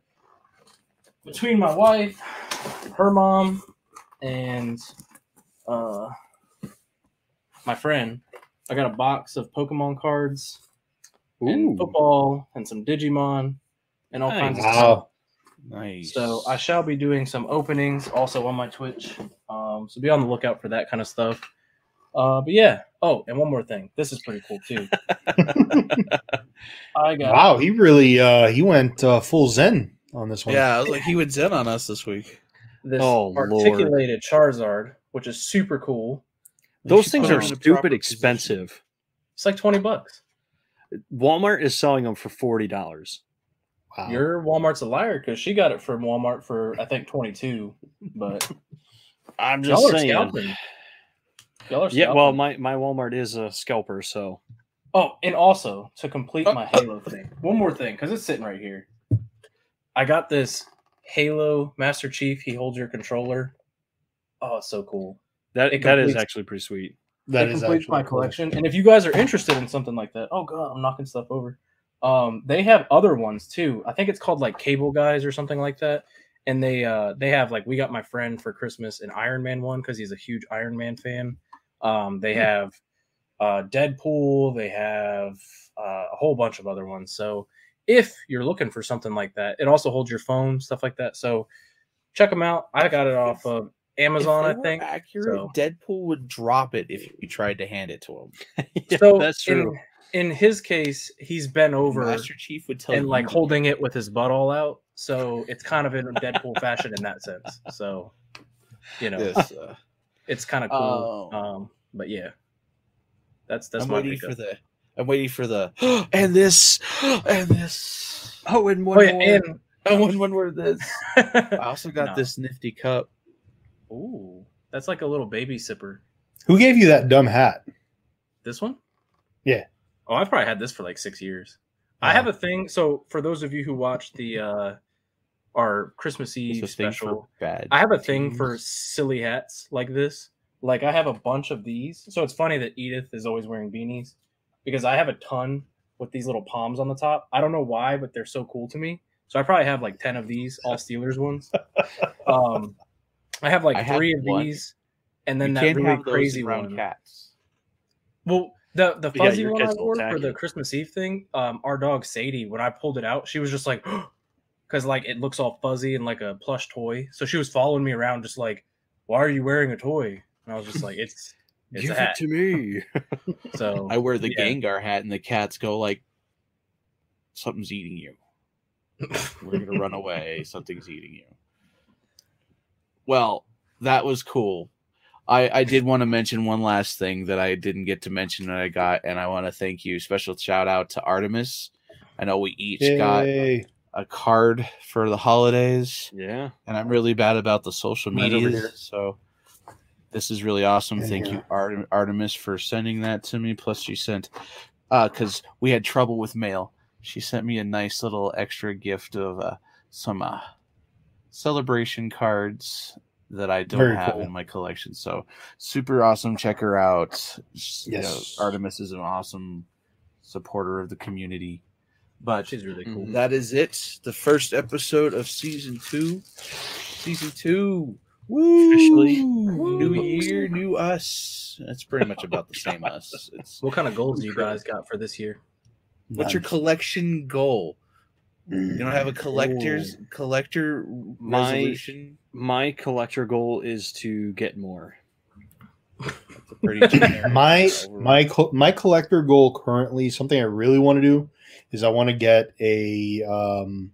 between my wife, her mom, and uh, my friend, I got a box of Pokemon cards and football and some Digimon and all kinds of stuff. Nice. So I shall be doing some openings also on my Twitch. Um, so be on the lookout for that kind of stuff. Uh, but yeah. Oh, and one more thing. This is pretty cool too. [LAUGHS] I got Wow, he really uh he went uh, full zen on this one. yeah, I was like, he would zen on us this week. this Oh, Lord. articulated Charizard, which is super cool. Those things are in the proper stupid position. expensive. It's like twenty bucks. Walmart is selling them for forty dollars. Wow. Your Walmart's a liar because she got it from Walmart for I think twenty two. But [LAUGHS] I'm just saying. scalping. Y'all Yeah, well, my, my Walmart is a scalper, so Oh, and also to complete my Halo thing, one more thing because it's sitting right here. I got this Halo Master Chief. He holds your controller. Oh, it's so cool. that It that is completes- actually pretty sweet. that it is completes actually my cool. collection. And if you guys are interested in something like that, oh god, I'm knocking stuff over. Um, they have other ones too. I think it's called like Cable Guys or something like that. And they uh they have like we got my friend for Christmas an Iron Man one because he's a huge Iron Man fan. Um, they have uh Deadpool. They have uh, a whole bunch of other ones. So if you're looking for something like that, it also holds your phone, stuff like that. So check them out. I got it off of Amazon, I think. accurate. so. Deadpool would drop it if you tried to hand it to him. [LAUGHS] Yeah, so that's true. In, in his case, he's bent over Master Chief would tell and like holding it with his butt all out. So it's kind of in a Deadpool fashion in that sense. So you know, this. Uh, it's kind of cool. Oh. Um, but yeah, that's that's I'm my waiting pickup. for the. I'm waiting for the [GASPS] and this [GASPS] and this. Oh, and one Oh, yeah, more. and Oh, and one more of this. [LAUGHS] I also got No. this nifty cup. ooh, that's like a little baby sipper. Who gave you that dumb hat? This one? Yeah. Oh, I've probably had this for like six years. I have a thing. So for those of you who watch the uh our Christmas Eve special, bad. I have a thing for silly hats like this. Like I have a bunch of these. So it's funny that Edith is always wearing beanies because I have a ton with these little palms on the top. I don't know why, but they're so cool to me. So I probably have like 10 of these, all [LAUGHS] Steelers ones. Um I have like I three of one. these and then you that really crazy one. cats. Well, the the fuzzy one I wore for the. Christmas Eve thing, um, our dog Sadie, when I pulled it out, she was just like, [GASPS] because like it looks all fuzzy and like a plush toy. So she was following me around, just like, why are you wearing a toy? And I was just like, it's [LAUGHS] it's Give a it hat. to me. [LAUGHS] So I wear the Yeah. Gengar hat, and the cats go like, "Something's eating you. We're gonna run away. [LAUGHS] Something's eating you." Well, that was cool. I, I did want to mention one last thing that I didn't get to mention that I got, and I want to thank you. Special shout out to Artemis. I know we each got Yay. A card for the holidays, Yeah. and I'm really bad about the social Right media. So this is really awesome. Yeah, Thank yeah. you, Art- Artemis, for sending that to me. Plus, she sent because we had trouble with mail. She sent me a nice little extra gift of uh, some uh, celebration cards that I don't Very have cool. in my collection. So super awesome. Check her out. S- you know, Yes. Artemis is an awesome supporter of the community. But she's really cool. Mhm. that is it. The first episode of season two. Season two. Woo! Officially. New year, new us. That's pretty much about the same us. It's What kind of goals do you guys got for this year? what's your collection goal? You don't have a collector's collector My- resolution. My collector goal is to get more. That's a pretty generic [LAUGHS] my my co- my collector goal currently something i really want to do is i want to get a um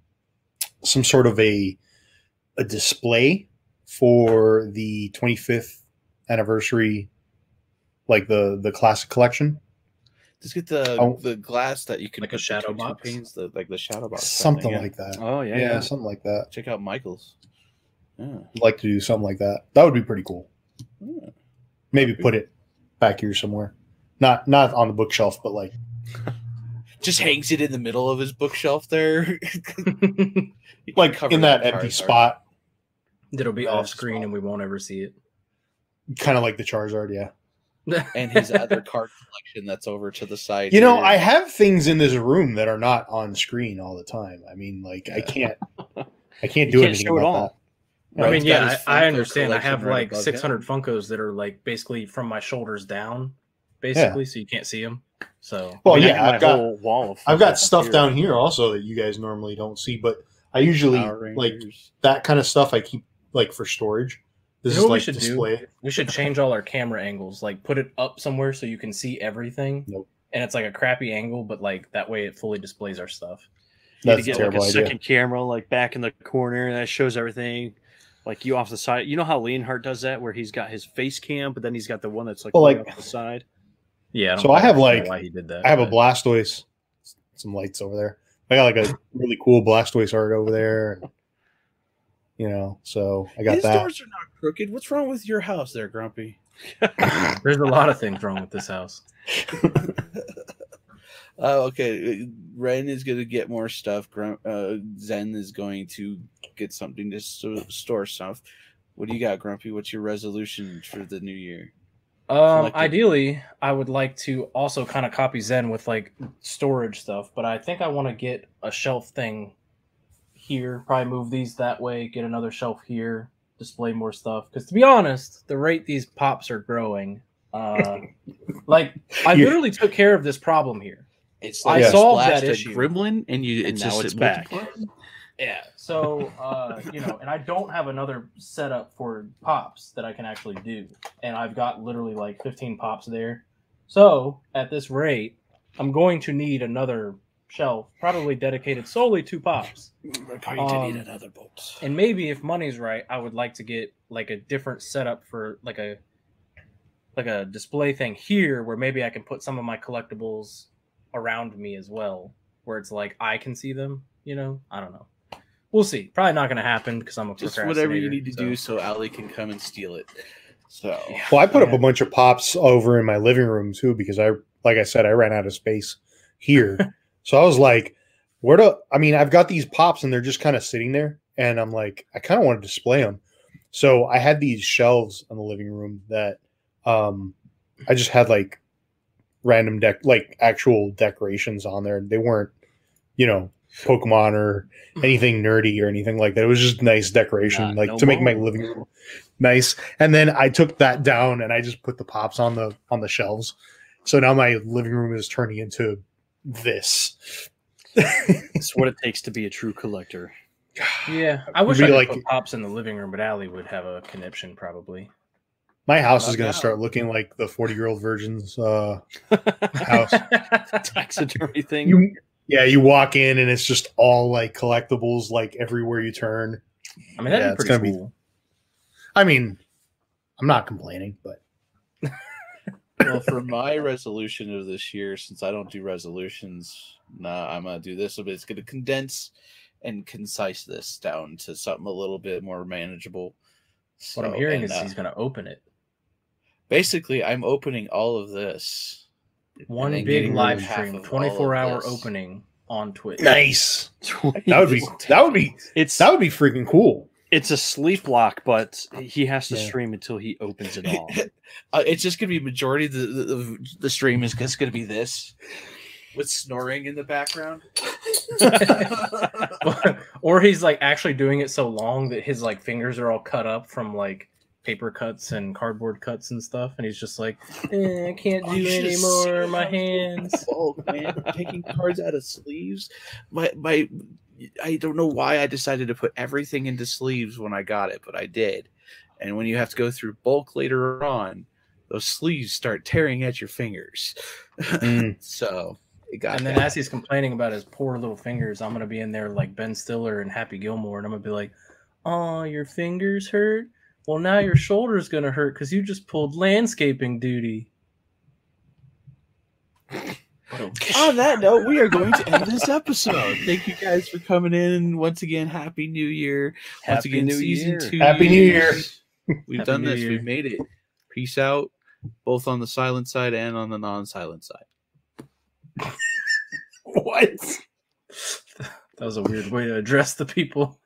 some sort of a a display for the 25th anniversary like the the classic collection Just get the Oh. the glass that you can Like a shadow box? panes, the, like the shadow box. something thing, yeah. like that Oh yeah, yeah, yeah. something like that Check out Michael's. Yeah. i'd like to do something like that that would be pretty cool Yeah. Maybe put it back here somewhere not not on the bookshelf but like [LAUGHS] Just hangs it in the middle of his bookshelf there. [LAUGHS] Like in that empty Charizard. spot It'll be That off screen small. and we won't ever see it. kind of like the charizard yeah [LAUGHS] and his other card collection that's over to the side. You know, here. I have things in this room that are not on screen all the time. I mean, like I can't, I can't You do can't anything show it about all. That. I mean, got yeah, I, I understand. I have right like above him. 600 Funkos that are like basically from my shoulders down, basically, so you can't see them. So, Well, I mean, yeah, I've got, whole wall of I've got stuff here. down here also that you guys normally don't see, but I usually like that kind of stuff. I keep like for storage. This You know is what we like should do? we should change all our camera angles, like put it up somewhere so you can see everything. Nope. And it's like a crappy angle, but like that way it fully displays our stuff. You need That's to a get like a idea. second camera, like back in the corner, and that shows everything. Like you off the side. You know how Leonhart does that, where he's got his face cam, but then he's got the one that's like, Well, like- off the side. Yeah. So I have, like- why he did that. I have a but- Blastoise. Some lights over there. I got like a really cool Blastoise art over there. and, you know, so I got His that. doors are not crooked. What's wrong with your house, there, Grumpy? [LAUGHS] There's a lot of things wrong with this house. [LAUGHS] Oh, okay. Ren is going to get more stuff. Grump, uh, Zen is going to get something to sto- store stuff. What do you got, Grumpy? What's your resolution for the new year? Um, ideally, I would like to also kind of copy Zen with like storage stuff, but I think I want to get a shelf thing here. Probably move these that way. Get another shelf here. Display more stuff. Because to be honest, the rate these pops are growing, uh, [LAUGHS] like I literally took care of this problem here. It's I you solved that a issue. Gremlin, and you And it's now just it's back. multiplies? Yeah. So, uh, you know, and I don't have another setup for pops that I can actually do. And I've got literally like 15 pops there. So, at this rate, I'm going to need another shelf, probably dedicated solely to pops. Probably Um, need another bolt. And maybe if money's right, I would like to get like a different setup for like a like a display thing here where maybe I can put some of my collectibles around me as well, where it's like I can see them, you know? I don't know. We'll see. Probably not going to happen because I'm a Just whatever you need to so- do so Ali can come and steal it. So Yeah. Well, I put up a bunch of pops over in my living room too because I, like I said, I ran out of space here. [LAUGHS] so I was like, where do I mean? I've got these pops and they're just kind of sitting there, and I'm like, I kind of want to display them. So I had these shelves in the living room that um, I just had like random deck, like actual decorations on there. They weren't, you know, Pokemon or hmm. anything nerdy or anything like that. It was just nice decoration, Not like no to make my living room nice. And then I took that down and I just put the pops on the on the shelves. So now my living room is turning into this. [LAUGHS] It's what it takes to be a true collector. [SIGHS] Yeah, I wish Be I could like- put pops in the living room, but Allie would have a conniption probably. My house is going to start looking like the 40 year old virgin's uh, [LAUGHS] house. Taxidermy thing. You, yeah, you walk in and it's just all like collectibles, like everywhere you turn. I mean, that'd Yeah, be pretty gonna be- cool. I mean, I'm not complaining, but [LAUGHS] well, for my resolution of this year, since I don't do resolutions, nah, I'm gonna do this. But it's gonna condense and concise this down to something a little bit more manageable. What I'm hearing and, is uh, he's going to open it. Basically I'm opening all of this. One big live rid of half stream, 24 hour this. opening on Twitch. nice. That would be that would be It's that would be freaking cool. it's a sleep lock, but he has to Yeah. stream until he opens it all. [LAUGHS] uh, it's just gonna be majority of the the, the, the stream is just gonna be this with snoring in the background. [LAUGHS] or he's like actually doing it so long that his like fingers are all cut up from like paper cuts and cardboard cuts and stuff, and he's just like, eh, I can't Oh, do you anymore. My hands. [LAUGHS] Oh man, taking cards out of sleeves. My my I don't know why I decided to put everything into sleeves when I got it, but I did. And when you have to go through bulk later on, those sleeves start tearing at your fingers. Mm. [LAUGHS] so it got And then bad. as he's complaining about his poor little fingers, I'm gonna be in there like Ben Stiller and Happy Gilmore, and I'm gonna be like, "Oh, your fingers hurt. Well, now your shoulder's gonna hurt because you just pulled landscaping duty." [LAUGHS] on that note, we are going to end this episode. Thank you guys for coming in. Once again, Happy New Year. Once Happy again, New season Year. two. Happy New Year. We've Happy done New this. Year. We've made it. Peace out, both on the silent side and on the non-silent side. [LAUGHS] What? That was a weird way to address the people.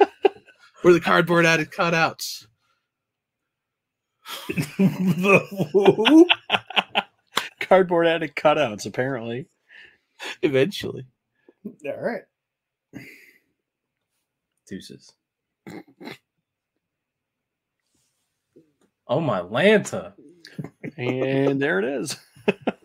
[LAUGHS] We're the cardboard added cutouts. Cardboard added cutouts, apparently. Eventually. All right. Deuces. Oh my Lanta. And there it is. [LAUGHS]